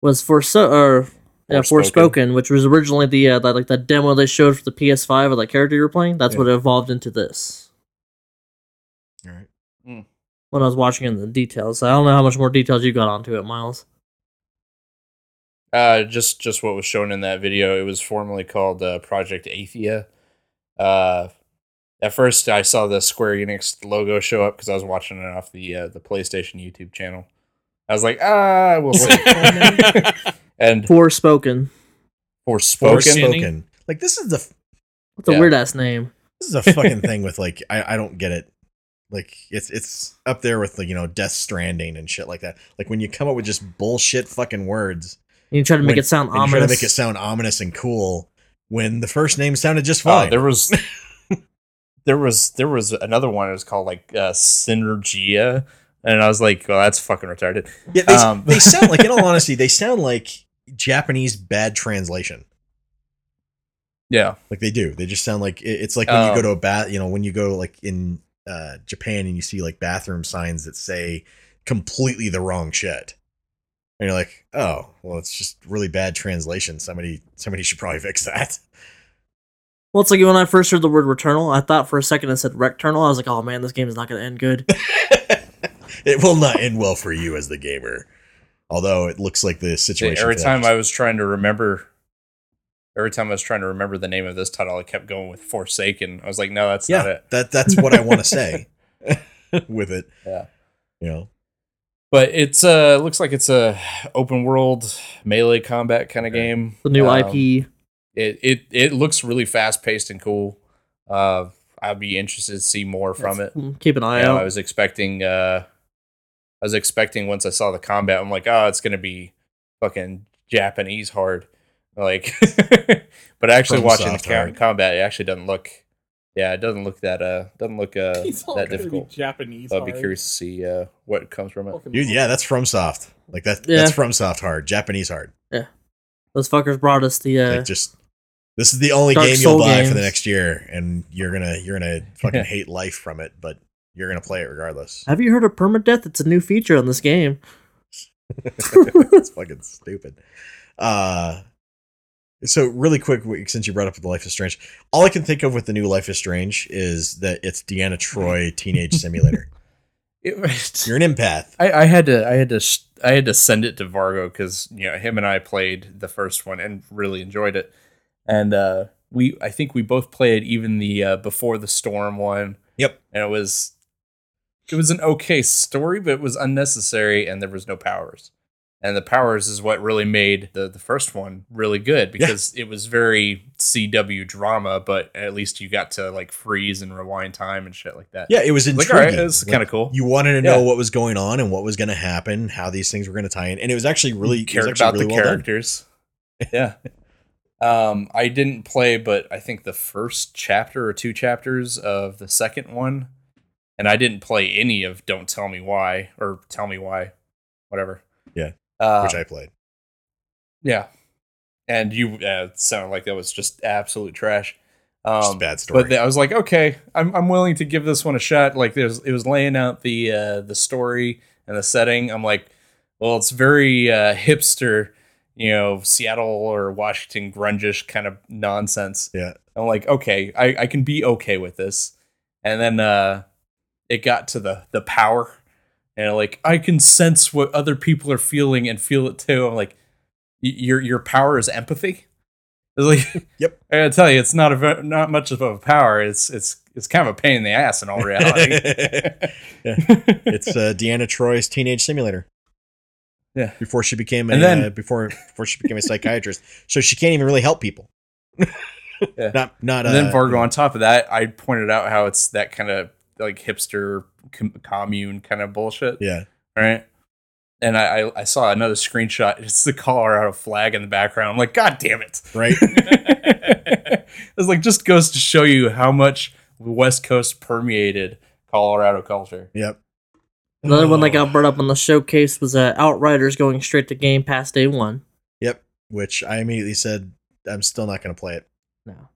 was for so or yeah, Forspoken. Forspoken, which was originally the uh, that, like the demo they showed for the PS5 of that character you were playing. That's Yeah. what evolved into this. All right. When I was watching in the details, I don't know how much more details you got onto it, Miles. Uh, just just what was shown in that video. It was formerly called uh, Project Athia. Uh, at first, I saw the Square Enix logo show up because I was watching it off the uh, the PlayStation YouTube channel. I was like, ah, we'll see. *laughs* and Forspoken. Forspoken. Forspoken. Like this is the What's a weird ass name? this is a fucking thing with like I I don't get it. Like it's it's up there with like you know Death Stranding and shit like that. Like when you come up with just bullshit fucking words, You try to make when- it sound and you ominous. try to make it sound ominous and cool when the first name sounded just Oh, fine. there was *laughs* there was there was another one. It was called like uh, Synergia, and I was like, well, that's fucking retarded. yeah, they, um, they sound like in all *laughs* honesty, they sound like Japanese bad translation. Yeah. Like they do. They just sound like it's like when you go Um, to a bath. You know, when you go like in uh, Japan and you see like bathroom signs that say completely the wrong shit, and you're like, oh, well, it's just really bad translation. Somebody, somebody should probably *laughs* fix that. Well, it's like when I first heard the word Returnal, I thought for a second it said Recturnal. I was like, oh man, this game is not going to end good. *laughs* it will not end well for you as the gamer. Although it looks like the situation. Every time I was trying to remember, every time I was trying to remember the name of this title, I kept going with Forsaken. I was like, no, that's not yeah, it. that that's what I want to *laughs* say with it. Yeah. You know, But it's uh looks like it's a open world melee combat kind of game. The new Um, IP. It it it looks really fast paced and cool. Uh, I'd be interested to see more from it. Keep an eye You know, out. I was expecting uh I was expecting once I saw the combat, I'm like, oh, it's gonna be fucking Japanese hard. Like *laughs* but actually From watching the soft combat, it actually doesn't look yeah, it doesn't look that uh doesn't look uh *laughs* that gonna be difficult. Japanese. So I'd be hard. curious to see uh what comes from it. Dude, yeah, that's FromSoft. Like that. Yeah. That's FromSoft hard, Japanese hard. Yeah, those fuckers brought us the. Uh, Like just this is the only Dark game you'll Soul buy for the next year, and you're gonna you're gonna *laughs* fucking hate life from it, but you're gonna play it regardless. have you heard of permadeath? It's a new feature on this game. it's fucking stupid. Uh, so really quick, since you brought up the Life is Strange, all I can think of with the new Life is Strange is that it's Deanna Troi *laughs* Teenage Simulator. *laughs* It- You're an empath. I, I had to I had to sh- I had to send it to Vargo because you know him and I played the first one and really enjoyed it, and uh, we I think we both played even the uh, before the storm one. Yep. and it was it was an okay story, but it was unnecessary, and there was no powers. And the powers is what really made the the first one really good because it was very CW drama, but at least you got to like freeze and rewind time and shit like that. Yeah, it was Like, intriguing. all right, it's kinda cool. You wanted to know Yeah. what was going on and what was going to happen, how these things were going to tie in, and it was actually really it was cared actually about really the well done. characters. yeah. Um, I didn't play, but I think the first chapter or two chapters of the second one, and I didn't play any of "Don't Tell Me Why" or "Tell Me Why," whatever. Uh, which I played. yeah. And you uh, it sounded like that was just absolute trash. Um, Just bad story. But I was like, okay, I'm I'm willing to give this one a shot. Like there's it was laying out the uh, the story and the setting. I'm like, well, it's very uh, hipster, you know, Seattle or Washington grungish kind of nonsense. Yeah. I'm like, okay, I, I can be okay with this. And then uh, it got to the the power, and like I can sense what other people are feeling and feel it too. I'm like, your your power is empathy. *laughs* It's like, Yep. *laughs* I gotta tell you, it's not a not much of a power. It's it's it's kind of a pain in the ass in all reality. *laughs* Yeah. It's uh, Deanna Troi's Teenage Simulator. Yeah. Before she became a And then- uh, before before she became a psychiatrist, so she can't even really help people. Yeah. Not not. and then uh, Vargo, on top of that, I pointed out how it's that kind of like hipster com- commune kind of bullshit. Yeah. right? And I, I, I saw another screenshot. It's the Colorado flag in the background. I'm like, God damn it! Right. *laughs* it's like just goes to show you how much the West Coast permeated Colorado culture. Yep. Another one that got brought up on the showcase was uh, Outriders going straight to Game Pass day one. Yep. Which I immediately said I'm still not going to play it. No.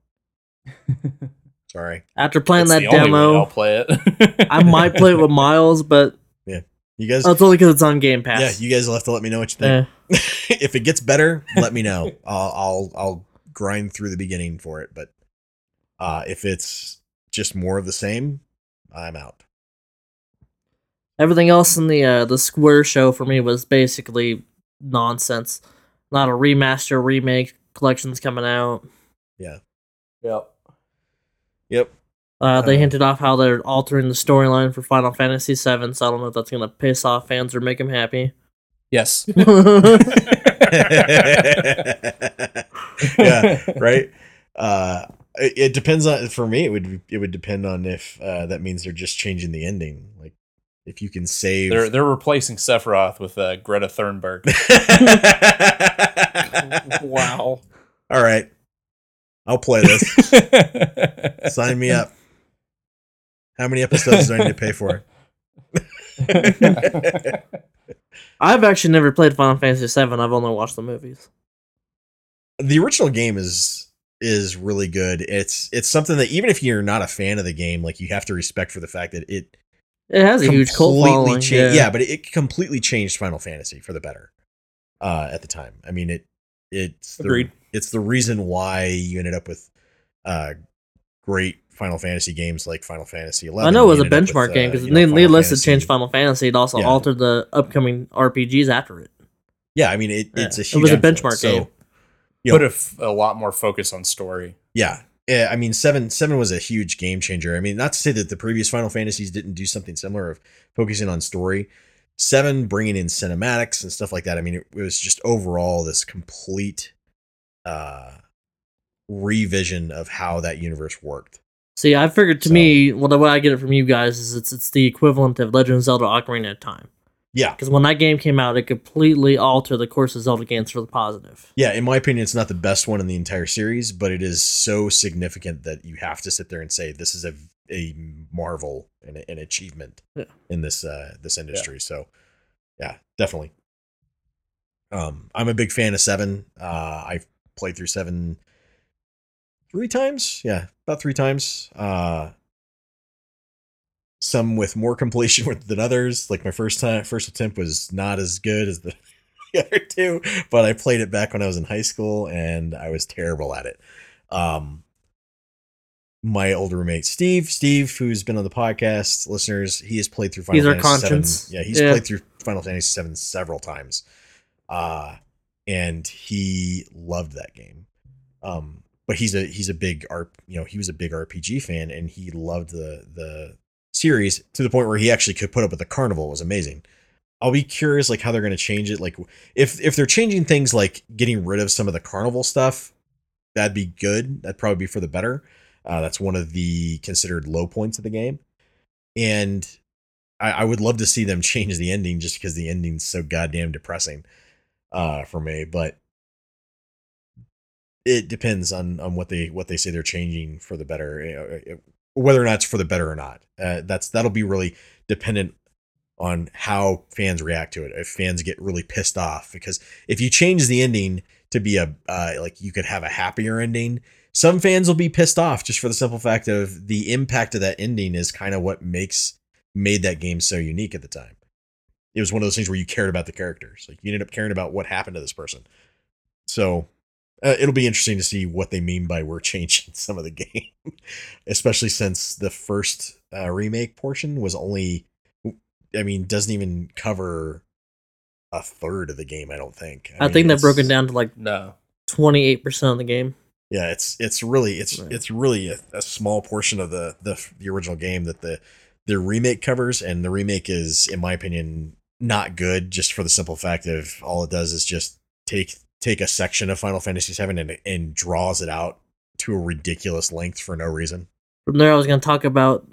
*laughs* Sorry. After playing That's that demo, I'll play it. *laughs* I might play it with Miles, but yeah, You guys. oh, it's only because it's on Game Pass. yeah, you guys will have to let me know what you think. *laughs* if it gets better, let me know. *laughs* I'll I'll I'll grind through the beginning for it. But uh, if it's just more of the same, I'm out. Everything else in the uh, the Square show for me was basically nonsense. Not a remaster, remake, collections coming out. Yeah. Yep. Yep. Uh, they Uh, hinted off how they're altering the storyline for Final Fantasy VII, so I don't know if that's gonna piss off fans or make them happy. Yes. *laughs* *laughs* yeah. Right. Uh, it, it depends on. For me, it would it would depend on if uh, that means they're just changing the ending. Like if you can save. They're they're replacing Sephiroth with uh, Greta Thunberg. *laughs* wow. All right. I'll play this. *laughs* Sign me up. How many episodes do I need to pay for it? *laughs* I've actually never played Final Fantasy VII. I've only watched the movies. the original game is is really good. It's it's something that even if you're not a fan of the game, like you have to respect for the fact that it It has a huge cult completely following. cha- yeah. yeah, but it, it completely changed Final Fantasy for the better. Uh, at the time, I mean it. It's the, Agreed. It's the reason why you ended up with uh, great Final Fantasy games like Final Fantasy Eleven. I know it was a benchmark with, game uh, because Final needless to change Final Fantasy, it also Yeah. altered the upcoming RPGs after it. Yeah, I mean it, Yeah. it's a It huge was a benchmark So, game. you Put know, a, f- a lot more focus on story. Yeah. Yeah, I mean seven seven was a huge game changer. I mean, not to say that the previous Final Fantasies didn't do something similar of focusing on story. Seven bringing in cinematics and stuff like that. I mean, it, it was just overall this complete uh revision of how that universe worked. See, I figured to me, well, the way I get it from you guys is it's it's the equivalent of Legend of Zelda: Ocarina of Time. Yeah. Because when that game came out, it completely altered the course of Zelda games for the positive. Yeah, in my opinion, it's not the best one in the entire series, but it is so significant that you have to sit there and say this is a a marvel and an achievement Yeah. in this uh this industry. So, yeah, definitely. Um, I'm a big fan of seven. Uh, I've played through seven three times. Yeah, about three times. Uh, some with more *laughs* completion with than others. Like my first time, first attempt was not as good as the, *laughs* the other two, but I played it back when I was in high school and I was terrible at it. Um, my older roommate Steve, Steve, who's been on the podcast, listeners, he has played through Final He's our Fantasy conscience. VII. Yeah, he's Yeah. played through Final Fantasy Seven several times, uh, and he loved that game. Um, but he's a he's a big you know, he was a big RPG fan, and he loved the the series to the point where he actually could put up with the carnival. It was amazing. I'll be curious, like how they're going to change it. Like if if they're changing things, like getting rid of some of the carnival stuff, that'd be good. That'd probably be for the better. Uh, that's one of the considered low points of the game, and I, I would love to see them *laughs* change the ending just because the ending's so goddamn depressing uh, for me. But it depends on on what they what they say they're changing for the better, whether or not it's for the better or not. Uh, that's that'll be really dependent on how fans react to it. If fans get really pissed off, because if you change the ending to be a uh, like you could have a happier ending, some fans will be pissed off just for the simple fact of the impact of that ending is kind of what makes made that game so unique at the time. It was one of those things where you cared about the characters, like you ended up caring about what happened to this person. So uh, it'll be interesting to see what they mean by we're *laughs* changing some of the game, especially since the first uh, remake portion was only, I mean, doesn't even cover a third of the game. I don't think. I, mean, think they've broken down to like No. twenty eight percent of the game. Yeah, it's it's really it's Right. it's really a, a small portion of the, the the original game that the the remake covers, and the remake is, in my opinion, not good. Just for the simple fact of all it does is just take take a section of Final Fantasy VII and and draws it out to a ridiculous length for no reason. From there, I was going to talk about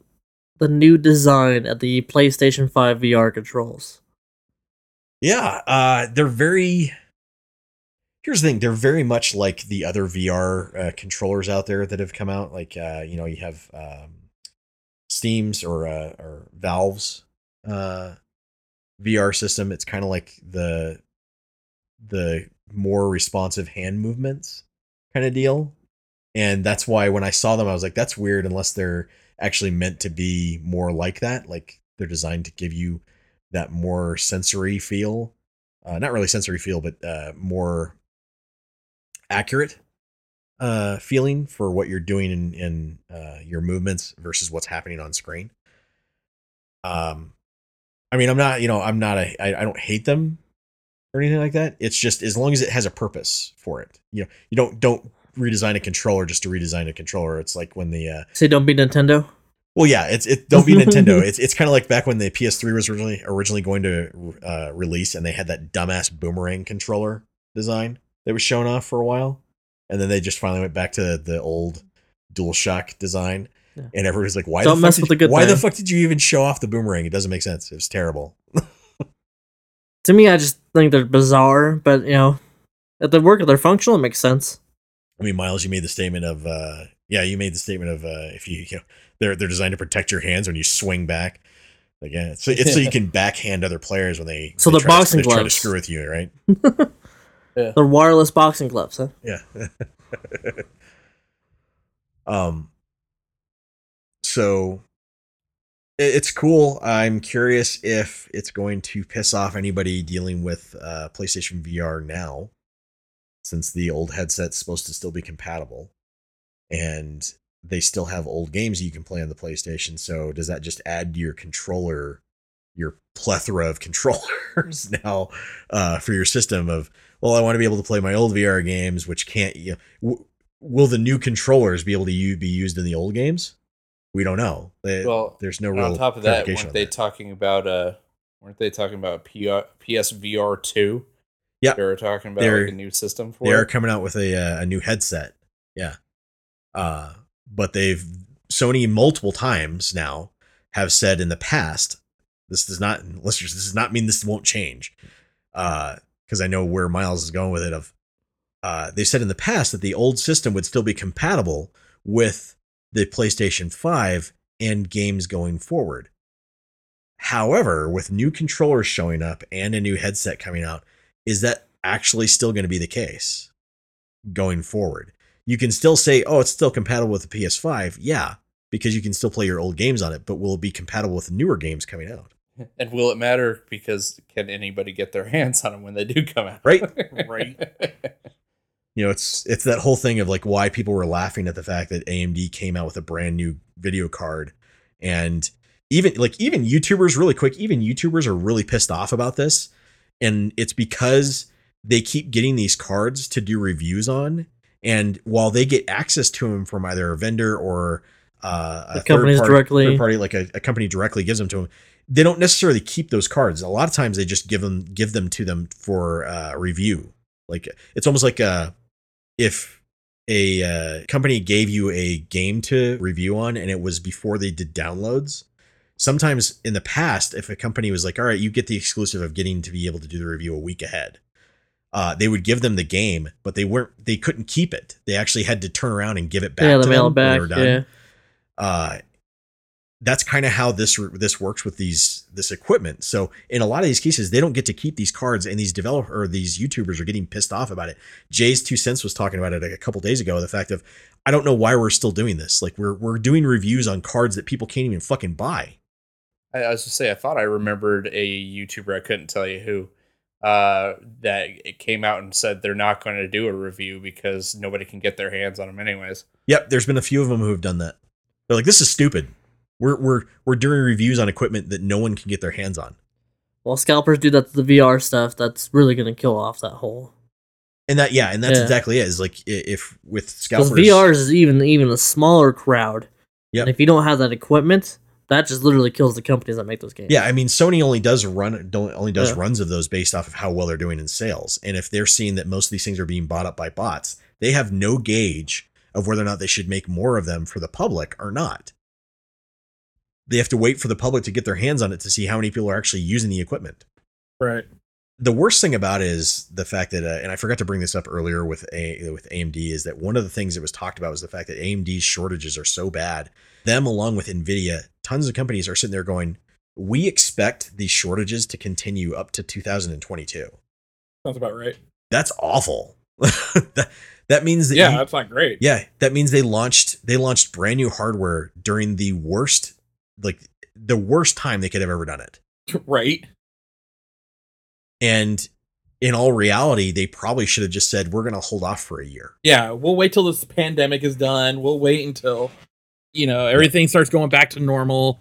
the new design at the PlayStation Five VR controls. Yeah, uh, they're very. Here's the thing: they're very much like the other VR uh, controllers out there that have come out. Like, uh, you know, you have um, Steam's or uh, or Valve's uh, VR system. It's kind of like the the more responsive hand movements kind of deal, and that's why when I saw them, I was like, "That's weird." Unless they're actually meant to be more like that, like they're designed to give you that more sensory feel uh, not really sensory feel but uh, more accurate uh, feeling for what you're doing in, in uh, your movements versus what's happening on screen um i mean i'm not you know i'm not a I, I don't hate them or anything like that it's just as long as it has a purpose for it you know you don't don't redesign a controller just to redesign a controller it's like when the uh, Say, don't be Nintendo. well, yeah, it's it. Don't be *laughs* Nintendo. It's it's kind of like back when the PS3 was originally originally going to uh, release, and they had that dumbass boomerang controller design that was shown off for a while, and then they just finally went back to the old DualShock design, Yeah. and everybody's like, "Why Don't the fuck did, the good Why the fuck did you even show off the boomerang? It doesn't make sense. It was terrible." *laughs* To me, I just think they're bizarre, but you know, if they work, they're functional, it makes sense. I mean, Miles, you made the statement of, uh, yeah, you made the statement of uh, if you, you know, they're they're designed to protect your hands when you swing back. Like, yeah, it's, it's so you *laughs* can backhand other players when they So they they're try to- boxing they try to screw with you, right? *laughs* They're wireless boxing gloves, huh? Yeah. *laughs* Um, so it- it's cool. I'm curious if it's going to piss off anybody dealing with uh, PlayStation VR now, since the old headset's supposed to still be compatible, and they still have old games you can play on the PlayStation. So does that just add to your controller, your plethora of controllers now uh, for your system? Of well, I want to be able to play my old VR games, which can't. You know, w- will the new controllers be able to u- be used in the old games? We don't know. They- Well, there's no real on top of that, weren't they that. talking about uh weren't they talking about P- PSVR two? Yeah. they were talking about like a new system for they are coming out with a uh, a new headset. Yeah. Uh but they've Sony multiple times now have said in the past this does not listeners this does not mean this won't change. Uh because I know where Miles is going with it of uh they said in the past that the old system would still be compatible with the PlayStation 5 and games going forward. However, with new controllers showing up and a new headset coming out, is that actually still going to be the case going forward? You can still say, oh, it's still compatible with the PS5. Yeah, because you can still play your old games on it, but will it be compatible with newer games coming out? *laughs* And will it matter? Because can anybody get their hands on them when they do come out? Right. *laughs* Right. You know, it's it's that whole thing of like why people were laughing at the fact that AMD came out with a brand new video card and even like even YouTubers really quick, even YouTubers are really pissed off about this and it's because they keep getting these cards to do reviews on and while they get access to them from either a vendor or uh, a company directly. third party like a, a company directly gives them to them they don't necessarily keep those cards a lot of times they just give them give them to them for uh, review like it's almost like uh if a uh, company gave you a game to review on and it was before they did downloads sometimes in the past if a company was like all right you get the exclusive of getting to be able to do the review a week ahead uh, they would give them the game but they weren't they couldn't keep it they actually had to turn around and give it back yeah, to the mail them it when they back. were done Yeah. uh, that's kind of how this this works with these this equipment. So in a lot of these cases, they don't get to keep these cards, and these developer or these YouTubers are getting pissed off about it. JayzTwoCents was talking about it a couple days ago. The fact of I don't know why we're still doing this. Like we're we're doing reviews on cards that people can't even fucking buy. I, I was just say I thought I remembered a YouTuber I couldn't tell you who uh that it came out and said they're not going to do a review because nobody can get their hands on them anyways. Yep, there's been a few of them who have done that. They're like, this is stupid. We're we're we're doing reviews on equipment that no one can get their hands on. Well, scalpers do that to the VR stuff. That's really going to kill off that whole. And that yeah, and that's Yeah. exactly it. Is like if with scalpers, VR is even even a smaller crowd. Yeah. And if you don't have that equipment, that just literally kills the companies that make those games. Yeah, I mean, Sony only does run don't only does Yeah. runs of those based off of how well they're doing in sales. And if they're seeing that most of these things are being bought up by bots, they have no gauge of whether or not they should make more of them for the public or not. They have to wait for the public to get their hands on it to see how many people are actually using the equipment. Right. The worst thing about it is the fact that, uh, and I forgot to bring this up earlier with a with AMD, is that one of the things that was talked about was the fact that AMD's shortages are so bad. Them along with Nvidia, tons of companies are sitting there going, "We expect these shortages to continue up to 2022." Sounds about right. That's awful. *laughs* that, that means that Yeah, you- that's not great. yeah, that means they launched they launched brand new hardware during the worst like the worst time they could have ever done it. *laughs* right. And in all reality, they probably should have just said, "We're going to hold off for a year." Yeah, we'll wait till this pandemic is done. We'll wait until you know everything starts going back to normal,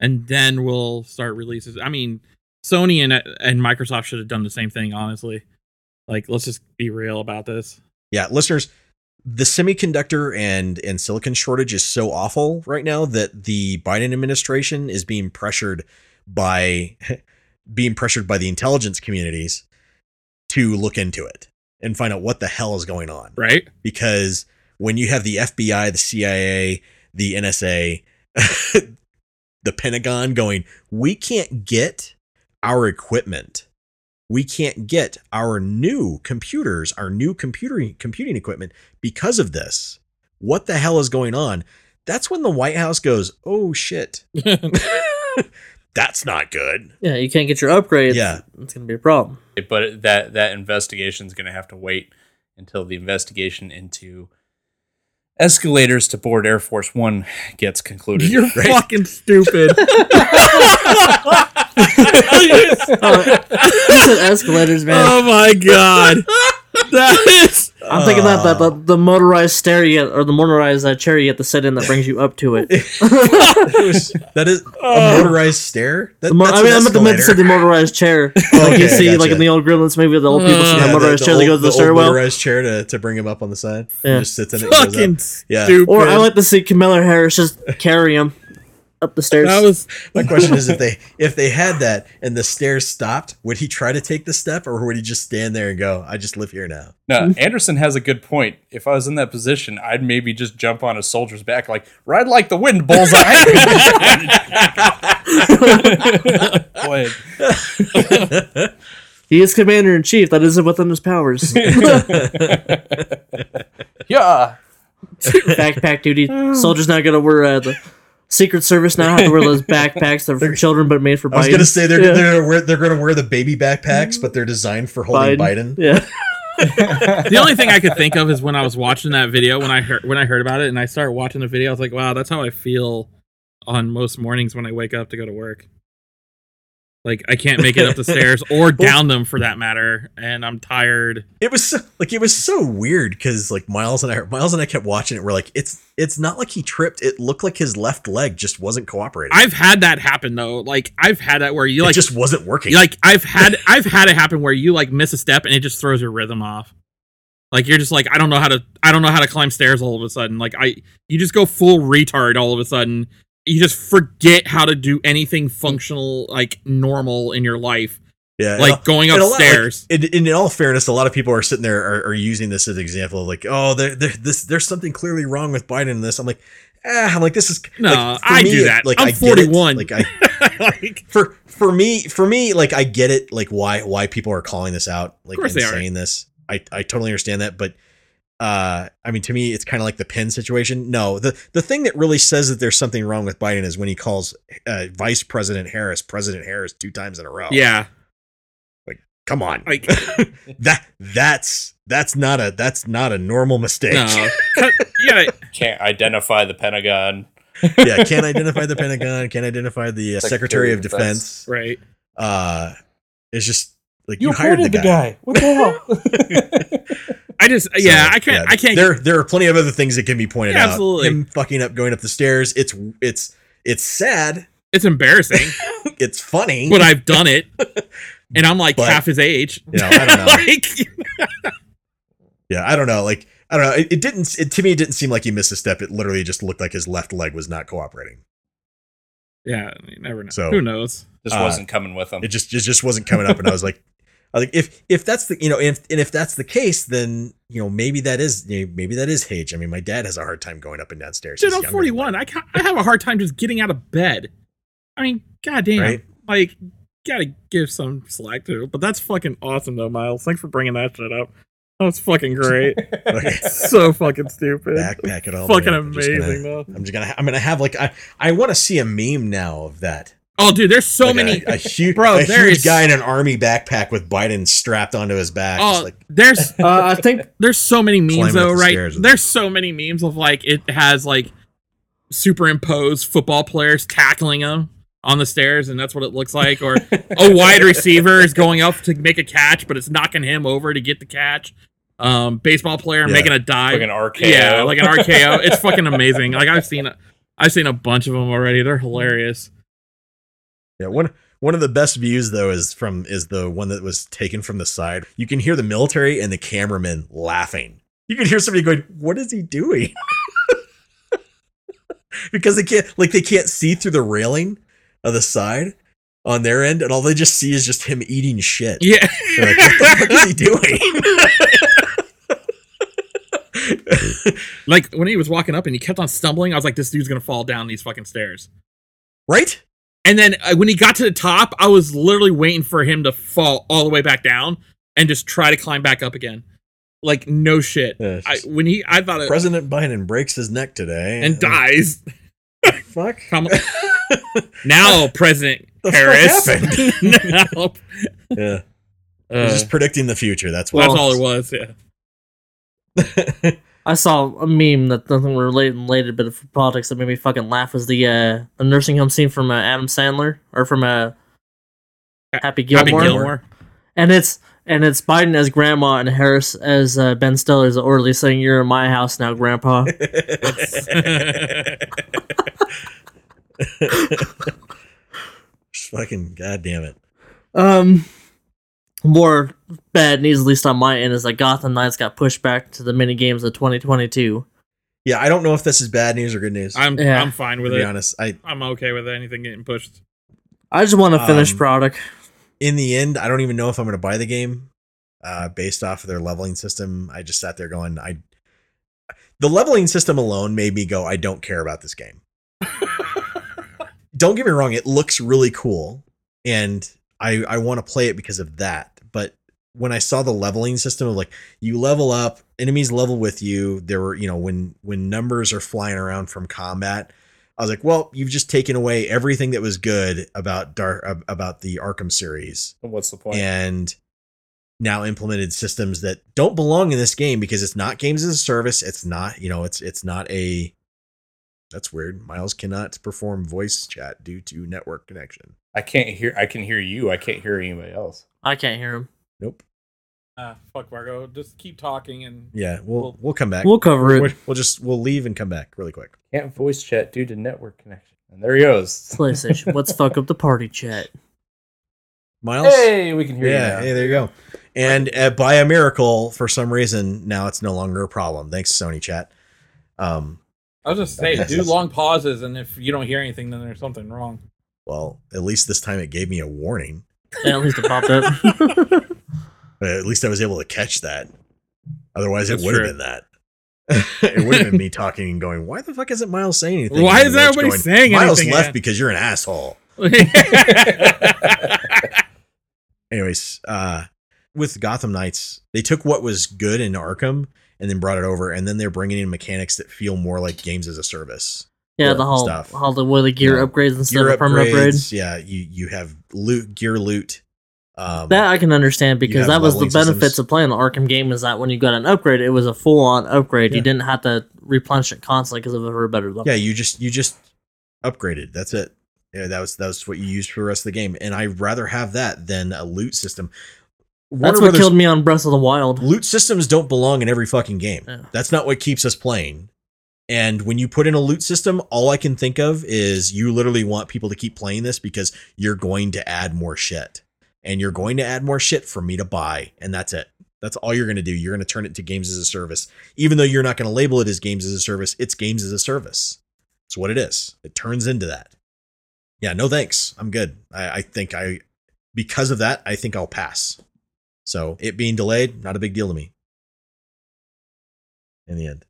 and then we'll start releases. I mean, Sony and and Microsoft should have done the same thing. Honestly, like let's just be real about this. Yeah, listeners, the semiconductor and and silicon shortage is so awful right now that the Biden administration is being pressured by *laughs* being pressured by the intelligence communities to look into it and find out what the hell is going on. Right. Because when you have the FBI, the CIA, the NSA, *laughs* the Pentagon going, we can't get our equipment. We can't get our new computers, our new computing computing equipment because of this. What the hell is going on? That's when the White House goes, "Oh shit." *laughs* *laughs* That's not good. Yeah, you can't get your upgrades. Yeah. It's going to be a problem. But that that investigation is going to have to wait until the investigation into escalators to board Air Force One gets concluded. You're Right. fucking stupid. *laughs* He said escalators, man. oh my god. That is I'm thinking that, that the, the motorized stair or the motorized uh, chair you get to sit in that brings you up to it. *laughs* It that is a motorized stair. That, The mo- that's I mean, an I meant to meant to say the motorized chair, *laughs* like you Okay, see, like in the old Gremlins movie, the old people sit in Yeah, the motorized the chair that old- goes to the old stairwell. motorized chair to, to bring him up on the side. Yeah. Just sits in it. fucking. Yeah. stupid. Or I like to see Kamala Harris just carry him up the stairs. that was My question is if they if they had that and the stairs stopped, would he try to take the step or would he just stand there and go, "I just live here now"? No, Anderson has a good point. If I was in that position, I'd maybe just jump on a soldier's back, like ride like the wind, bullseye. Boy, *laughs* he is commander in chief. That isn't within his powers. *laughs* yeah. Backpack duty. Soldiers not gonna wear uh, the Secret Service now have to wear those *laughs* backpacks that are for children but made for Biden. I was gonna say they're Yeah. they're gonna wear, they're gonna wear the baby backpacks, but they're designed for holding Biden. Yeah. *laughs* the only thing I could think of is when I was watching that video when I heard when I heard about it and I started watching the video, I was like, wow, that's how I feel on most mornings when I wake up to go to work. Like I can't make it up the *laughs* stairs or down them for that matter, and I'm tired. It was so, like it was so weird because like Miles and I Miles and I kept watching it. We're like, it's it's not like he tripped. It looked like his left leg just wasn't cooperating. I've had that happen though. Like I've had that where you it like just wasn't working. like I've had I've had it happen where you like miss a step and it just throws your rhythm off. Like you're just like I don't know how to I don't know how to climb stairs all of a sudden. Like I you just go full retard all of a sudden. You just forget how to do anything functional like normal in your life. yeah, like and going and a lot- like, upstairs. in, in all fairness, a lot of people are sitting there are, are using this as an example of like, oh, there, there, this there's something clearly wrong with Biden in this. I'm like, ah, I'm like, this is No, like, I me, do that. Like I'm I 41. Like I *laughs* like for for me for me like I get it like why why people are calling this out like and saying this. I I totally understand that, but uh I mean to me it's kind of like the pin situation. No, the the thing that really says that there's something wrong with Biden is when he calls uh, Vice President Harris President Harris two times in a row. yeah. Like come on, Like *laughs* *laughs* that that's that's not a that's not a normal mistake. no. Yeah, *laughs* Can't identify the Pentagon. yeah, can't identify the Pentagon, can't identify the uh, Secretary, Secretary of of Defense. Defense. right. Uh, it's just like you, hired the guy. What the hell? I just yeah, So, I can't yeah, I can't There, there are plenty of other things that can be pointed Yeah, out. absolutely. Him fucking up, going up the stairs. It's, it's, it's sad. it's embarrassing, *laughs* It's funny. but I've done it. *laughs* And I'm like But- half his age. you know, I don't know. *laughs* like yeah, I don't know. Like, I don't know. It, it didn't. It, to me, it didn't seem like he missed a step. It literally just looked like his left leg was not cooperating. Yeah, you never know. So- Who knows? This Uh, wasn't coming with them. It just, it just wasn't coming up. And I was like, I was like, if, if that's the, you know, if, and if that's the case, then you know, maybe that is, you know, maybe that is H. I mean, my dad has a hard time going up and downstairs. Dude, He's I'm 41. mine. I ca I have a hard time just getting out of bed. I mean, goddamn. Right? Like, gotta give some slack to. But that's fucking awesome, though, Miles. Thanks for bringing that shit up. That was fucking great. *laughs* *laughs* So fucking stupid. Backpack it all. Fucking the way up. I'm gonna- amazing, though. I'm just gonna. I'm gonna have like I. I want to see a meme now of that. Oh, dude, there's so Like many. a, a huge, Bro, a there huge is- guy in an army backpack with Biden strapped onto his back. Oh, like there's *laughs* Uh, I think there's so many memes though, the right? stairs with There's so many memes of like it has like superimposed football players tackling him on the stairs, and that's what it looks like. Or *laughs* a wide receiver is going up to make a catch, but it's knocking him over to get the catch. Um, baseball player Yeah. making a dive, Like an RKO. Yeah, like an RKO. it's fucking *laughs* amazing. Like I've seen, I've seen a bunch of them already. They're hilarious. Yeah. One one of the best views though is from is the one that was taken from the side. You can hear the military and the cameraman laughing. You can hear somebody going, "What is he doing?" *laughs* because they can't like they can't see through the railing of the side on their end, and all they just see is just him eating shit. Yeah, They're like, what the fuck is he doing? *laughs* like when he was walking up and he kept on stumbling, I was like, this dude's gonna fall down these fucking stairs. right? And then uh, when he got to the top, I was literally waiting for him to fall all the way back down and just try to climb back up again. Like no shit. Yeah, I, when he, I thought it President Biden breaks his neck today and dies. Fuck. Now, President Harris. now, Yeah. uh, just predicting the future. That's that's all it was. Yeah. *laughs* I saw a meme that nothing related, related but for politics that made me fucking laugh was the uh, the nursing home scene from uh, Adam Sandler or from uh, Happy Gilmore. Happy Gilmore. and it's and it's Biden as grandma and Harris as uh, Ben Stiller as the orderly saying, "You're in my house now, Grandpa." *laughs* *laughs* Fucking goddamn it. um, more bad news, at least on my end, is that Gotham Knights got pushed back to the mini games of 2022. Yeah, I don't know if this is bad news or good news. I'm Yeah. I'm fine to with be honest, I I'm okay with anything getting pushed. I just want a finished Um, product. in the end, I don't even know if I'm going to buy the game uh, based off of their leveling system. I just sat there going, I. The leveling system alone made me go, I don't care about this game. *laughs* don't get me wrong, it looks really cool, and I I want to play it because of that. But when I saw the leveling system of like you level up, enemies level with you, there were you know when when numbers are flying around from combat. I was like, well, you've just taken away everything that was good about Dark about the Arkham series What's the point? and now implemented systems that don't belong in this game because it's not games as a service. It's not, you know, it's it's not a that's weird. Miles cannot perform voice chat due to network connection. I can't hear. I can hear you. I can't hear anybody else. I can't hear him. Nope. Ah, fuck Vargo. Just keep talking and Yeah, we'll we'll come back. We'll cover it. We'll, we'll just we'll leave and come back really quick. Can't voice chat due to network connection. And there he goes. *laughs* PlayStation. Let's fuck up the party chat. Miles. Hey, we can hear yeah, you. Now. hey, there you go. And uh, by a miracle, for some reason, now it's no longer a problem. Thanks, Sony Chat. Um, I was just saying, do long pauses, and if you don't hear anything, then there's something wrong. well, at least this time it gave me a warning. Yeah, at least it popped up. *laughs* But at least I was able to catch that. Otherwise, That's it would have been that. *laughs* it would have been me talking and going, "Why the fuck isn't Miles saying anything?" Why And is Roach everybody saying Miles anything Miles left again?" because you're an asshole. *laughs* Anyways, uh, with Gotham Knights, they took what was good in Arkham and then brought it over, and then they're bringing in mechanics that feel more like games as a service. Yeah, the whole stuff. how the way the gear Yeah. upgrades instead Gear of permanent upgrade. upgrades, yeah. You you have loot, gear loot. Um, That I can understand because that was the leveling benefits systems. of playing the Arkham game is that when you got an upgrade, it was a full on upgrade. Yeah. You didn't have to replenish it constantly because of a better level. yeah, you just you just upgraded. That's it. Yeah, that was that was what you used for the rest of the game, and I'd rather have that than a loot system. That's what Brothers- killed me on Breath of the Wild. Loot systems don't belong in every fucking game. Yeah. That's not what keeps us playing. And when you put in a loot system, all I can think of is you literally want people to keep playing this because you're going to add more shit. And you're going to add more shit for me to buy. And that's it. That's all you're going to do. You're going to turn it to games as a service. Even though you're not going to label it as games as a service, it's games as a service. It's what it is. It turns into that. Yeah, no thanks. I'm good. I, I think I, because of that, I think I'll pass. So it being delayed, not a big deal to me. In the end,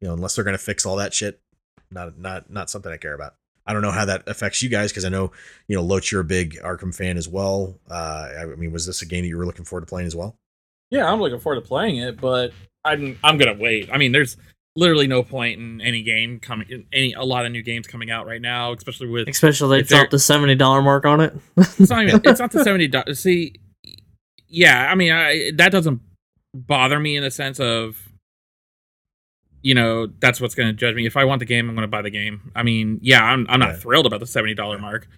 you know, unless they're gonna fix all that shit, not not not something I care about. I don't know how that affects you guys because I know you know Loach, you're a big Arkham fan as well. Uh, I mean, was this a game that you were looking forward to playing as well? Yeah, I'm looking forward to playing it, but I'm I'm gonna wait. I mean, there's literally no point in any game coming, any a lot of new games coming out right now, especially with Especially they dropped the seventy dollar mark on it. it's not even *laughs* it's not the seventy dollars. See, yeah, I mean, I, that doesn't bother me in the sense of, you know, that's what's going to judge me. If I want the game, I'm going to buy the game. I mean, yeah, I'm I'm not Right. thrilled about the seventy dollar mark.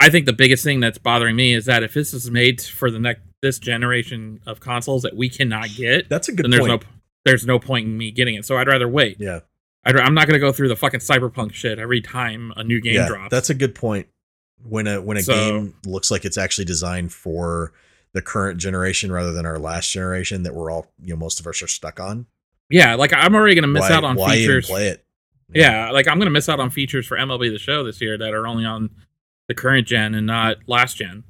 I think the biggest thing that's bothering me is that if this is made for the next this generation of consoles that we cannot get, That's a good then there's point. no there's no point in me getting it. So I'd rather wait. yeah, I'd, I'm not going to go through the fucking cyberpunk shit every time a new game yeah, drops. that's a good point. When a when a So- game looks like it's actually designed for the current generation rather than our last generation that we're all you know most of us are stuck on. Yeah, like I'm already going to miss why, out on features. play it? Yeah, like I'm gonna miss out on features for MLB the Show this year that are only on the current gen and not last gen.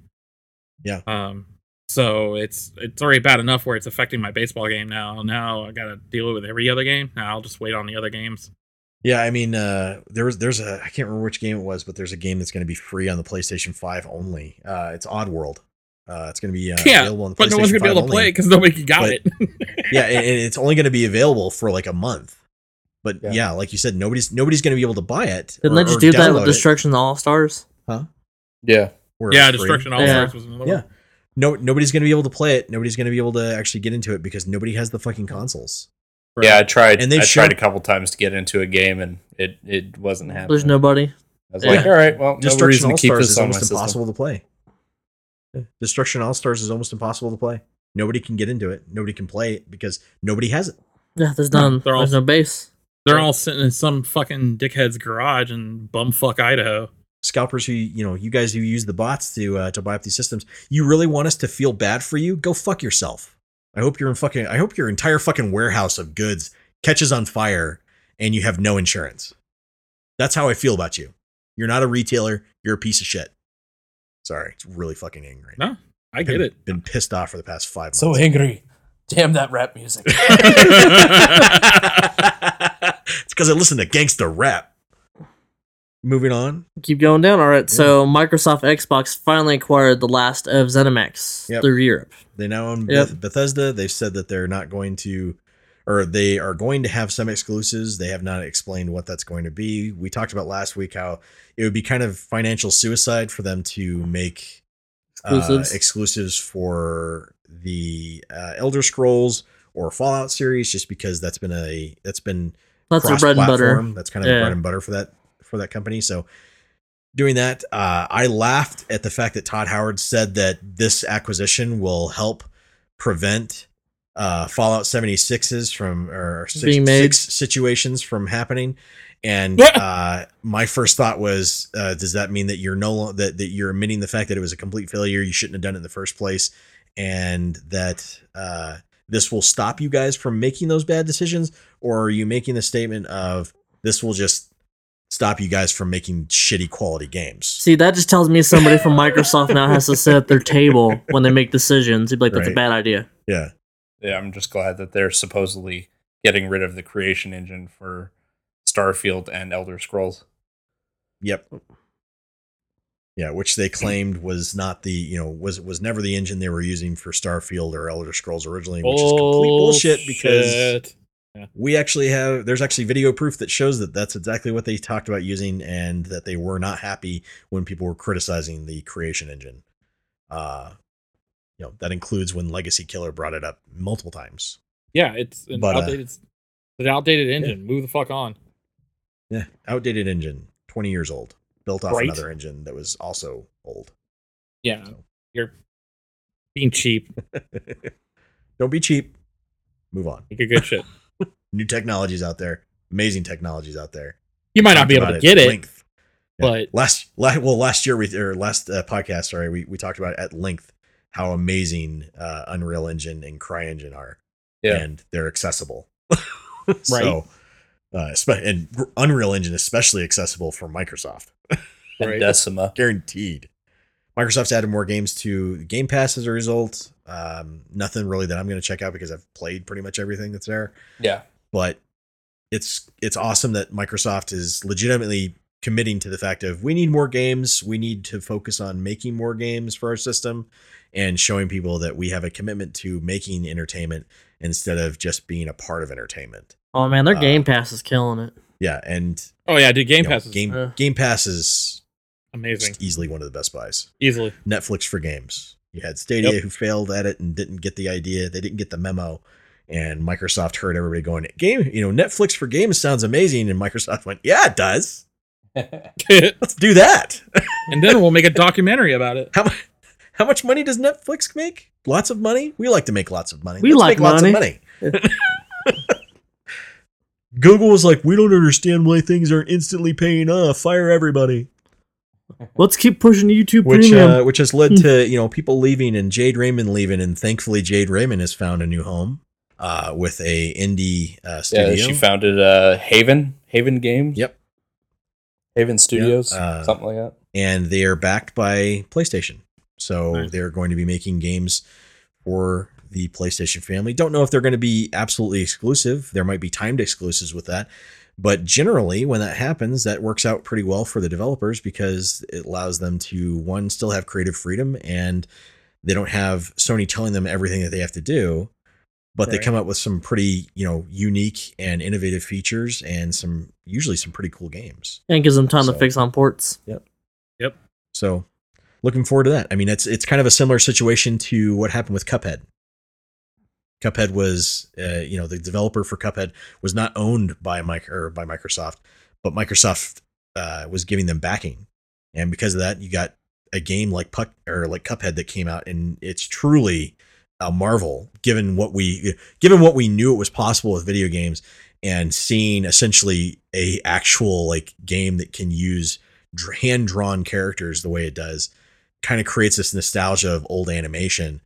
Yeah. Um. So it's it's already bad enough where it's affecting my baseball game now. Now I gotta deal with every other game. Now I'll just wait on the other games. Yeah, I mean, uh, there was there's a I can't remember which game it was, but there's a game that's going to be free on the PlayStation Five only. Uh, it's Oddworld. Uh, it's going to be uh, yeah, available on the but no one's gonna be able to play only. it because nobody got But- it. *laughs* yeah, and, and it's only going to be available for like a month. But yeah. Yeah. like you said, nobody's nobody's going to be able to buy it. Didn't or- they just do that with download it, Destruction All Stars? Huh? Yeah. where yeah, free. Destruction All Yeah. Stars was another Yeah. one. No, nobody's going to be able to play it. Nobody's going to be able to actually get into it because nobody has the fucking consoles. Yeah, I tried. And they've I tried a couple times to get into a game, and it it wasn't happening. There's nobody. I was Yeah. like, all right, well, no Destruction reason to All keep Stars this is almost impossible to play. Yeah. Destruction All Stars is almost impossible to play. Nobody can get into it. Nobody can play it because nobody has it. Yeah, there's none. they're all- there's no base. They're all sitting in some fucking dickhead's garage in bumfuck Idaho. Scalpers who you know, you guys who use the bots to uh, to buy up these systems, you really want us to feel bad for you? Go fuck yourself. I hope you're in fucking. I hope your entire fucking warehouse of goods catches on fire and you have no insurance. That's how I feel about you. You're not a retailer. You're a piece of shit. Sorry, it's really fucking angry. No, I get it. Been pissed off for the past five months. So angry. Damn that rap music. *laughs* *laughs* it's because I listen to gangster rap. Moving on. Keep going down. All right. So Microsoft Xbox finally acquired the last of ZeniMax Yep. through Europe. They now own Yep. Beth- Bethesda. They've said that they're not going to, or they are going to have some exclusives. They have not explained what that's going to be. We talked about last week how it would be kind of financial suicide for them to make uh, Exclusives. exclusives for the uh, Elder Scrolls or Fallout series, just because that's been a that's been That's their bread and butter. That's kind of Yeah. bread and butter for that for that company. So doing that, uh, I laughed at the fact that Todd Howard said that this acquisition will help prevent uh, Fallout 76s from or six, Being made. six situations from happening. And uh, my first thought was, uh, does that mean that you're no lo- that that you're admitting the fact that it was a complete failure? You shouldn't have done it in the first place, and that uh, this will stop you guys from making those bad decisions, or are you making the statement of this will just stop you guys from making shitty quality games? See, that just tells me somebody from Microsoft now has to sit at their table when they make decisions. You'd be like, that's a bad idea. Yeah, yeah, I'm just glad that they're supposedly getting rid of the creation engine for Starfield and Elder Scrolls. Yep. Yeah, which they claimed was not the you know was was never the engine they were using for Starfield or Elder Scrolls originally, which is complete bullshit because Bullshit. we actually have there's actually video proof that shows that that's exactly what they talked about using and that they were not happy when people were criticizing the creation engine. Uh, you know that includes when Legacy Killer brought it up multiple times. Yeah, it's an But, uh, outdated, it's an outdated engine. Move the fuck on. Yeah, outdated engine, twenty years old, built off Right. another engine that was also old. Yeah, you're being cheap. *laughs* Don't be cheap. Move on. Make a good shit. *laughs* New technologies out there, amazing technologies out there. You might not be able to get it, length. Yeah. but last, la well, last year we or last uh, podcast, sorry, we we talked about it at length how amazing uh, Unreal Engine and CryEngine are, Yeah. and they're accessible. *laughs* So, uh, and Unreal Engine especially accessible for Microsoft, *laughs* Right. Decima. guaranteed. Microsoft's added more games to Game Pass as a result. Um, nothing really that I'm going to check out because I've played pretty much everything that's there. Yeah. but it's it's awesome that Microsoft is legitimately committing to the fact of we need more games, we need to focus on making more games for our system and showing people that we have a commitment to making entertainment instead of just being a part of entertainment. Oh, man, their Uh, Game Pass is killing it. Yeah, and oh yeah, dude, Game you know, Pass is game uh, Game Pass is amazing. easily one of the best buys. Easily. Netflix for games. You had Stadia Yep. who failed at it and didn't get the idea. They didn't get the memo. And Microsoft heard everybody going, game, you know, Netflix for games sounds amazing. And Microsoft went, yeah, it does. *laughs* Let's do that. And then we'll make a documentary about it. *laughs* how much how much money does Netflix make? Lots of money? We like to make lots of money. We like make lots of money. money. *laughs* Google was like, we don't understand why things aren't instantly paying off. Fire everybody. Let's keep pushing YouTube which Premium. uh, which has led *laughs* to you know people leaving and Jade Raymond leaving, and thankfully Jade Raymond has found a new home uh, with a indie uh, studio. Yeah, she founded uh, Haven, Haven Games. Yep. Haven Studios, uh, something like that. and they are backed by PlayStation, so Nice. they're going to be making games for the PlayStation family. Don't know if they're going to be absolutely exclusive. There might be timed exclusives with that. But generally, when that happens, that works out pretty well for the developers because it allows them to one still have creative freedom and they don't have Sony telling them everything that they have to do, but they come up with some pretty, you know, unique and innovative features and some usually some pretty cool games. and gives them time so- to fix on ports. Yep. Yep. So, looking forward to that. I mean, it's it's kind of a similar situation to what happened with Cuphead. Cuphead was, uh, you know, the developer for Cuphead was not owned by Mike or by Microsoft, but Microsoft uh, was giving them backing, and because of that, you got a game like Puck or like Cuphead that came out, and it's truly a marvel given what we given what we knew it was possible with video games, and seeing essentially a actual like game that can use hand drawn characters the way it does, kind of creates this nostalgia of old animation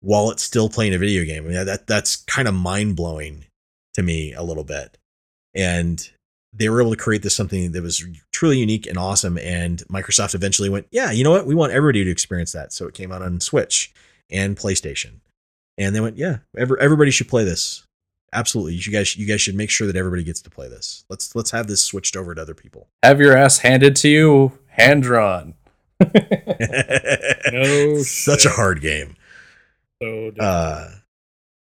while it's still playing a video game. I mean, that that's kind of mind blowing to me a little bit. And they were able to create this something that was truly unique and awesome. And Microsoft eventually went, yeah, you know what? We want everybody to experience that. So it came out on Switch and PlayStation. And they went, yeah, every, everybody should play this. Absolutely, you guys, you guys should make sure that everybody gets to play this. Let's let's have this switched over to other people. Have your ass handed to you, hand drawn. *laughs* No such a hard game. So. Uh,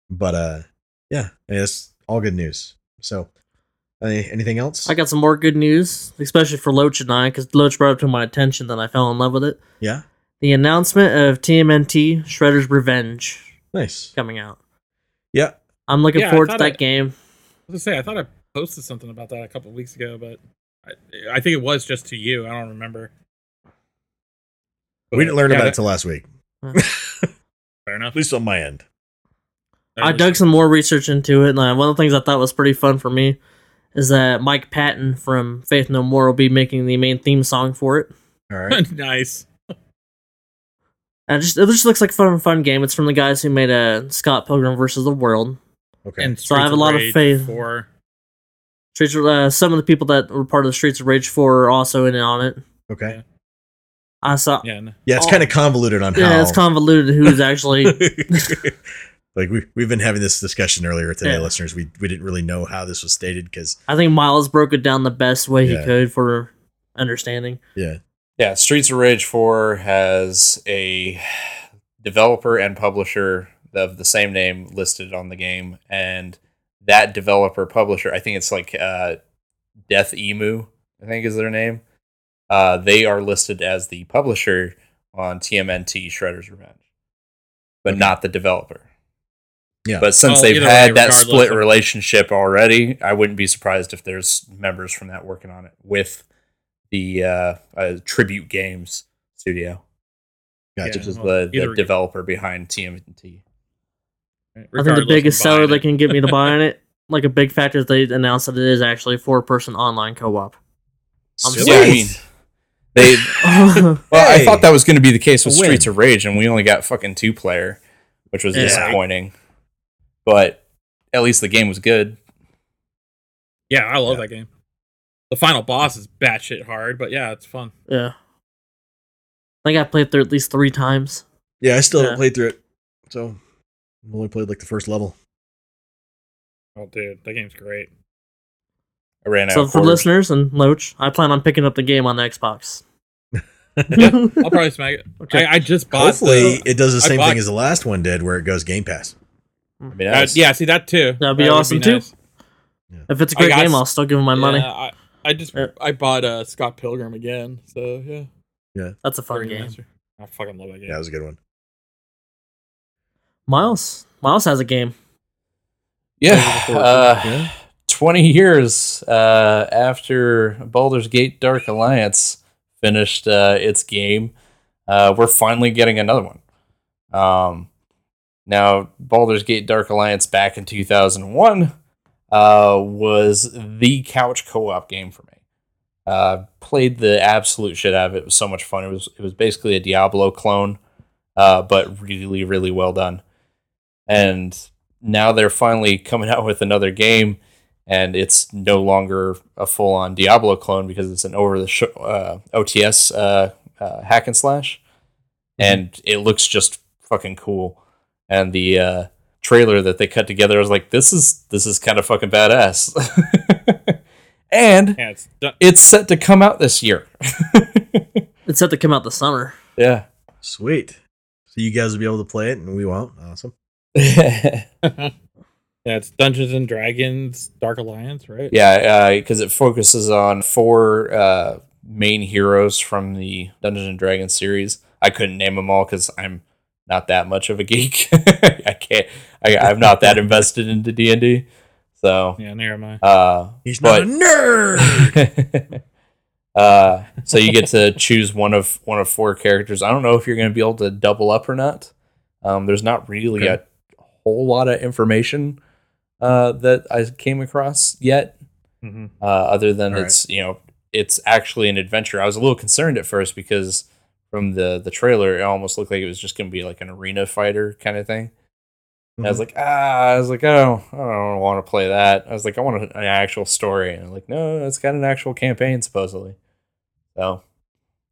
but uh, yeah, I mean, it's all good news. So, any, anything else? I got some more good news, especially for Loach and I, because Loach brought it to my attention that I fell in love with it. yeah, The announcement of TMNT Shredder's Revenge nice. coming out. Yeah, I'm looking Yeah, forward to that I- game. I was gonna say I thought I posted something about that a couple of weeks ago, but I, I think it was just to you. I don't remember. We didn't learn Yeah, about it that- till last week, *laughs* Fair enough. at least on my end. I dug some more research into it, and uh, one of the things I thought was pretty fun for me is that Mike Patton from Faith No More will be making the main theme song for it. All *laughs* right, nice. And it just it just looks like a fun fun game. It's from the guys who made uh, Scott Pilgrim versus the World. okay. And So I have a lot of Rage faith. for Streets of- uh, some of the people that were part of the Streets of Rage 4 are also in on it. okay. I saw. yeah. no. Yeah, it's Oh. kind of convoluted on Yeah, how it's convoluted who's actually. *laughs* *laughs* like we we've been having this discussion earlier today, Yeah. listeners. We we didn't really know how this was stated because I think Miles broke it down the best way Yeah. he could for understanding. yeah, Yeah, Streets of Rage 4 has a developer and publisher of the same name listed on the game, and that developer publisher, I think it's like uh, Dotemu, I think is their name. Uh, they are listed as the publisher on TMNT Shredder's Revenge, but not the developer. Yeah. But since Well, they've either way, had that split of- relationship already, I wouldn't be surprised if there's members from that working on it with the uh, uh, Tribute Games studio, gotcha. which is well, the, the either- developer behind TMNT. I think the biggest seller they it. can get me to buy on *laughs* it, like a big factor, is they announced that it is actually four person online co op. I'm Sweet. Yeah, I they. *laughs* Well, I thought that was going to be the case with win. Streets of Rage, and we only got fucking two player, which was Yeah. disappointing. But at least the game was good. Yeah, I love Yeah. that game. The final boss is batshit hard, but yeah, it's fun. yeah. I think I played through at least three times. Yeah, I still Yeah. haven't played through it, so I've only played like the first level. Oh, dude, that game's great. I ran out. So for cords. listeners and Loach, I plan on picking up the game on the Xbox. *laughs* I'll probably smack it. Okay. I, I just bought. Hopefully, the, it does the same bought- thing as the last one did, where it goes Game Pass. I mean, Uh, yeah, see that too. That'd be That would awesome, too. nice. If it's a great got game, I'll still give him my money. I, I just Yeah. I bought uh, Scott Pilgrim again, so yeah. Yeah, That's a fun Very game. nice. I fucking love that game. Yeah, that was a good one. Miles, Miles has a game. Yeah, Looking *sighs* forward to uh. Yeah. 20 years uh, after Baldur's Gate Dark Alliance finished uh, its game, uh, we're finally getting another one. Um, now, Baldur's Gate Dark Alliance back in 2001 uh, was the couch co op game for me. Uh, played the absolute shit out of it. It was so much fun. It was it was basically a Diablo clone, uh, but really really well done. And now they're finally coming *laughs* out with another game, and it's no longer a full on Diablo clone because it's an over the sh- uh, OTS uh, uh, hack and slash, and it looks just fucking cool. And the uh, trailer that they cut together I was like, this is this is kind of fucking badass. *laughs* and Yeah, it's done. it's set to come out this year. *laughs* It's set to come out this summer. yeah. Sweet. So you guys will be able to play it, and we won't. Awesome. *laughs* Yeah, it's Dungeons and Dragons Dark Alliance, right? Yeah, because it focuses on four uh, main heroes from the Dungeons and Dragons series. I couldn't name them all because I'm not that much of a geek. *laughs* I can't. I, I'm not that *laughs* invested into D and D. So Yeah, near am I. uh, He's not but- a nerd. *laughs* uh, so you get to choose one of one of four characters. I don't know if you're going to be able to double up or not. Um, there's not really Okay. a whole lot of information uh, that I came across yet, Mhm. uh, other than All right. it's you know it's actually an adventure. I was a little concerned at first because from the the trailer, it almost looked like it was just going to be like an arena fighter kind of thing. And I was like, ah, I was like, oh, I don't want to play that. I was like, I want an actual story, and I'm like, no, it's got an actual campaign supposedly. So,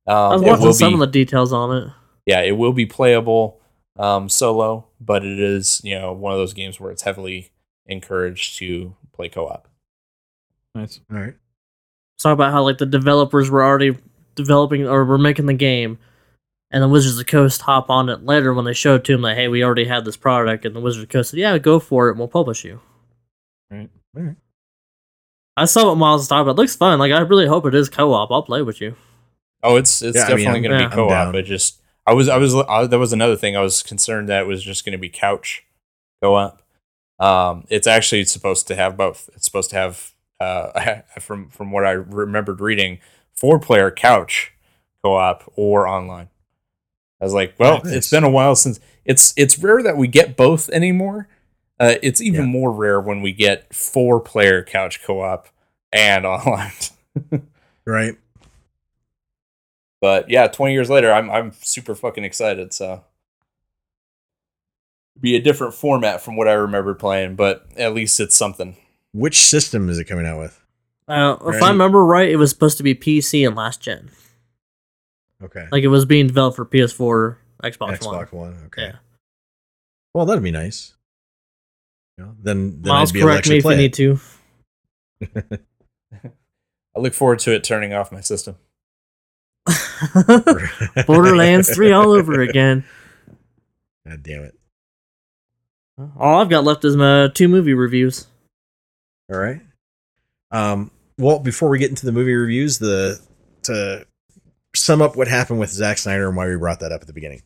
I um, was watching some be, of the details on it. yeah, it will be playable um, solo, but it is you know one of those games where it's heavily encouraged to play co-op. Nice. All right. Talk about how like the developers were already developing or were making the game, and the Wizards of the Coast hop on it later when they showed to him like, hey, we already had this product, and the Wizards of the Coast said, yeah, go for it, and we'll publish you. Right. All right. I saw what Miles was talking about. It looks fun. Like I really hope it is co-op. I'll play with you. Oh, it's it's Yeah, definitely I'm- going to yeah, be co-op. down. But just I was I was uh, that was another thing I was concerned that it was just going to be couch co-op. Um, it's actually supposed to have both. It's supposed to have uh, *laughs* from from what I remembered reading, four player couch co-op or online. I was like, well, Nice. it's been a while since it's it's rare that we get both anymore. Uh, it's even Yeah. more rare when we get four player couch co-op and *laughs* online. Right. But yeah, 20 years later, I'm I'm super fucking excited. So be a different format from what I remember playing, but at least it's something. Which system is it coming out with? Uh, if Right. I remember right, it was supposed to be PC and last gen. Okay. Like it was being developed for PS4, Xbox, One. Xbox One. One. Okay. Yeah. Well, that'd be nice. You know, then then Miles, I'd be able to correct me if you need to. *laughs* I look forward to it turning off my system. *laughs* Borderlands 3 all over again. God damn it. All I've got left is my two movie reviews. All right. Um, well, before we get into the movie reviews, the to sum up what happened with Zack Snyder and why we brought that up at the beginning.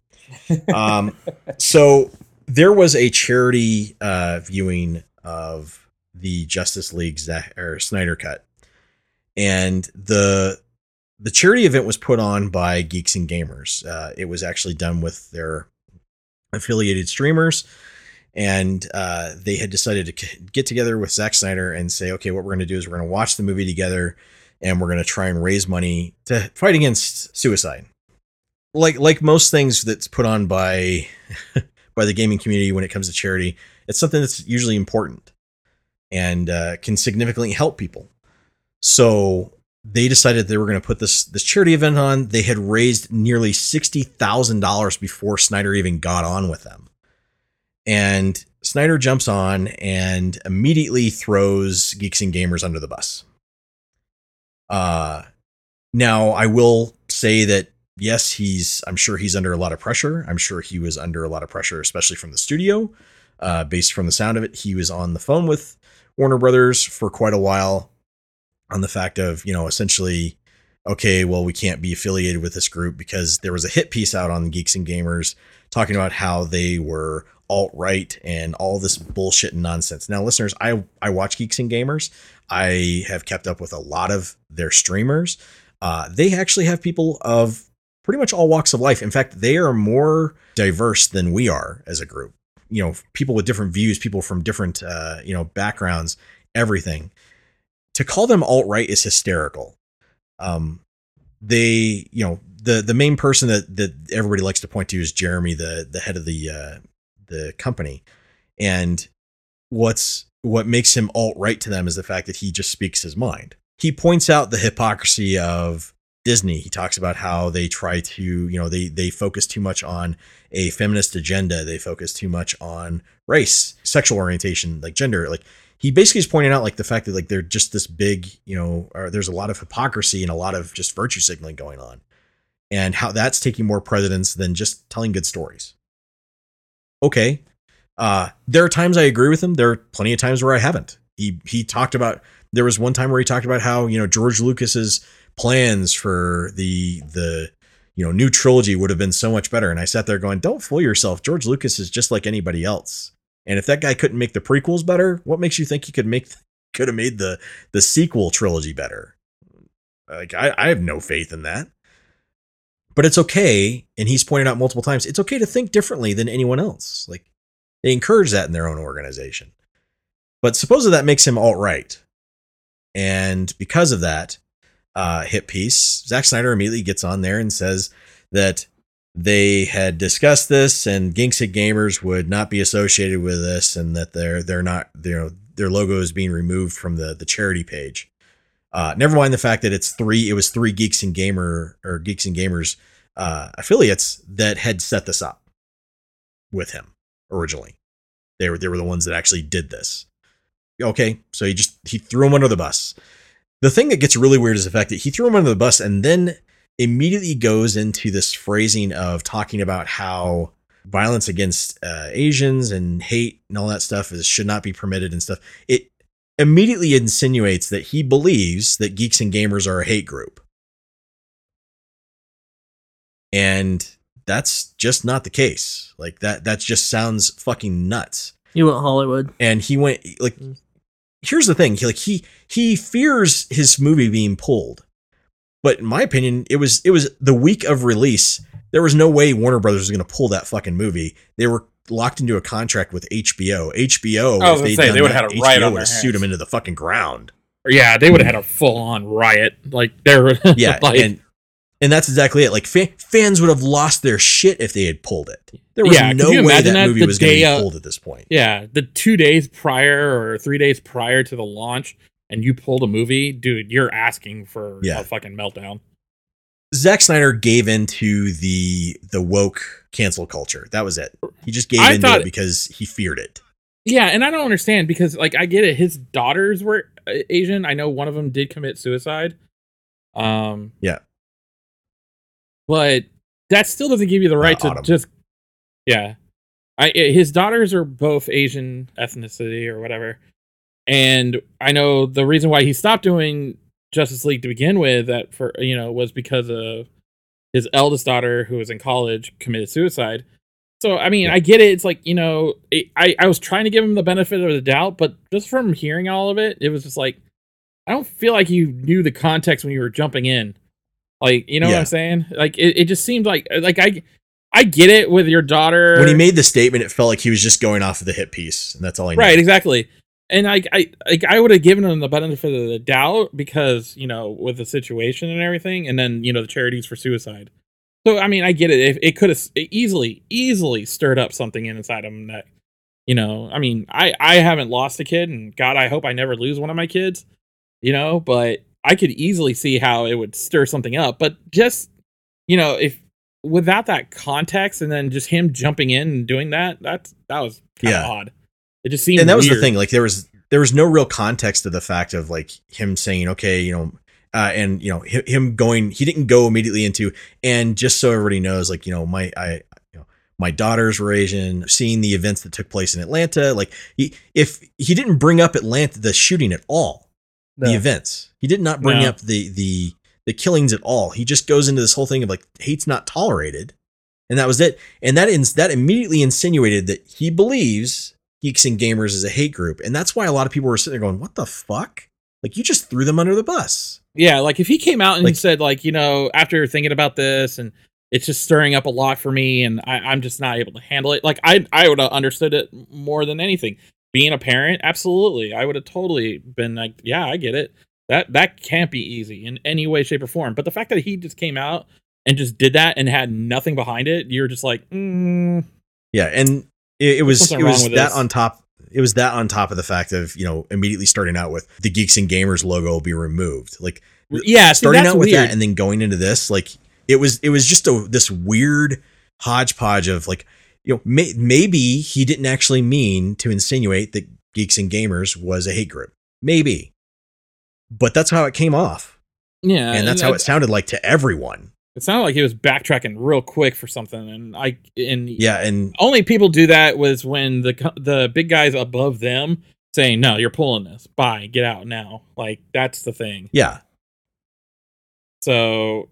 Um, *laughs* so there was a charity uh, viewing of the Justice League Zack, or Snyder cut, and the the charity event was put on by Geeks and Gamers. Uh, it was actually done with their affiliated streamers and uh, they had decided to get together with Zack Snyder and say, okay, what we're going to do is we're going to watch the movie together, and we're going to try and raise money to fight against suicide. Like like most things that's put on by *laughs* by the gaming community when it comes to charity, it's something that's usually important and uh, can significantly help people. So they decided they were going to put this this charity event on. They had raised nearly sixty thousand dollars before Snyder even got on with them and Snyder jumps on and immediately throws Geeks and Gamers under the bus. Uh now I will say that yes, he's I'm sure he's under a lot of pressure. I'm sure he was under a lot of pressure, especially from the studio. Uh based from the sound of it, he was on the phone with Warner Brothers for quite a while on the fact of, you know, essentially okay, well, we can't be affiliated with this group because there was a hit piece out on Geeks and Gamers talking about how they were alt right and all this bullshit and nonsense. Now, listeners, I I watch Geeks and Gamers. I have kept up with a lot of their streamers. Uh, they actually have people of pretty much all walks of life. In fact, they are more diverse than we are as a group. You know, people with different views, people from different uh, you know backgrounds, everything. To call them alt right is hysterical. Um, they, you know, the the main person that that everybody likes to point to is Jeremy, the the head of the uh, the company, and what's what makes him alt right to them is the fact that he just speaks his mind. He points out the hypocrisy of Disney. He talks about how they try to, you know, they they focus too much on a feminist agenda. They focus too much on race, sexual orientation, like gender. Like he basically is pointing out like the fact that like they're just this big, you know, there's a lot of hypocrisy and a lot of just virtue signaling going on, and how that's taking more precedence than just telling good stories. Okay, uh, there are times I agree with him. There are plenty of times where I haven't. He he talked about there was one time where he talked about how you know George Lucas's plans for the the you know, new trilogy would have been so much better. And I sat there going, don't fool yourself. George Lucas is just like anybody else. And if that guy couldn't make the prequels better, what makes you think he could make *laughs* could have made the the sequel trilogy better? Like I, I have no faith in that. But it's okay, and he's pointed out multiple times, it's okay to think differently than anyone else. Like they encourage that in their own organization. But supposedly that makes him alt right. And because of that uh, hit piece, Zack Snyder immediately gets on there and says that they had discussed this and Geeks Gamers would not be associated with this and that they're they're not you know their logo is being removed from the the charity page. Uh, never mind the fact that it's three it was three Geeks and Gamer or Geeks and Gamers uh, affiliates that had set this up with him originally. They were they were the ones that actually did this. Okay, so he just he threw him under the bus. The thing that gets really weird is the fact that he threw him under the bus and then immediately goes into this phrasing of talking about how violence against uh, Asians and hate and all that stuff is should not be permitted and stuff. It immediately insinuates that he believes that geeks and gamers are a hate group. And that's just not the case. Like that that just sounds fucking nuts. You went Hollywood. And he went like mm. here's the thing, he like he he fears his movie being pulled. But in my opinion, it was it was the week of release. There was no way Warner Brothers was going to pull that fucking movie. They were locked into a contract with HBO. HBO, was if say, they would've had a riot HBO would have sued them into the fucking ground. Yeah, they would have had a full on riot. Like they're *laughs* Yeah, like, and and that's exactly it. Like fa- fans would have lost their shit if they had pulled it. There was Yeah, no way that that movie was going to be uh, pulled at this point. yeah, the two days prior or three days prior to the launch, and you pulled a movie, dude, you're asking for Yeah. a fucking meltdown. Zack Snyder gave into the the woke cancel culture. That was it. He just gave I into thought- it because he feared it. Yeah, and I don't understand because like I get it. His daughters were uh, Asian. I know one of them did commit suicide. Um, Yeah. but that still doesn't give you the right to Autumn. just yeah. I- his daughters are both Asian ethnicity or whatever, and I know the reason why he stopped doing Justice League to begin with that for you know was because of his eldest daughter who was in college committed suicide. So I mean, I get it. It's like you know, it, I I was trying to give him the benefit of the doubt, but just from hearing all of it, it was just like I don't feel like you knew the context when you were jumping in. Like you know what I'm saying? Like it, it just seemed like like I I get it with your daughter. When he made the statement, it felt like he was just going off of the hit piece, and that's all I right knew. exactly and I, I like i would have given him the benefit of the doubt because you know with the situation and everything and then you know the charities for suicide. So i mean i get it. It, it could have easily easily stirred up something inside him that you know i mean i i haven't lost a kid and god i hope i never lose one of my kids you know but i could easily see how it would stir something up. But just you know if without that context and then just him jumping in and doing that that's that was kind of Yeah. odd it just seemed and that was the thing. Like there was there was no real context to the fact of like him saying, okay, you know, uh, and you know him going. He didn't go immediately into and just so everybody knows, like you know, my I you know my daughters were Asian. Seeing the events that took place in Atlanta, like he if he didn't bring up Atlanta the shooting at all, the events. He did not bring No. up the the the killings at all. He just goes into this whole thing of like hate's not tolerated, and that was it. And that ins- that immediately insinuated that he believes geeks and gamers as a hate group, and that's why a lot of people were sitting there going, "What the fuck?" Like you just threw them under the bus. Yeah, like if he came out and Like- he said, like, you know, after thinking about this and it's just stirring up a lot for me and I, I'm just not able to handle it. Like I I would have understood it more than anything. Being a parent, absolutely. I would have totally been like, yeah, I get it. That that can't be easy in any way, shape, or form. But the fact that he just came out and just did that and had nothing behind it, you're just like, mm, Yeah, and it, it was it was that this. on top. It was that on top of the fact of you know immediately starting out with the geeks and gamers logo will be removed. Like yeah, see, starting out with weird. that and then going into this, like it was it was just a this weird hodgepodge of like you know may, maybe he didn't actually mean to insinuate that geeks and gamers was a hate group. Maybe, but that's how it came off, yeah, and that's how it sounded like to everyone. It sounded like he was backtracking real quick for something, and I and Yeah, and only people do that was when the the big guys above them saying, "No, you're pulling this. Bye, get out now." Like that's the thing. yeah, So,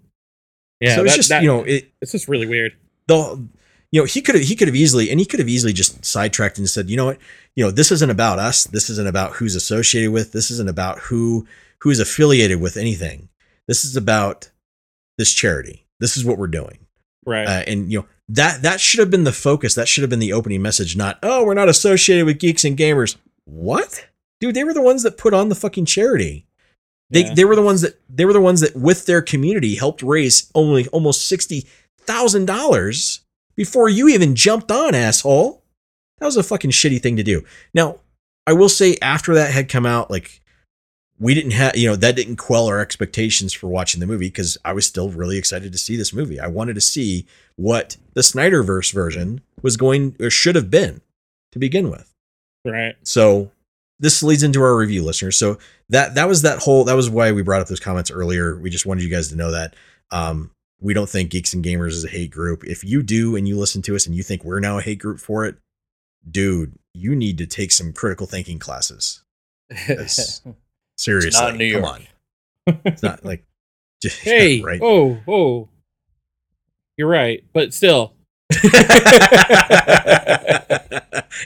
Yeah, so it's that- just that- you know it It's just really weird. the you know he could have he could have easily and he could have easily just sidetracked and said you know what you know this isn't about us this isn't about who's associated with this isn't about who who is affiliated with anything this is about this charity this is what we're doing Right. uh, and you know that that should have been the focus that should have been the opening message not oh we're not associated with geeks and gamers what dude they were the ones that put on the fucking charity they, Yeah. they were the ones that they were the ones that with their community helped raise only almost sixty thousand dollars before you even jumped on, asshole. That was a fucking shitty thing to do. Now, I will say after that had come out, like we didn't have you know, that didn't quell our expectations for watching the movie because I was still really excited to see this movie. I wanted to see what the Snyderverse version was going or should have been to begin with. right. So this leads into our review listeners. So that that was that whole that was why we brought up those comments earlier. We just wanted you guys to know that um, we don't think geeks and gamers is a hate group. If you do and you listen to us and you think we're now a hate group for it, dude, you need to take some critical thinking classes. *laughs* Yes. Seriously, not New come York. on. It's not like *laughs* Hey. right. Oh, oh. You're right, but still, *laughs* Hey,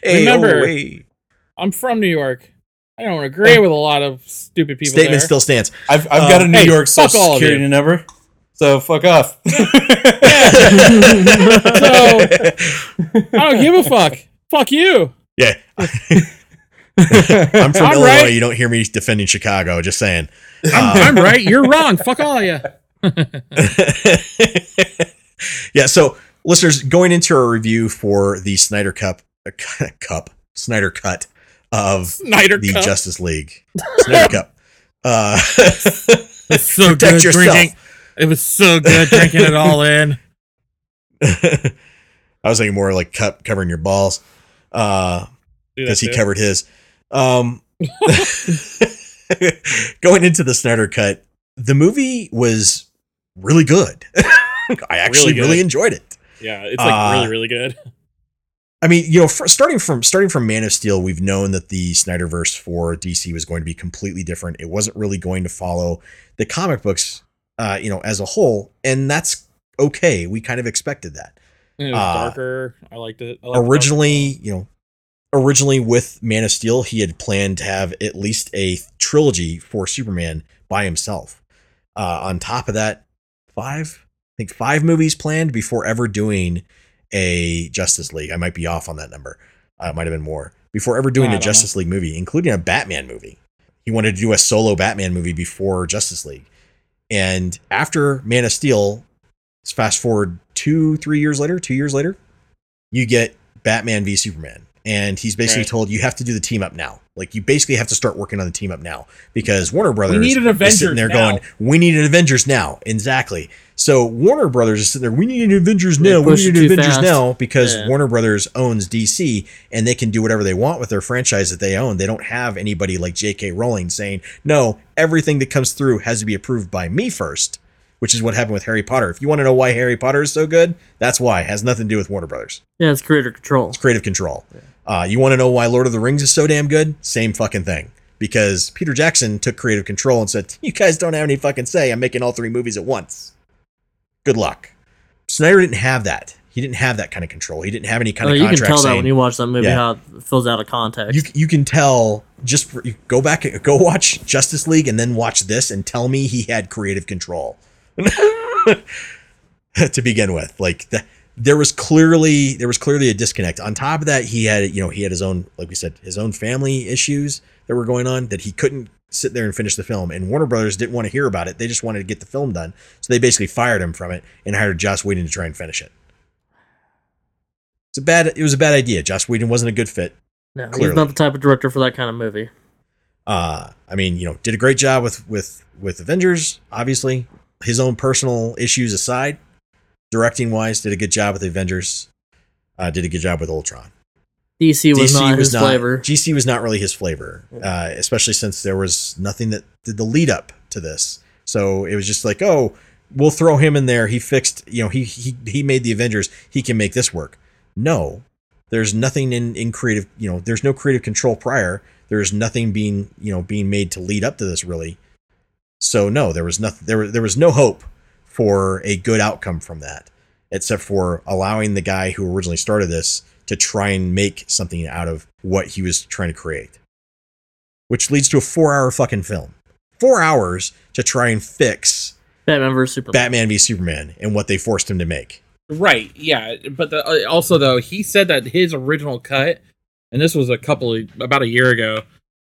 oh, Remember- oh, hey. I'm from New York. I don't agree with a lot of stupid people. statement there. still stands. I've, I've got a um, New hey, York fuck social security number, so fuck off. *laughs* So I don't give a fuck. Fuck you. Yeah. *laughs* I'm from I'm Illinois. right. You don't hear me defending Chicago. Just saying. I'm, I'm right. You're *laughs* wrong. Fuck all of you. *laughs* yeah. So, listeners, going into our review for the Snyder Cup, uh, Cup, Snyder Cut of Snyder the Cup. Justice League, Snyder Cup. Uh, It's so good yourself. drinking. It was so good drinking it all in. I was thinking more like cup covering your balls, uh, because he too. covered his. Um, *laughs* going into the Snyder Cut, the movie was really good. *laughs* I actually Really really, enjoyed it. Yeah, it's like Uh, really, really good. *laughs* I mean, you know, for, starting from starting from Man of Steel, we've known that the Snyderverse for DC was going to be completely different. It wasn't really going to follow the comic books, uh, you know, as a whole, and that's okay. We kind of expected that. It was uh, darker. I liked it. I liked originally, you know, originally with Man of Steel, he had planned to have at least a trilogy for Superman by himself. Uh, on top of that, five, I think five movies planned before ever doing a Justice League. I might be off on that number. Uh, it might have been more before ever doing a Justice League movie, including a Batman movie. He wanted to do a solo Batman movie before Justice League. And after Man of Steel, fast forward two, three years later, two years later, you get Batman v Superman. And he's basically Right. told you have to do the team up now. Like you basically have to start working on the team up now because Warner Brothers we need an is sitting Avengers there now. going, "We need an Avengers now." Exactly. So Warner Brothers is sitting there, "We need an Avengers now. We need an Avengers fast. now." Because Yeah. Warner Brothers owns DC and they can do whatever they want with their franchise that they own. They don't have anybody like J.K. Rowling saying, "No, everything that comes through has to be approved by me first. Which is what happened with Harry Potter. If you want to know why Harry Potter is so good, that's why. It has nothing to do with Warner Brothers. Yeah, it's creator control. It's creative control. Uh, you want to know why Lord of the Rings is so damn good? Same fucking thing. Because Peter Jackson took creative control and said, "You guys don't have any fucking say. I'm making all three movies at once. Good luck." Snyder didn't have that. He didn't have that kind of control. He didn't have any kind Uh, of you can contract tell that when you watch that movie Yeah. how it fills out of context. you you can tell just for, go back go watch Justice League and then watch this and tell me he had creative control *laughs* to begin with like the, there was clearly there was clearly a disconnect. On top of that he had you know he had his own like we said his own family issues that were going on that he couldn't sit there and finish the film. And Warner Brothers didn't want to hear about it. They just wanted to get the film done. So they basically fired him from it and hired Joss Whedon to try and finish it. It's a bad it was a bad idea. Joss Whedon wasn't a good fit no, he's clearly. not the type of director for that kind of movie. uh i mean you know did a great job with with with avengers obviously. His own personal issues aside directing wise did a good job with the avengers. Uh did a good job with ultron. DC was not his flavor. DC was not really his flavor uh especially since there was nothing that did the lead up to this. So it was just like oh we'll throw him in there. He fixed you know he he, he made the avengers. He can make this work. No there's nothing in in creative you know there's no creative control prior. There's nothing being you know being made to lead up to this really. So no there was nothing there, was- there was no hope for a good outcome from that, except for allowing the guy who originally started this to try and make something out of what he was trying to create. Which leads to a four hour fucking film. Four hours to try and fix Batman vs Superman. Batman v Superman and what they forced him to make. Right. Yeah. But the, uh, also though, he said that his original cut, and this was a couple of, about a year ago,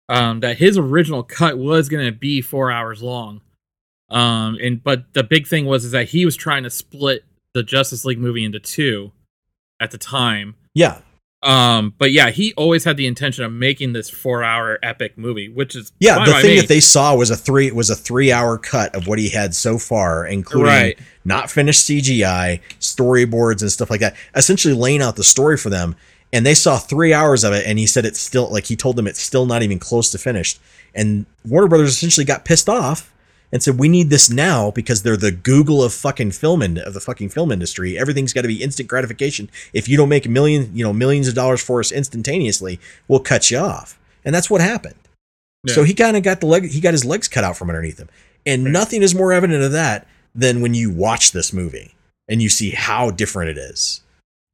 um, that his original cut was going to be four hours long. Um, and but the big thing was is that he was trying to split the Justice League movie into two at the time. Yeah. Um, but yeah, he always had the intention of making this four-hour epic movie, which is Yeah, the thing me. that they saw was a three was a three hour cut of what he had so far, including Right. not finished CGI, storyboards and stuff like that. Essentially laying out the story for them. And they saw three hours of it, and he said it's still like he told them it's still not even close to finished. And Warner Brothers essentially got pissed off and said, "We need this now because they're the Google of fucking film in, of the fucking film industry. Everything's got to be instant gratification. If you don't make a million, you know, millions of dollars for us instantaneously, we'll cut you off." And that's what happened. So he kind of got the leg, he got his legs cut out from underneath him. And nothing is more evident of that than when you watch this movie and you see how different it is.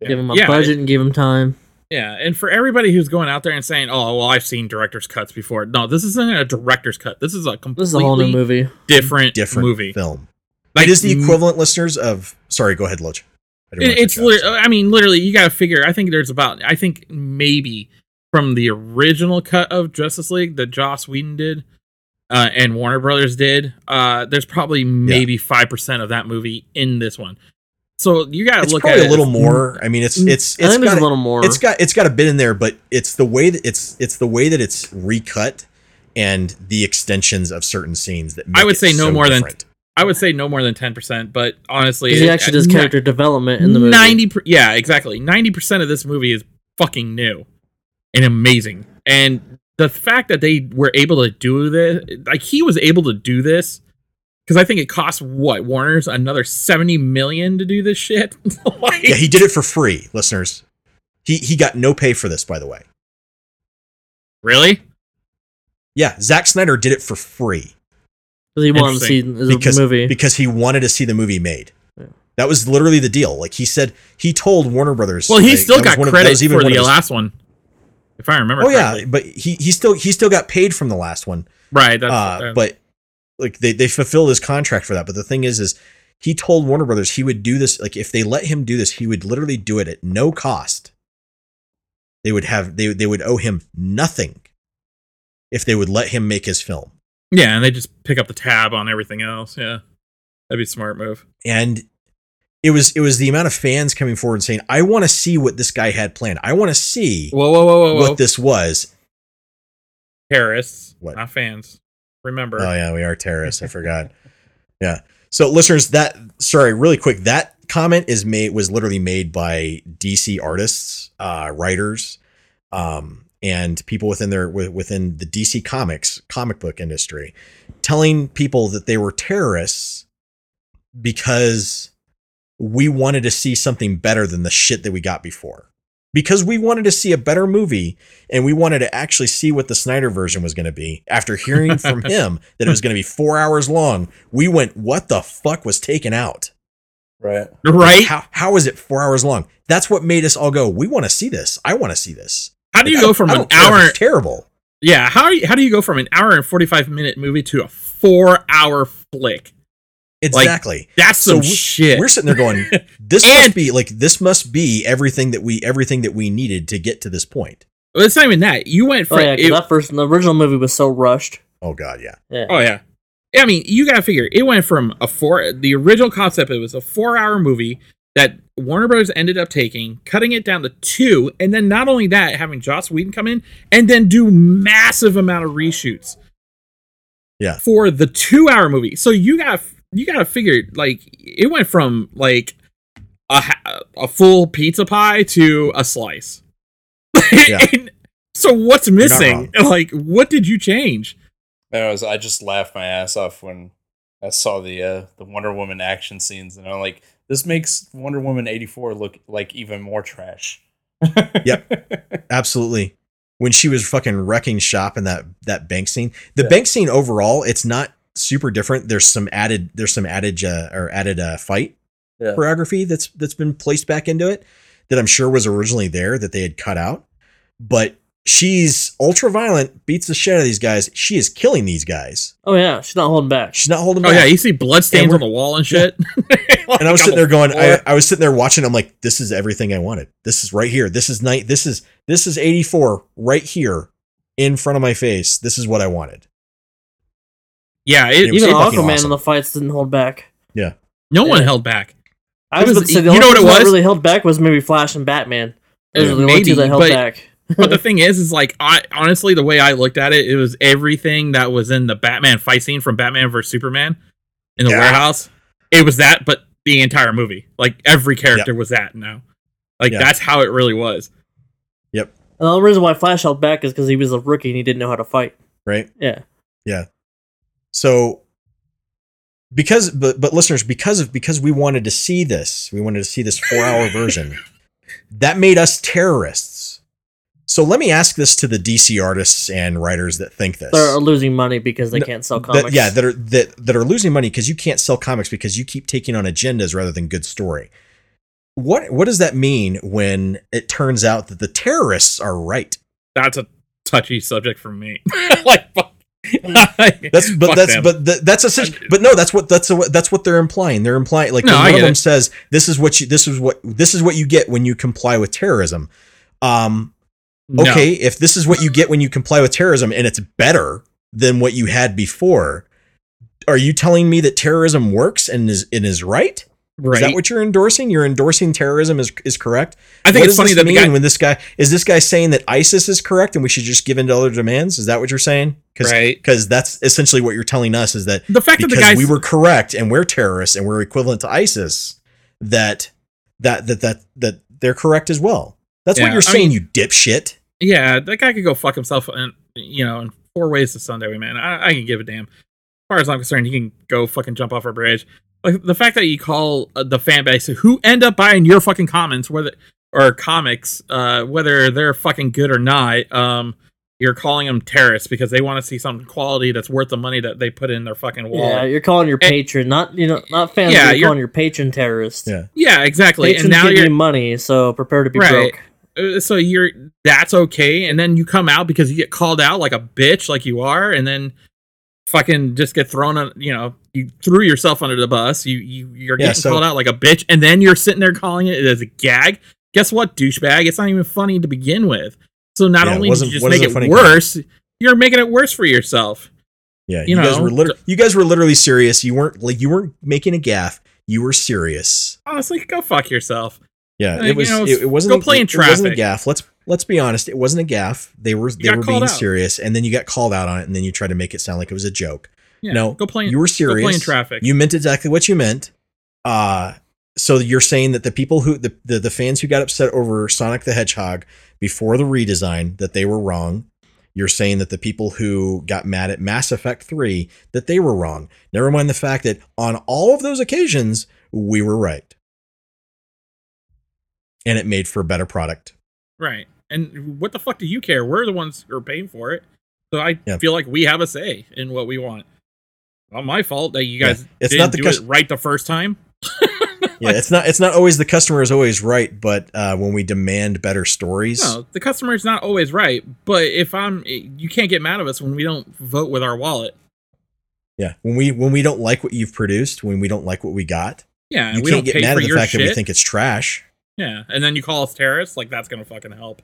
Give him a Yeah, budget and give him time. Yeah, and for everybody who's going out there and saying, "Oh, well, I've seen director's cuts before," no, this isn't a director's cut. This is a completely This is a whole new movie. different, Different movie. film. Like, it is the m- equivalent, listeners, of. Sorry, go ahead, Loach. I It, it's, cut you off. li- I mean, literally, you got to figure. I think there's about, I think maybe from the original cut of Justice League that Joss Whedon did, uh, and Warner Brothers did. Uh, there's probably maybe five percent of that movie in this one. So you got to it's look probably at a little as- more. I mean, it's Mm, it's I it's think there's got a little more. It's got it's got a bit in there, but it's the way that it's it's the way that it's recut and the extensions of certain scenes that make I would it say no so more than. I would say no more than ten percent. But honestly, he it- actually does ni- character development in the movie. Ninety, per- yeah, exactly. Ninety percent of this movie is fucking new and amazing. And the fact that they were able to do this, like he was able to do this, because I think it costs what Warner's another seventy million to do this shit. *laughs* Like, Yeah, he did it for free, listeners. He he got no pay for this, by the way. really? Yeah, Zack Snyder did it for free. 'Cause he wanted to see Interesting. the because movie. because he wanted to see the movie made. Yeah. That was literally the deal. Like he said, he told Warner Brothers. Well, he like, still got one of- credit even for the his- last one, if I remember. Oh yeah, but he he still he still got paid from the last one. right. That's, Uh, uh, but like they they fulfilled his contract for that. But the thing is, is he told Warner Brothers he would do this. Like if they let him do this, he would literally do it at no cost. They would have they they would owe him nothing if they would let him make his film. yeah, and they just pick up the tab on everything else. Yeah, that'd be a smart move. and it was it was the amount of fans coming forward and saying, "I want to see what this guy had planned. I want to see Whoa, whoa, whoa, whoa, whoa! what this was." terrorists, What? not fans. Remember? Oh yeah, we are terrorists. I forgot. *laughs* Yeah. So listeners, that sorry, really quick, that comment is made was literally made by DC artists, uh, writers, um, and people within their within the DC comics comic book industry, telling people that they were terrorists because we wanted to see something better than the shit that we got before. Because we wanted to see a better movie and we wanted to actually see what the Snyder version was going to be. After hearing from *laughs* him that it was going to be four hours long, we went, "What the fuck was taken out? Right. right? How how is it four hours long? That's what made us all go. We want to see this. I want to see this. How do you Like, go from I an don't care if hour? it's terrible. Yeah, how you, how do you go from an hour and forty five minute movie to a four hour flick? Exactly. That's some we- shit. We're sitting there going, *laughs* "This And- must be like this must be everything that we everything that we needed to get to this point." Well, it's not even that. You went oh from yeah, 'cause it- that first the original movie was so rushed. Oh God, yeah. Yeah. oh yeah. I mean, you gotta figure it went from a four. The original concept it was a four hour movie that Warner Brothers ended up taking, cutting it down to two, and then not only that, having Joss Whedon come in and then do massive amount of reshoots. Yeah. For the two hour movie, so you got you got to figure like it went from like a a full pizza pie to a slice. *laughs* Yeah. And so what's missing? *laughs* Like, what did you change? I was I just laughed my ass off when I saw the uh, the Wonder Woman action scenes, and I'm like, this makes Wonder Woman eighty four look like even more trash. *laughs* Yep. Absolutely. When she was fucking wrecking shop in that that bank scene, the Yeah. bank scene overall, it's not super different. There's some added there's some added uh, or added uh, fight Yeah. choreography that's that's been placed back into it that I'm sure was originally there that they had cut out. But she's ultra violent, beats the shit out of these guys. She is killing these guys. Oh yeah, she's not holding back. She's not holding Oh back. yeah, you see blood stains we're- on the wall and shit. *laughs* and I was sitting there going, I, I was sitting there watching. I'm like, this is everything I wanted. This is right here. This is night. This is this is 84 right here in front of my face. This is what I wanted. Yeah, It it, was Even fucking Aquaman awesome. in the fights didn't hold back. Yeah. no one held back. I was was- about to say the you know what it was? really held back was maybe Flash and Batman. Those Yeah, are the only two maybe, that held but- back. *laughs* But the thing is, is like I honestly, the way I looked at it, it was everything that was in the Batman fight scene from Batman vs Superman in the Yeah. warehouse. It was that, but the entire movie, like every character was that now. Like Yeah. that's how it really was. Yep. And the only reason why Flash held back is because he was a rookie and he didn't know how to fight. Right. Yeah. Yeah. So because but but listeners, because of because we wanted to see this, we wanted to see this four hour *laughs* version, that made us terrorists. So let me ask this to the DC artists and writers that think this. They're losing money because they No, can't sell that- comics. yeah, that are that that are losing money because you can't sell comics because you keep taking on agendas rather than good story. What what does that mean when it turns out that the terrorists are right? That's a touchy subject for me. *laughs* *laughs* like, fuck. *laughs* That's but Fuck that's them. but th- that's essentially but no that's what that's what that's what they're implying. They're implying like No, one of get them it. says this is what you this is what this is what you get when you comply with terrorism. Um No. okay, if this is what you get when you comply with terrorism and it's better than what you had before, are you telling me that terrorism works and is and is right? Right? Is that what you're endorsing? You're endorsing terrorism is is correct. I think What it's funny that the mean guy- when this guy is this guy saying that ISIS is correct and we should just give in to other demands? Is that what you're saying? Because Right. because that's essentially what you're telling us is that The fact that the we were correct and we're terrorists and we're equivalent to ISIS that that that that that they're correct as well. That's what you're I saying, mean- you dipshit. Yeah, that guy could go fuck himself, and you know, in four ways to Sunday, man. I, I can give a damn. As far as I'm concerned, he can go fucking jump off a bridge. Like the fact that you call uh, the fan base who end up buying your fucking comments, whether or comics, uh, whether they're fucking good or not, um, you're calling them terrorists because they want to see some quality that's worth the money that they put in their fucking wallet. Yeah, you're calling your patron, not you know, not fans. Yeah, you're, you're- calling your patron terrorist. Yeah. Yeah, exactly. Patrons and now give you're money, so prepare to be Right. broke. Uh, so you're that's okay and then you come out because you get called out like a bitch like you are and then fucking just get thrown on you know you threw yourself under the bus you you you're Yeah, getting so- called out like a bitch and then you're sitting there calling it as a gag guess what douchebag it's not even funny to begin with so not Yeah, only did you just make it worse you're making it worse for yourself Yeah, You you, guys were literally you guys were literally serious. You weren't like you weren't making a gaff. You were serious. honestly go fuck yourself Yeah, Like, it was. you know, it, it wasn't. go a- play in it, it wasn't a traffic. gaff. Let's let's be honest. It wasn't a gaff. They were they were being out. serious, and then you got called out on it, and then you tried to make it sound like it was a joke. yeah, no, go play you were go serious. play in traffic You meant exactly what you meant. Uh so you're saying that the people who the, the the fans who got upset over Sonic the Hedgehog before the redesign that they were wrong. You're saying that the people who got mad at Mass Effect 3 that they were wrong. Never mind the fact that on all of those occasions we were right. And it made for a better product. Right. And what the fuck do you care? We're the ones who are paying for it. So I Yeah. feel like we have a say in what we want. Not my fault that you Yeah. guys It's didn't not the do cus- it right the first time. *laughs* Yeah, it's not it's not always the customer is always right, but uh, when we demand better stories, No, the customer's not always right. But if I'm, you can't get mad at us when we don't vote with our wallet. yeah, when we when we don't like what you've produced, when we don't like what we got, Yeah, you we can't don't get pay mad at the your fact that we think it's trash. Yeah, and then you call us terrorists. Like that's gonna fucking help.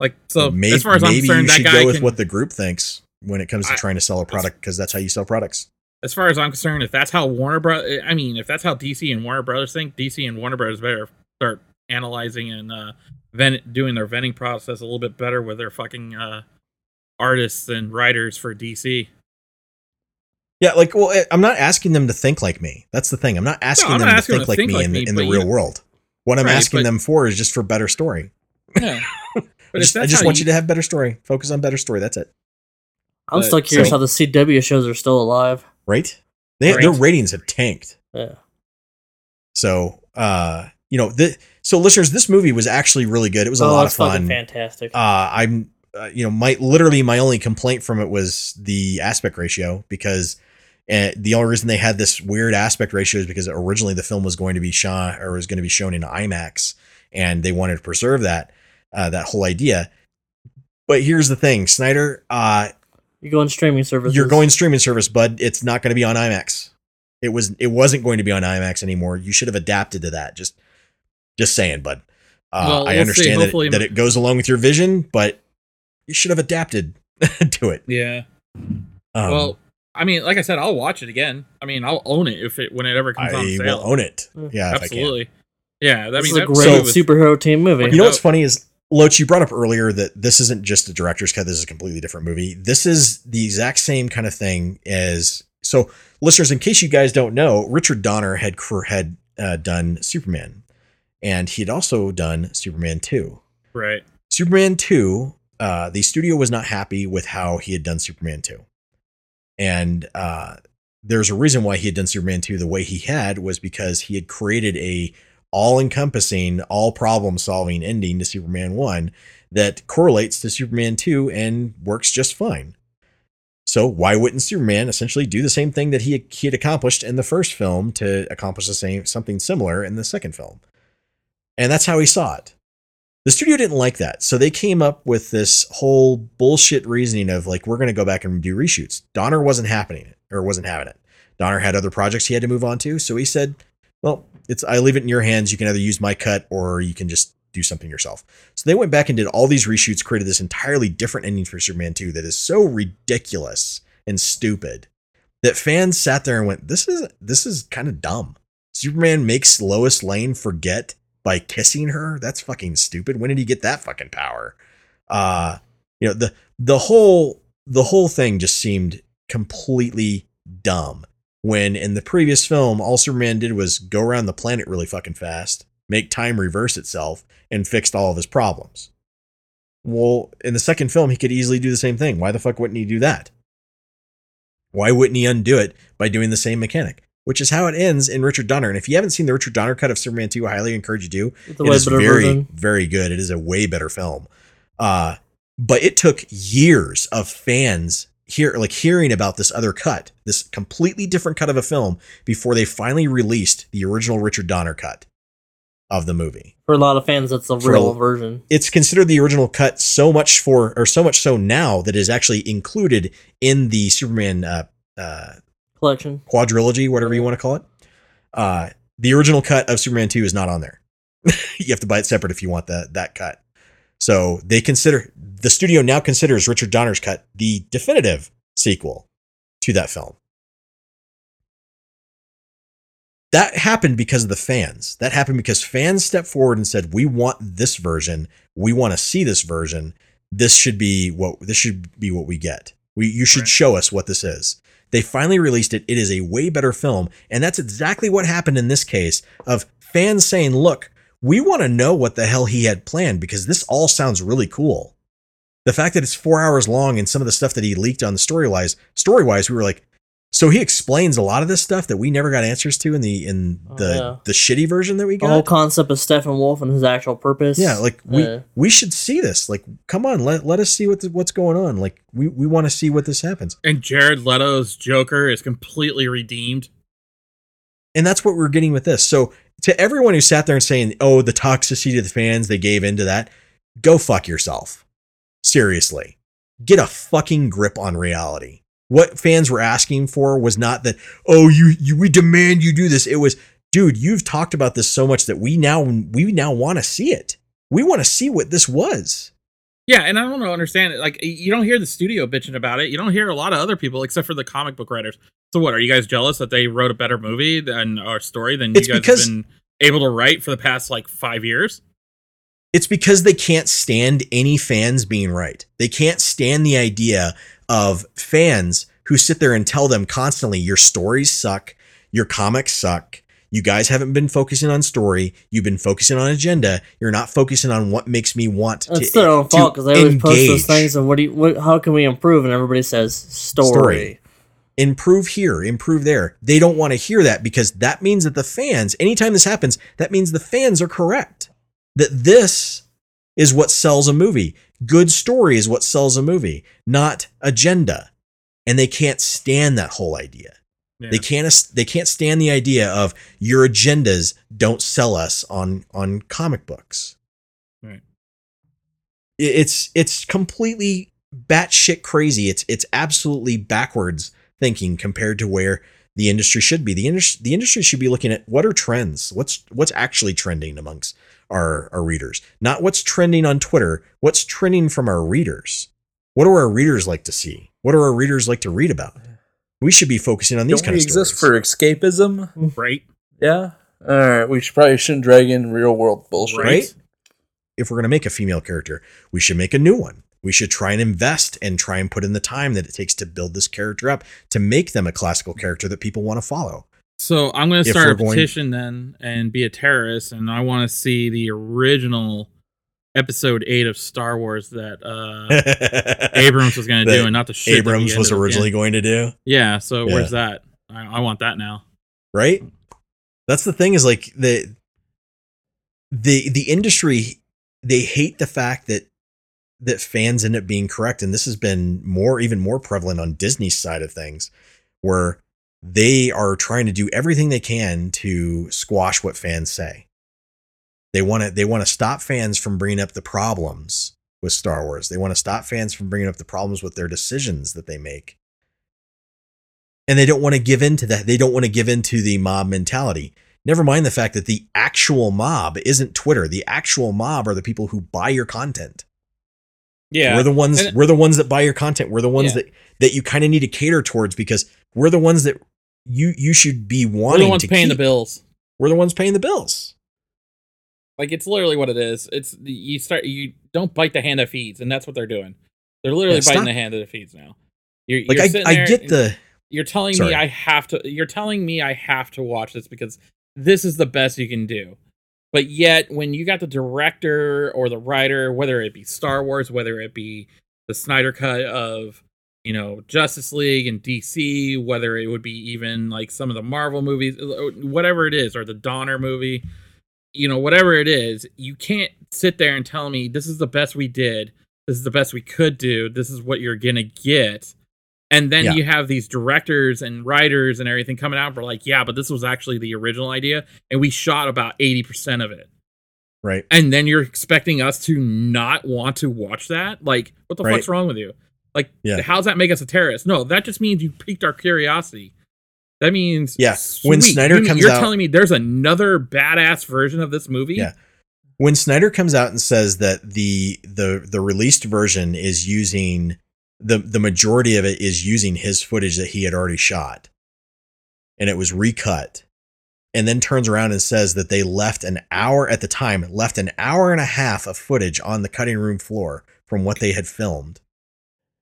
Yeah. Like so, maybe, as far as I'm concerned, you that should guy go with can. what the group thinks when it comes to I- trying to sell a product because that's how you sell products. as far as I'm concerned, if that's how Warner Bros. I mean, if that's how DC and Warner Brothers think, DC and Warner Brothers better start analyzing and uh, vent, doing their venting process a little bit better with their fucking uh, artists and writers for DC. Yeah, like well, eh, I'm not asking them to think like me. That's the thing. I'm not asking I'm them not to asking think to like think me like in, me, the in the real you- world. What I'm Right, asking but- them for is just for better story. Yeah, *laughs* but I just, I just want you to have better story. Focus on better story. That's it. I'm But- still curious so- how the CW shows are still alive. Right? They, Their ratings have tanked. Yeah. So, uh, you know, the so listeners, this movie was actually really good. It was a oh, lot of fun. fantastic. Uh, I'm, uh, you know, my literally my only complaint from it was the aspect ratio because And the only reason they had this weird aspect ratio is because originally the film was going to be shot or was going to be shown in IMAX, and they wanted to preserve that uh, that whole idea. But here's the thing, Snyder, uh, You're going streaming service. you're going streaming service, bud. It's not going to be on IMAX. It was it wasn't going to be on IMAX anymore. You should have adapted to that. Just just saying, bud. Uh, Well, I we'll understand that, that it goes along with your vision, but you should have adapted *laughs* to it. Yeah. Um, well, I mean, like I said, I'll watch it again. I mean, I'll own it if it when it ever comes on I sale. will own it. Mm. Yeah, if Absolutely. Yeah, that This means is a great movie was- superhero team movie. You know what's funny is Loach, you brought up earlier that this isn't just a director's cut. This is a completely different movie. This is the exact same kind of thing as so. Listeners, in case you guys don't know, Richard Donner had had uh, done Superman, and he had also done Superman two. right. Superman 2, uh, the studio was not happy with how he had done Superman 2. And uh, there's a reason why he had done Superman 2 the way he had was because he had created a all-encompassing, all problem-solving ending to Superman 1 that correlates to Superman 2 and works just fine. So why wouldn't Superman essentially do the same thing that he he had accomplished in the first film to accomplish the same something similar in the second film? And that's how he saw it. The studio didn't like that. So they came up with this whole bullshit reasoning of like, we're going to go back and do reshoots. Donner wasn't happening or wasn't having it. Donner had other projects he had to move on to. So he said, well, it's, I leave it in your hands. You can either use my cut or you can just do something yourself. So they went back and did all these reshoots, created this entirely different ending for Superman 2 that is so ridiculous and stupid that fans sat there and went, this is, this is kind of dumb. Superman makes Lois Lane forget by kissing her. That's fucking stupid. When did he get that fucking power? Uh, you know, the the whole the whole thing just seemed completely dumb. When in the previous film, all Superman did was go around the planet really fucking fast, make time reverse itself, and fixed all of his problems. Well, in the second film, he could easily do the same thing. Why the fuck wouldn't he do that? Why wouldn't he undo it by doing the same mechanic? Which is how it ends in Richard Donner. And if you haven't seen the Richard Donner cut of Superman 2, I highly encourage you to. It's It way very, version. very good. It is a way better film. Uh, but it took years of fans hear like hearing about this other cut, this completely different cut of a film, before they finally released the original Richard Donner cut of the movie For a lot of fans, that's the For real a- version. it's considered the original cut so much for or so much so now that it is actually included in the Superman uh, uh, Collection. quadrilogy, whatever you want to call it. Uh, the original cut of Superman 2 is not on there. *laughs* you have to buy it separate if you want that that cut. So they consider the studio now considers Richard Donner's cut the definitive sequel to that film. That happened because of the fans. That happened because fans stepped forward and said, "We want this version. We want to see this version. This should be what this should be what we get. We you should Right. show us what this is." They finally released it. It is a way better film, and that's exactly what happened in this case of fans saying, "Look, we want to know what the hell he had planned because this all sounds really cool." The fact that it's 4 hours long and some of the stuff that he leaked on the story-wise, story-wise, we were like, so he explains a lot of this stuff that we never got answers to in the in Oh, the yeah. the shitty version that we got. The whole concept of Steppenwolf and his actual purpose. Yeah, like we Uh, we should see this. Like, come on, let let us see what the, what's going on. Like, we we want to see what this happens, And Jared Leto's Joker is completely redeemed. and that's what we're getting with this. So, to everyone who sat there and saying, "Oh, the toxicity of the fans," they gave into that. Go fuck yourself. Seriously, get a fucking grip on reality. What fans were asking for was not that, "Oh, you you we demand you do this." It was, dude, you've talked about this so much that we now we now want to see it. We want to see what this was. Yeah, and I don't understand it. Like you don't hear the studio bitching about it. You don't hear a lot of other people except for the comic book writers. So what? Are you guys jealous that they wrote a better movie than our story than It's you guys because- have been able to write for the past like five years? It's because they can't stand any fans being right. They can't stand the idea of fans who sit there and tell them constantly, your stories suck, your comics suck. You guys haven't been focusing on story. You've been focusing on agenda. You're not focusing on what makes me want to. It's their own fault because they always post those things and what do you, what, how can we improve? And everybody says story. Story. improve here, improve there. They don't want to hear that because that means that the fans, anytime this happens, that means the fans are correct. That this is what sells a movie. Good story is what sells a movie, not agenda. And they can't stand that whole idea. Yeah. They can't they can't stand the idea of your agendas don't sell us on on comic books. Right. It's it's completely batshit crazy. It's it's absolutely backwards thinking compared to where the industry should be. The industry the industry should be looking at what are trends? What's what's actually trending amongst our our readers? Not what's trending on Twitter, what's trending from our readers. What do our readers like to see? What do our readers like to read about? We should be focusing on these Don't kind we of exist stories. for escapism? right? Yeah. All right. We should probably shouldn't drag in real world bullshit. right? If we're going to make a female character, we should make a new one. We should try and invest and try and put in the time that it takes to build this character up to make them a classical character that people want to follow. So I'm going to start we're a going- petition then and be a terrorist, and I want to see the original episode eight of Star Wars that uh *laughs* Abrams was going to do, and not the shit Abrams was originally going to do, Yeah. So Yeah. where's that? I, I want that now. right? That's the thing is like the the the industry they hate the fact that that fans end up being correct and this has been more even more prevalent on Disney's side of things where they are trying to do everything they can to squash what fans say. They want to they want to stop fans from bringing up the problems with Star Wars. They want to stop fans from bringing up the problems with their decisions that they make. And they don't want to give in to that. They don't want to give in to the mob mentality. Never mind the fact that the actual mob isn't Twitter. The actual mob are the people who buy your content. Yeah. We're the ones And- we're the ones that buy your content. We're the ones Yeah. that that you kind of need to cater towards because we're the ones that you you should be We're wanting the ones paying the bills. We're the ones paying the bills. Like it's literally what it is. It's you start you don't bite the hand that feeds, and that's what they're doing. They're literally Yeah, biting the hand that feeds now. You're, Like you're I, sitting I there get the You're telling Sorry. me I have to. You're telling me I have to watch this because this is the best you can do. But yet, when you got the director or the writer, whether it be Star Wars, whether it be the Snyder cut of you know Justice League and DC, whether it would be even like some of the Marvel movies, uh, whatever it is, or the Donner movie, you know, whatever it is, you can't sit there and tell me this is the best we did, this is the best we could do, this is what you're gonna get. And then Yeah. you have these directors and writers and everything coming out for like, yeah, but this was actually the original idea, and we shot about 80% of it. right. And then you're expecting us to not want to watch that? Like, what the Right. fuck's wrong with you? Like, Yeah. how's that make us a terrorist? No, that just means you piqued our curiosity. That means Yeah, when Snyder you- comes you're out- telling me there's another badass version of this movie. Yeah. When Snyder comes out and says that the the the released version is using the the majority of it is using his footage that he had already shot and it was recut and then turns around and says that they left an hour at the time left an hour and a half of footage on the cutting room floor from what they had filmed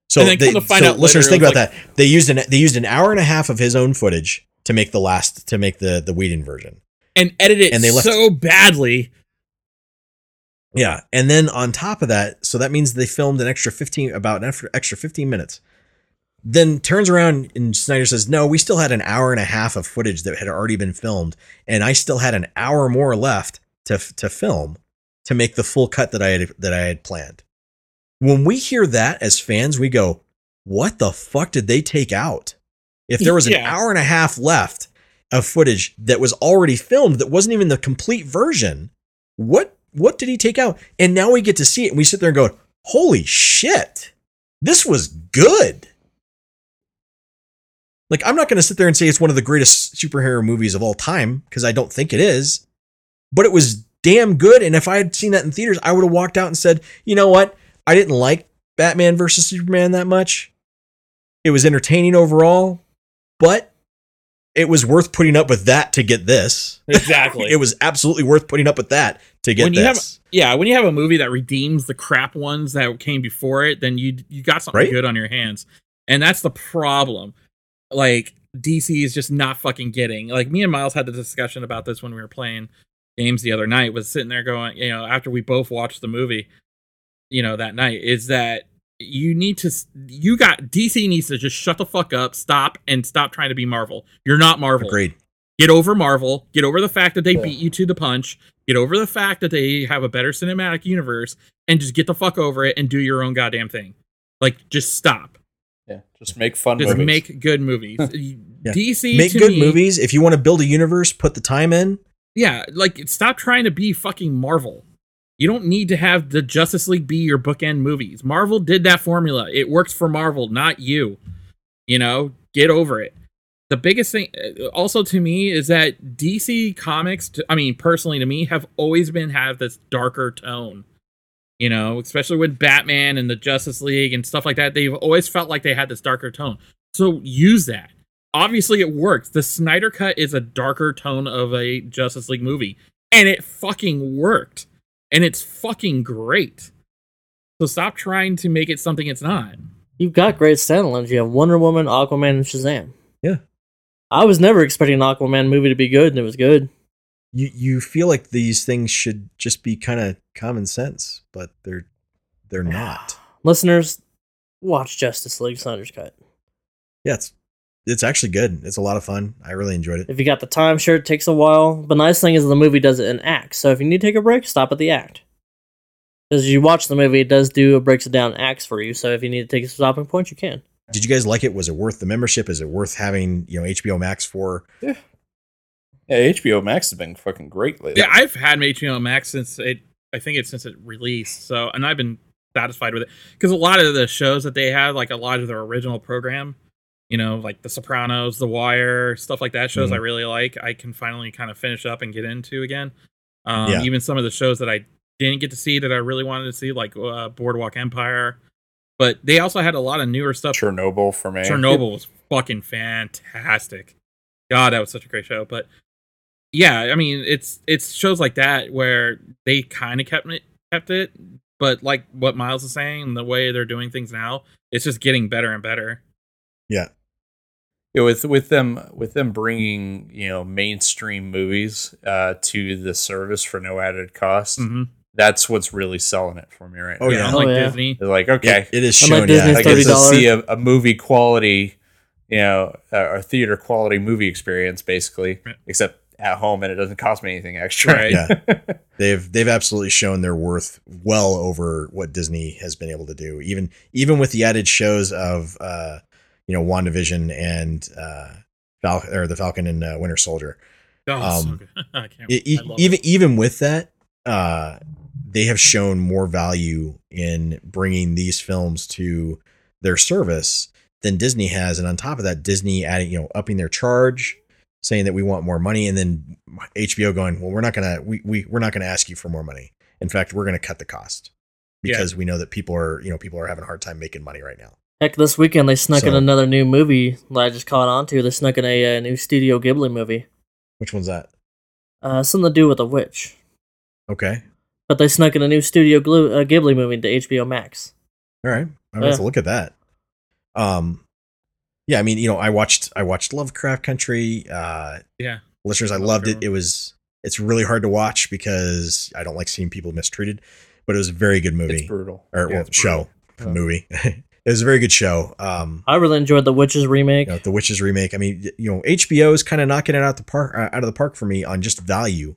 so, And then they, come to find so out listeners later, think about that they used an they used an hour and a half of his own footage to make the last to make the the Whedon version And edit it And they left- so badly. Yeah, and then on top of that, so that means they filmed an extra fifteen, about an extra extra fifteen minutes. Then turns around and Snyder says, "No, we still had an hour and a half of footage that had already been filmed, and I still had an hour more left to to film to make the full cut that I had that I had planned." When we hear that as fans, we go, "What the fuck did they take out?" If there was an Yeah. hour and a half left of footage that was already filmed that wasn't even the complete version, what what did he take out? And now we get to see it and we sit there and go, "Holy shit. This was good." Like I'm not going to sit there and say it's one of the greatest superhero movies of all time because I don't think it is. But it was damn good and if I had seen that in theaters, I would have walked out and said, "You know what? I didn't like Batman versus Superman that much. It was entertaining overall, but it was worth putting up with that to get this. *laughs* Exactly. it was absolutely worth putting up with that to get when you have this. yeah, when you have a movie that redeems the crap ones that came before it, then you you got something Right? good on your hands. And that's the problem. Like DC is just not fucking getting. Like me and Miles had the discussion about this when we were playing games the other night. Was sitting there going, you know, after we both watched the movie, you know, that night is that you need to you got DC needs to just shut the fuck up, stop and stop trying to be Marvel. You're not Marvel. Agreed. Get over Marvel. Get over the fact that they beat you to the punch. Get over the fact that they have a better cinematic universe and just get the fuck over it and do your own goddamn thing. Like, just stop. Yeah, just make fun Just movies. make good movies. Yeah. DC Make to good me- movies. If you want to build a universe, put the time in. Yeah, like stop trying to be fucking Marvel. You don't need to have the Justice League be your bookend movies. Marvel did that formula. It works for Marvel, not you. You know, get over it. The biggest thing uh, also to me is that DC comics, I mean, personally to me, have always been have this darker tone. You know, especially with Batman and the Justice League and stuff like that, they've always felt like they had this darker tone. So use that. Obviously, it works. The Snyder Cut is a darker tone of a Justice League movie, and it fucking worked. And it's fucking great. So stop trying to make it something it's not. You've got great standalones. You have Wonder Woman, Aquaman, and Shazam. Yeah. I was never expecting an Aquaman movie to be good, and it was good. You you feel like these things should just be kind of common sense, but they're they're not. *sighs* Listeners, watch Justice League Snyder's Cut. Yeah, it's it's actually good. It's a lot of fun. I really enjoyed it. If you got the time, sure, it takes a while. But nice thing is the movie does it in acts. So if you need to take a break, stop at the act. Because you watch the movie, it does do it breaks it down acts for you. So if you need to take a stopping point, you can. Did you guys like it? Was it worth the membership? Is it worth having you know HBO Max for? Yeah, HBO Max has been fucking great lately. Yeah, I've had HBO Max since it. I think it's since it released. So, and I've been satisfied with it because a lot of the shows that they have, like a lot of their original program, you know, like The Sopranos, The Wire, stuff like that, shows I Mhm. really like. I can finally kind of finish up and get into again. Um, Yeah. Even some of the shows that I didn't get to see that I really wanted to see, like uh, Boardwalk Empire. But they also had a lot of newer stuff. Chernobyl for me. Chernobyl was fucking fantastic. God, that was such a great show. But yeah, I mean, it's it's shows like that where they kind of kept it kept it, but like what Miles is saying, the way they're doing things now, it's just getting better and better. Yeah, Yeah, with with them with them bringing you know mainstream movies uh, to the service for no added cost. Mm-hmm. That's what's really selling it for me right Oh, now. yeah. Unlike Oh, yeah. Disney. They're like, okay, it, it is Unlike shown. Disney's Yeah, I get to see a, a movie quality, you know, uh, or theater quality movie experience, basically, Right. except at home, and it doesn't cost me anything extra. Right. yeah. *laughs* they've they've absolutely shown their worth well over what Disney has been able to do. Even even with the added shows of uh, you know WandaVision and uh, Fal- or the Falcon and uh, Winter Soldier. Oh, so Um, good. *laughs* I can't. E- I even it. even with that, uh, they have shown more value in bringing these films to their service than Disney has, and on top of that, Disney adding you know upping their charge, saying that we want more money, and then HBO going, well, we're not gonna we, we we're not gonna ask you for more money. In fact, we're gonna cut the cost Yeah. because we know that people are you know people are having a hard time making money right now. Heck, this weekend they snuck in another new movie that I just caught on to. They snuck in a, uh new Studio Ghibli movie. Which one's that? Uh, something to do with a witch. Okay, But they snuck in a new Studio Glu- uh, Ghibli movie into HBO Max. all right, I'm gonna have to look at that. Um, yeah, I mean, you know, I watched I watched Lovecraft Country. Uh, yeah. listeners, I Love loved it. It was it's really hard to watch because I don't like seeing people mistreated, but it was a very good movie It's brutal. or Yeah, well, it's show brutal. movie. *laughs* it was a very good show. Um, I really enjoyed the Witches remake. you know, the Witches remake. I mean, you know, HBO is kind of knocking it out the park uh, out of the park for me on just value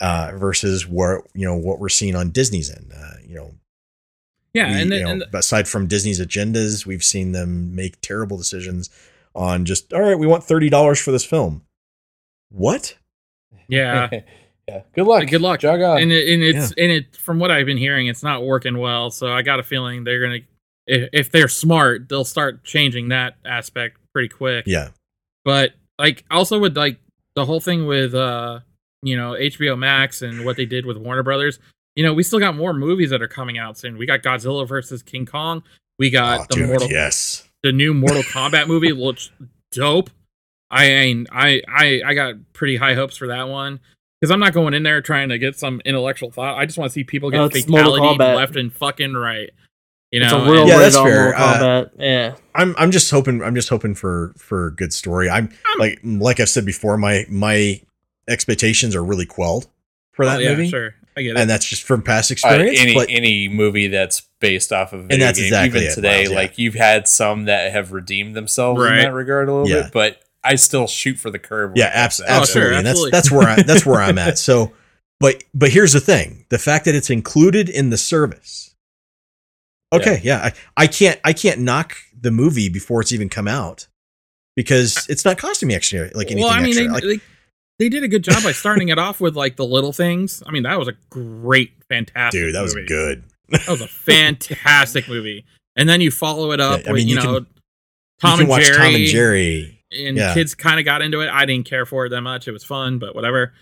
uh, versus what you know what we're seeing on Disney's end. Uh, you know, Yeah, we- and, you know, and the- aside from Disney's agendas, we've seen them make terrible decisions on just all right. We want thirty dollars for this film. What? yeah, *laughs* yeah. Good luck. Good luck. Jog on. and it, and it's and it from what I've been hearing, it's not working well. So I got a feeling they're gonna, if, if they're smart, they'll start changing that aspect pretty quick. Yeah, But like also with like the whole thing with uh you know HBO Max and what they did with Warner Brothers, you know we still got more movies that are coming out soon. We got Godzilla versus King Kong. We got oh, the dude, Mortal yes. the new Mortal Kombat movie *laughs* looks dope. I mean, I I I got pretty high hopes for that one because I'm not going in there trying to get some intellectual thought. I just want to see people get it's Mortal fatality left and fucking right. You it's a real Yeah, that's fair. Uh, yeah. I'm I'm just hoping I'm just hoping for for a good story. I'm like like I've said before, my my expectations are really quelled for that oh, yeah, movie, sure, I get it. and that's just from past Uh, experience. any but any movie that's based off of a video that's game, exactly even it, today, Miles, yeah. like you've had some that have redeemed themselves in that regard a little Yeah. bit, but I still shoot for the curb. when yeah, it comes abs- to Oh, that. sure, absolutely. and that's that's where I that's where I'm *laughs* at. So, but but here's the thing: the fact that it's included in the service. Okay, yeah. I, I can't I can't knock the movie before it's even come out because it's not costing me extra like anything well, I mean, extra. they, Like, they they did a good job by starting it off with like the little things. I mean, that was a great, fantastic. dude, that was movie. good. That was a fantastic movie. And then you follow it up Yeah, I with mean, you, you know can- Tom you and Jerry. Tom and Jerry. and Yeah. kids kind of got into it. I didn't care for it that much. It was fun, but whatever.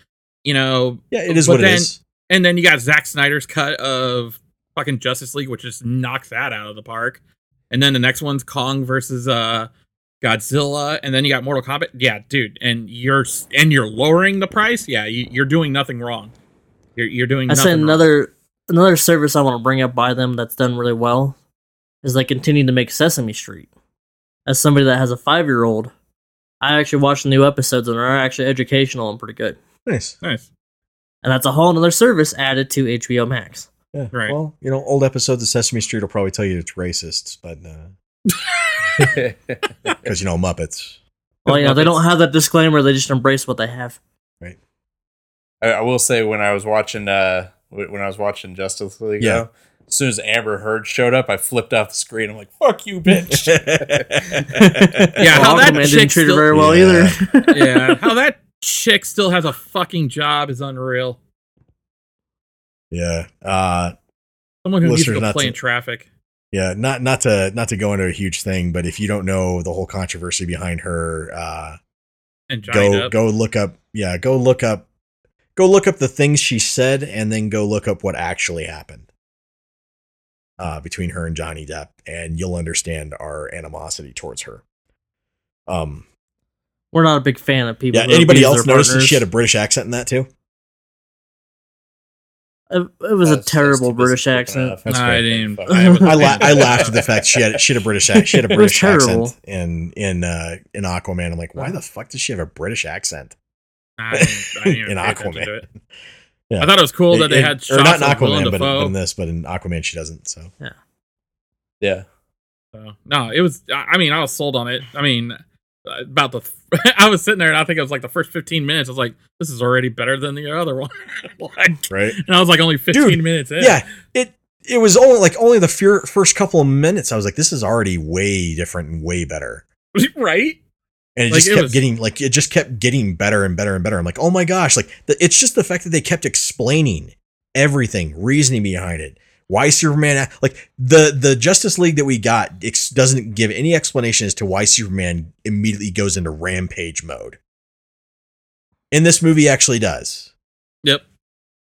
You know. Yeah, it is but what then, it is. And then you got Zack Snyder's cut of fucking Justice League, which just knocks that out of the park. And then the next one's Kong versus uh Godzilla, and then you got Mortal Kombat. Yeah, dude, and you're and you're lowering the price. Yeah, you, you're doing nothing wrong. You're you're doing. I nothing said wrong. another another service I want to bring up by them that's done really well is they continue to make Sesame Street. As somebody that has a five year old, I actually watch the new episodes and they're actually educational and pretty good. Nice. Nice. And that's a whole other service added to HBO Max. Yeah. Right. Well, you know, old episodes of Sesame Street will probably tell you it's racist, but *laughs* because you know Muppets. Well, you know, they don't have that disclaimer, they just embrace what they have. I, I will say when I was watching uh when I was watching Justice League, Yeah. though, as soon as Amber Heard showed up, I flipped off the screen. I'm like, "Fuck you, bitch!" *laughs* Yeah, how that Aquaman chick didn't treat her very well Yeah. either. *laughs* yeah, how that chick still has a fucking job is unreal. Yeah. Uh Someone who needs to go play to- in traffic. yeah, not not to not to go into a huge thing, but if you don't know the whole controversy behind her, uh And go Depp. go look up yeah, go look up go look up the things she said and then go look up what actually happened. Uh between her and Johnny Depp and you'll understand our animosity towards her. Um We're not a big fan of people. yeah, anybody else their notice that she had a British accent in that too? It, it was a terrible that's British accent. enough. I didn't. I, *laughs* I, la- I laughed at the fact she had she had a British ac- she had a *laughs* British accent in in uh in Aquaman. I'm like, why the fuck does she have a British accent I didn't, I didn't *laughs* even in pay attention to Aquaman? Yeah. I thought it was cool that they In- had or shots not in Aquaman, but, Dafoe. but in this, but in Aquaman she doesn't. So yeah, So, no, it was. I I mean, I was sold on it. I mean, uh, about the. *laughs* I was sitting there, and I think it was like the first fifteen minutes. I was like, "This is already better than the other one." *laughs* like, right, and I was like, only fifteen Dude, minutes in. yeah, it it was only like only the fir- first couple of minutes. I was like, this is already way different and way better. *laughs* right. And it Like, just it kept was- getting like it just kept getting better and better and better. I'm like, oh my gosh, like the, it's just the fact that they kept explaining everything, reasoning behind it. Why Superman? Like the the Justice League that we got ex- doesn't give any explanation as to why Superman immediately goes into rampage mode. In this movie, actually does. Yep.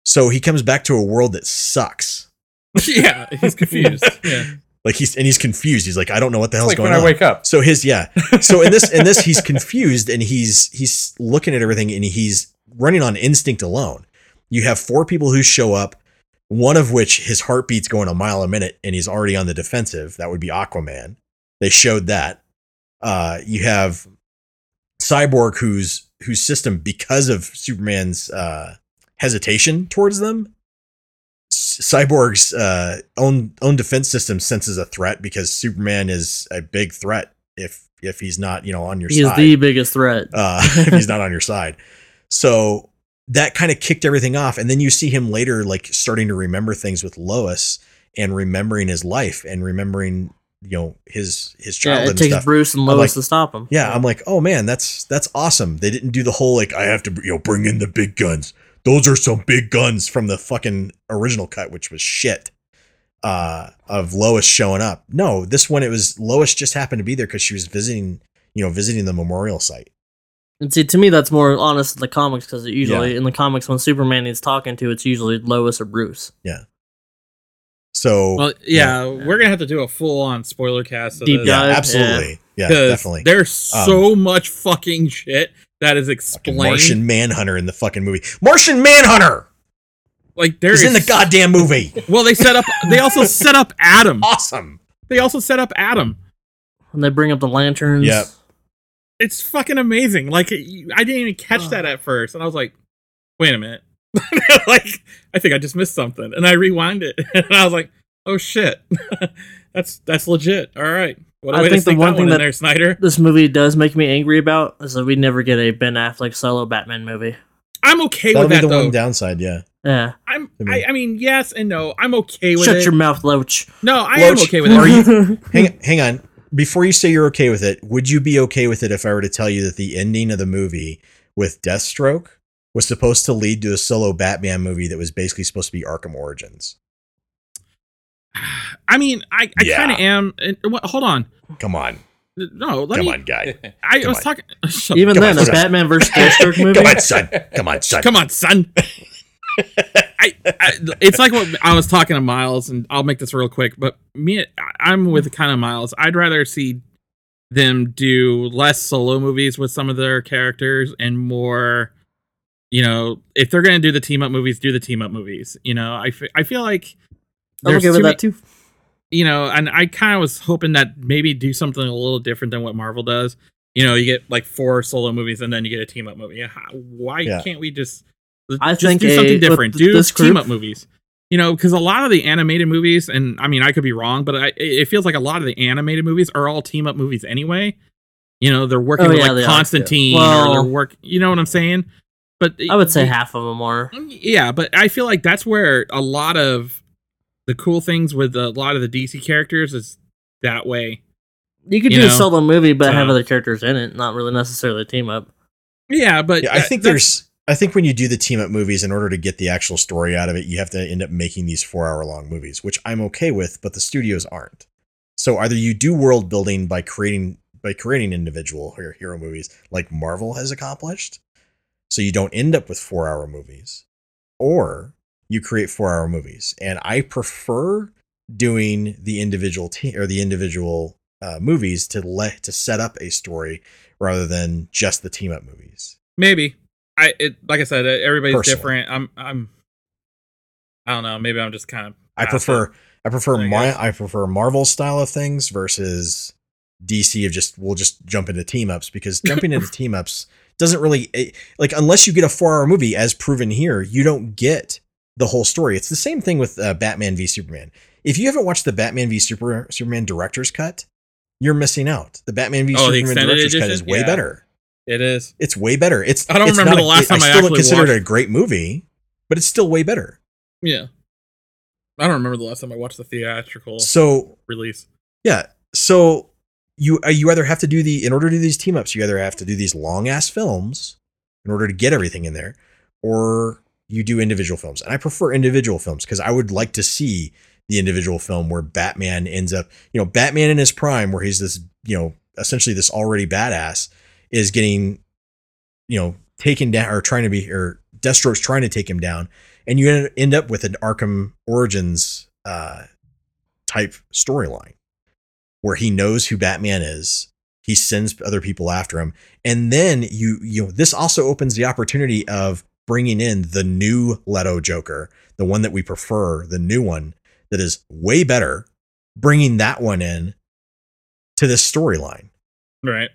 So he comes back to a world that sucks. *laughs* yeah, he's confused. *laughs* Yeah. Like he's and he's confused. He's like, I don't know what the hell's like going when on. I wake up. So his yeah. So in this in this *laughs* he's confused and he's he's looking at everything and he's running on instinct alone. You have four people who show up, one of which his heartbeat's going a mile a minute and he's already on the defensive. That would be Aquaman. They showed that. Uh you have Cyborg whose whose system because of Superman's uh hesitation towards them Cyborg's uh, own own defense system senses a threat because Superman is a big threat if if he's not you know on your he's side. the biggest threat. uh, *laughs* if he's not on your side. So that kind of kicked everything off, and then you see him later like starting to remember things with Lois and remembering his life and remembering you know his his childhood. yeah, it and takes stuff. Bruce and Lois like- to stop him. Yeah, I'm like, oh man, that's that's awesome. They didn't do the whole like I have to you know bring in the big guns. Those are some big guns from the fucking original cut, which was shit. Uh, of Lois showing up. No, this one it was Lois just happened to be there because she was visiting, you know, visiting the memorial site. And see, to me, that's more honest in the comics because usually in the comics, when Superman needs talking to, it's usually Lois or Bruce. Yeah. So Well, yeah, we're gonna have to do a full on spoiler cast. Of Deep this. yeah, dive, absolutely, yeah definitely. There's um, so much fucking shit that is explained. Martian Manhunter in the fucking movie. Martian Manhunter like there is is in the goddamn movie. Well, they set up. They also *laughs* set up Adam. Awesome. They also set up Adam. And they bring up the lanterns. Yep. It's fucking amazing. Like I didn't even catch that at first, and I was like, "Wait a minute!" *laughs* like I think I just missed something, and I rewind it, *laughs* and I was like, "Oh shit, *laughs* that's that's legit." All right, what a I way think to the one that thing one that- there, Snyder. This movie does make me angry about is that we never get a Ben Affleck solo Batman movie. I'm okay That'll with be that the though. one downside. Yeah. Yeah. I'm. I mean- I, I mean, yes and no. I'm okay with Shut it. Shut your mouth, Loach. no, I am okay with it. are you- hang hang on. Before you say you're okay with it, would you be okay with it if I were to tell you that the ending of the movie with Deathstroke was supposed to lead to a solo Batman movie that was basically supposed to be Arkham Origins? I mean, I, I Yeah. kind of am. and- what- Hold on. Come on, No, let come me. on, guy. I Come was on. talking. *laughs* Even Come then, on, a son. Batman versus Deathstroke *laughs* movie. Come on, son. Come on, son. Come on, son. *laughs* I, I, it's like what I was talking to Miles, and I'll make this real quick. But me, I'm with kind of Miles. I'd rather see them do less solo movies with some of their characters and more. You know, if they're going to do the team up movies, do the team up movies. You know, I, I feel like I'm there's okay with too that too. you know, and I kind of was hoping that maybe do something a little different than what Marvel does. You know, you get like four solo movies and then you get a team up movie. Why Yeah. can't we just, I just think do something with different? th- Do team group- up movies. You know, because a lot of the animated movies, and I mean, I could be wrong, but I, it feels like a lot of the animated movies are all team up movies anyway. You know, they're working Oh, with yeah, like. Constantine, Well- or they're work. You know what I'm saying? But I would say half of them are. Mm, yeah, but I feel like that's where a lot of the cool things with a lot of the DC characters is that way. You could You do know, a solo movie, but have other characters in it, not really necessarily a team up. Yeah, but Yeah, I think there's. I think when you do the team up movies, in order to get the actual story out of it, you have to end up making these four hour long movies, which I'm okay with, but the studios aren't. So either you do world building by creating by creating individual hero movies like Marvel has accomplished, so you don't end up with four hour movies, or you create four hour movies. And I prefer doing the individual team or the individual uh, movies to let to set up a story rather than just the team up movies. maybe I it like I said, uh, everybody's Personally. different. I'm I'm I don't know. Maybe I'm just kind of. I prefer I prefer I my. I prefer Marvel style of things versus DC of just we'll just jump into team ups because *laughs* jumping into team ups doesn't really it, like unless you get a four hour movie as proven here you don't get the whole story. It's the same thing with uh, Batman v Superman. If you haven't watched the Batman v Super, Superman director's cut, you're missing out. The Batman v Oh, Superman director's cut is way Yeah. better. It is. It's way better. It's I don't it's remember the last it- time I still don't actually consider it a great movie, but it's still way better. Yeah. I don't remember the last time I watched the theatrical So release. Yeah. So you uh, you either have to do the in order to do these team ups, you either have to do these long ass films in order to get everything in there, or you do individual films. And I prefer individual films because I would like to see the individual film where Batman ends up, you know, Batman in his prime, where he's this, you know, essentially this already badass, is getting, you know, taken down or trying to be or Deathstroke's trying to take him down, and you end- up with an Arkham Origins uh, type storyline where he knows who Batman is. He sends other people after him, and then you you know this also opens the opportunity of bringing in the new Leto Joker, the one that we prefer, the new one that is way better. Bringing that one in to this storyline. Right.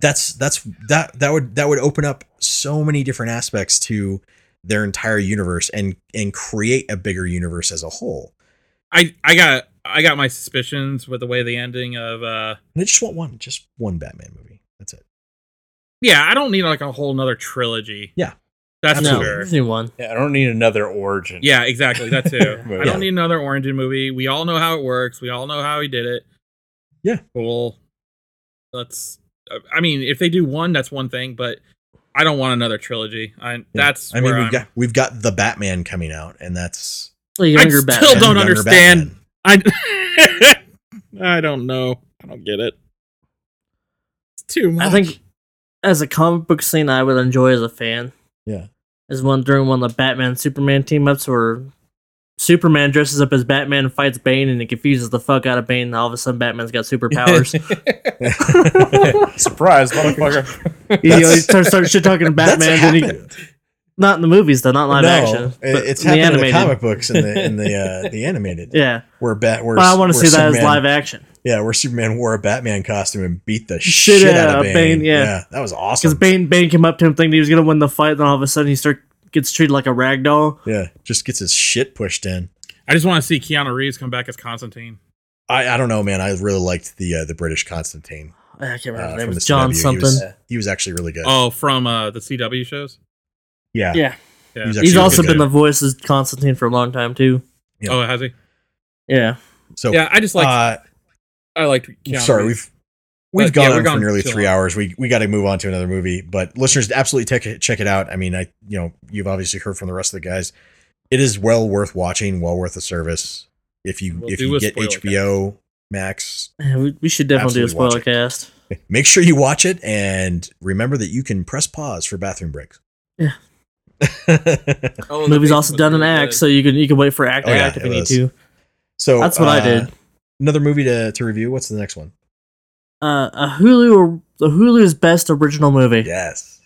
That's that's that that would that would open up so many different aspects to their entire universe and and create a bigger universe as a whole. I I got I got my suspicions with the way the ending of uh And I just want one, just one Batman movie. That's it. yeah, I don't need like a whole nother trilogy. Yeah. That's for No, sure. just need one. Yeah, I don't need another origin. Yeah, exactly. That *laughs* too. *laughs* But I don't need another Origin movie. We all know how it works. We all know how he did it. Yeah. Cool. Let's. I mean, if they do one, that's one thing, but I don't want another trilogy. I Yeah. that's. I mean we've I'm- got we've got the Batman coming out, and that's A I younger still Batman. don't understand. Batman. I. *laughs* I don't know. I don't get it. It's too much. I think as a comic book scene, I would enjoy as a fan Yeah. is one during one of the Batman Superman team ups where Superman dresses up as Batman and fights Bane and it confuses the fuck out of Bane. And all of a sudden, Batman's got superpowers. *laughs* *laughs* Surprise, motherfucker. you know, he starts, starts shit talking to Batman. Then he, happened. not in the movies though, not live no, action. but it's in the happened in the animated. comic books and the in the uh, the animated. *laughs* Yeah, Where Bat where well, I want to where see that as live action Yeah, where Superman wore a Batman costume and beat the Shit shit, out out of of Bane. Bane, yeah. that was awesome. because. Bane Bane came up to him thinking he was gonna win the fight, and then all of a sudden he start gets treated like a rag doll. yeah, just gets his shit pushed in. I just want to see Keanu Reeves come back as Constantine. I, I don't know, man. I really liked the uh, the British Constantine. I can't remember. Uh, his name from was the John CW. something. He was, he was actually really good. Oh, from uh, the CW shows. yeah. Yeah, Yeah. He was He's actually also good been the voice of Constantine for a long time too. Yeah. Oh, has he? Yeah. So yeah, I just like uh, I liked. Keanu sorry, Reeves. we've we've But, yeah, gone we're on for nearly three long. hours. We we got to move on to another movie. But listeners, absolutely check it, check it out. I mean, I you know you've obviously heard from the rest of the guys. It is well worth watching, well worth the service. If you We'll if you get spoiler HBO Max, we, we should definitely do a spoiler cast. *laughs* make sure you watch it and remember that you can press pause for bathroom breaks. Yeah. *laughs* Oh, the Movie's also done in really Act, so you can you can wait for Act Oh, yeah, Act if it you need was. to. so That's what I uh, did. Another movie to, to review. What's the next one? Uh, a Hulu, the Hulu's best original movie. Yes.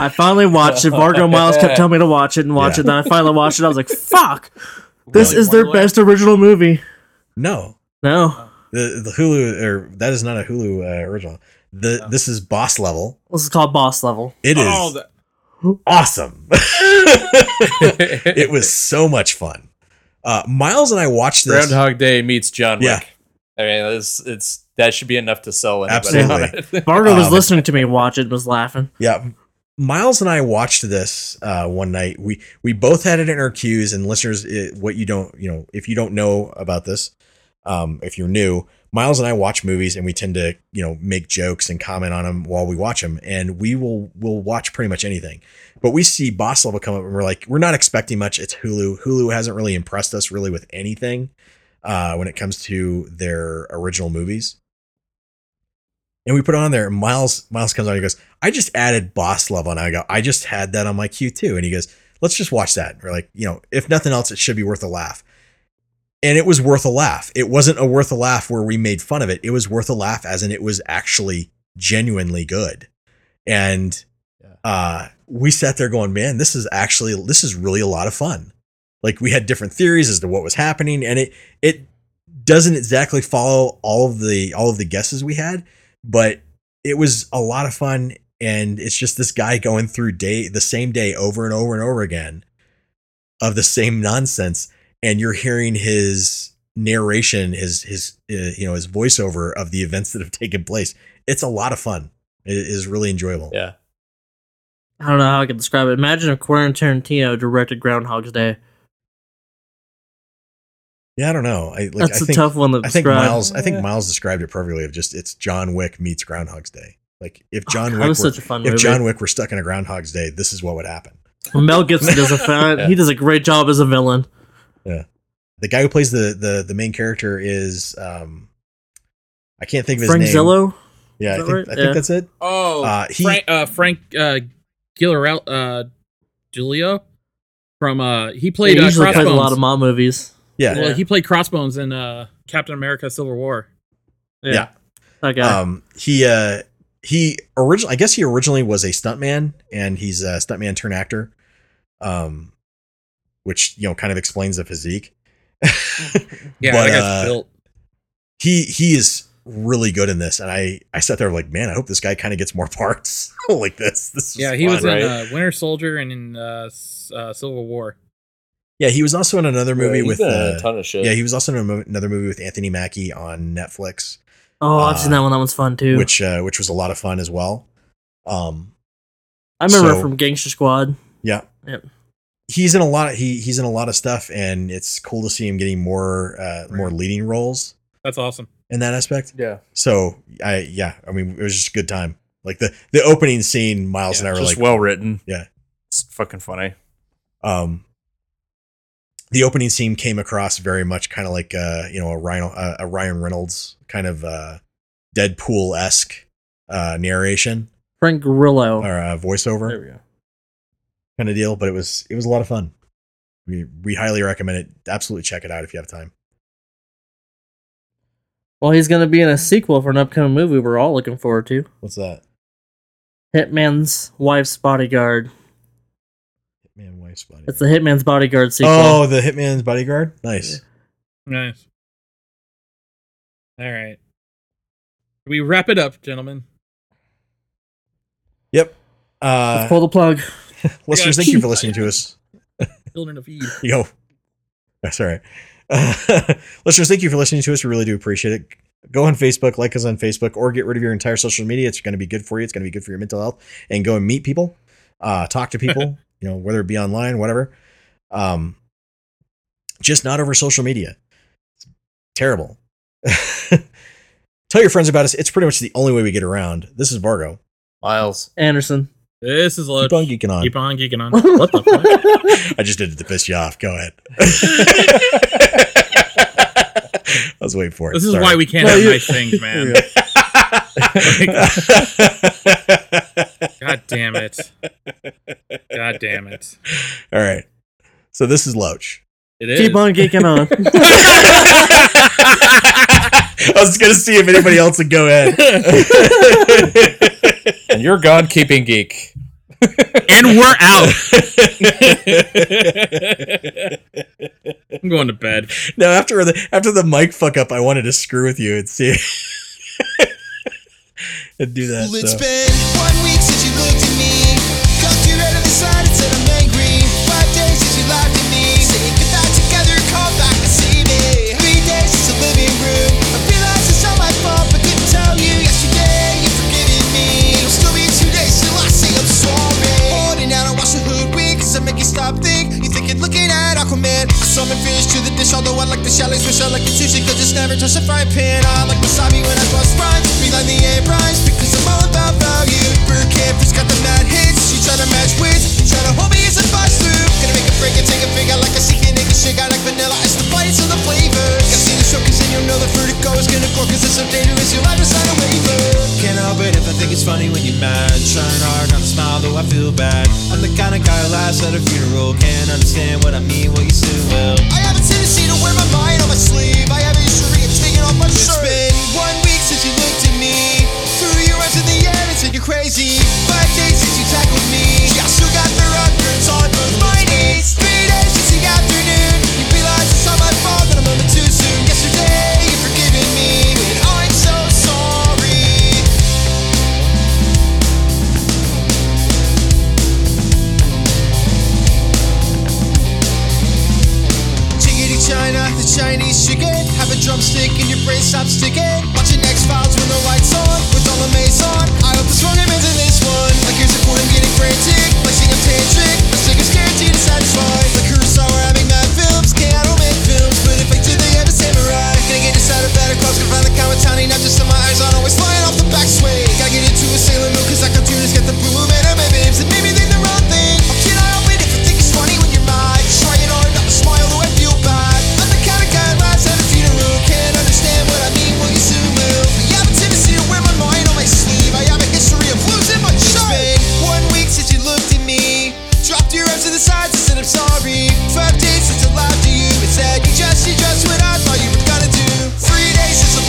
I finally watched it. Vargo Miles kept telling me to watch it and watch Yeah. it. Then I finally watched it. I was like, *laughs* "Fuck, this Really? is their Wonderland? best original movie." No. No, The the Hulu or that is not a Hulu uh, original. The this is boss level. this is called Boss Level. It is Oh, that- awesome. *laughs* it was so much fun. Uh, Miles and I watched this. Groundhog Day meets John Wick. Yeah. I mean, it's it's that should be enough to sell anybody Absolutely. on it. *laughs* Vargo was Um, listening to me watch it was laughing. Yeah. Miles and I watched this uh, one night. We we both had it in our queues. And listeners, it, what you don't you know, if you don't know about this, um, if you're new, Miles and I watch movies, and we tend to you know make jokes and comment on them while we watch them. And we will will watch pretty much anything. But we see Boss Level come up, and we're like, we're not expecting much. It's Hulu. Hulu hasn't really impressed us really with anything uh, when it comes to their original movies. And we put it on there. Miles Miles comes on. He goes, "I just added Boss Love on." I go, "I just had that on my queue too." And he goes, "Let's just watch that." And we're like, you know, if nothing else, it should be worth a laugh. And it was worth a laugh. It wasn't a worth a laugh where we made fun of it. It was worth a laugh, as in it was actually genuinely good. And uh, we sat there going, "Man, this is actually this is really a lot of fun." Like we had different theories as to what was happening, and it it doesn't exactly follow all of the all of the guesses we had, but it was a lot of fun. And it's just this guy going through day the same day over and over and over again of the same nonsense, and you're hearing his narration, his his uh, you know his voiceover of the events that have taken place. It's a lot of fun. It is really enjoyable. Yeah. I don't know how I can describe it. Imagine if Quentin Tarantino directed Groundhog's Day. Yeah, I don't know. I like. That's I a think, tough one to I think describe. Miles. I think Miles described it perfectly. Of just it's John Wick meets Groundhog's Day. Like if John that Wick, was were, such a fun if movie. John Wick were stuck in a Groundhog's Day, this is what would happen. Mel Gibson does a *laughs* fan. Yeah. He does a great job as a villain. Yeah, the guy who plays the the the main character is um, I can't think of his Frank name. Zillo. Yeah, I think right? I think Yeah. that's it. Oh, Uh, he- Frank, uh, Frank uh, Gillarel, uh, Julio from uh, he played he uh, usually plays a lot of mob movies. Yeah, Well, he played Crossbones in uh, Captain America: Civil War. Yeah. That guy. Um, he uh he originally I guess he originally was a stuntman and he's a stuntman turned actor. Um which you know kind of explains the physique. *laughs* Yeah, But, that guy's uh, built. he he is really good in this and I I sat there like, man, I hope this guy kind of gets more *laughs* parts like this. This Yeah, was he was fun. in uh, Winter Soldier and in uh, uh, Civil War. Yeah, he was also in another movie Yeah, with uh, a ton of shit. Yeah, he was also in a mo- another movie with Anthony Mackie on Netflix. oh, I've seen uh, that one. That one's fun too. which uh, which was a lot of fun as well. Um, I remember so- from Gangster Squad. yeah, Yep. he's in a lot. Of, he he's in a lot of stuff, and it's cool to see him getting more uh, more leading roles That's awesome. in that aspect. yeah. So I yeah, I mean it was just a good time. Like the the opening scene, Miles and I were just like, well written. Yeah. It's fucking funny. um, the opening scene came across very much kind of like uh you know a Ryan uh, a Ryan Reynolds kind of uh Deadpool esque uh narration Frank Grillo. or uh, voiceover. There we go. kind of deal, but it was it was a lot of fun. We we highly recommend it. Absolutely check it out if you have time. Well, he's going to be in a sequel for an upcoming movie we're all looking forward to. What's that? Hitman's Wife's Bodyguard. Hitman Wife's Body. It's the Hitman's Bodyguard sequel. Oh, the Hitman's Bodyguard. Nice. Nice. All right. We wrap it up, gentlemen. Yep. Uh, Let's pull the plug. *laughs* listeners, thank you for listening to us. *laughs* Children of Eve. Yo, that's all right. Uh, *laughs* listeners, thank you for listening to us. We really do appreciate it. Go on Facebook, like us on Facebook, or get rid of your entire social media. It's going to be good for you. It's going to be good for your mental health. And go and meet people, uh, talk to people, you know, whether it be online, whatever. Um, just not over social media. It's terrible. *laughs* Tell your friends about us. It's pretty much the only way we get around. This is Vargo. Miles. Anderson. This is Loach. Keep on geeking on. Keep on geeking on. *laughs* What the fuck? I just did it to piss you off. Go ahead. *laughs* I was waiting for it. This is Sorry. why we can't No, have you- nice things, man. *laughs* God damn it. God damn it. All right. So this is Loach. It is. Keep on geeking on. *laughs* I was gonna see if anybody else would go ahead. *laughs* And you're God keeping geek. and we're out. I'm going to bed. no, after the after the mic fuck up, I wanted to screw with you and see *laughs* and do that. Well, it's so. been one week since you looked at me. Cocked your head on the side to dish, although I like the shallots, wish I like the sushi, cause it's never touch a frying pan. I like wasabi when I bust rhymes. Reline the end rhymes, because I'm all about value. Bird campers got the mad hits. You try to match with, you try to hold me as a bust through. Gonna make a break and take a figure like a secret nigga shit. Got like vanilla, it's the bites of the flavor. Gotta the show, cause then you'll know the vertigo is gonna grow, cause it's so dangerous. You'll have to sign a waiver. Can't help it if I think it's funny when you're mad. Trying hard not to smile, though I feel bad. I'm the kind of guy who laughs at a funeral. Can't understand what I mean, well, you still will. I have a tendency to wear my mind on my sleeve. I have a history of taking off my shirt. It's been one week since you looked at me. Threw your eyes in the air and said you're crazy. Five days since you tackled me. Yeah, I still got the records on my knees. Three days since the afternoon. You realize it's all my fault that I'm a moment Chinese chicken. Have a drumstick in your brain, stop sticking. Watching X Files with the lights on, with all the maze on. I hope this one remains in this one. Like here's a point, I'm getting frantic. Placing up tantric, the stick is guaranteed to satisfy. Like Kurosawa, having mad films. Okay, I don't make films, but if I did, they have a samurai. Gonna get inside a better clubs, gonna find the Kamatani. Not just in my eyes on, always flying off the backswing. Gotta get into a Sailor Moon, cause I cartoon is get the blue man. sorry. Five days since I lied to you and said you just, you just what I thought you were gonna do. Three days since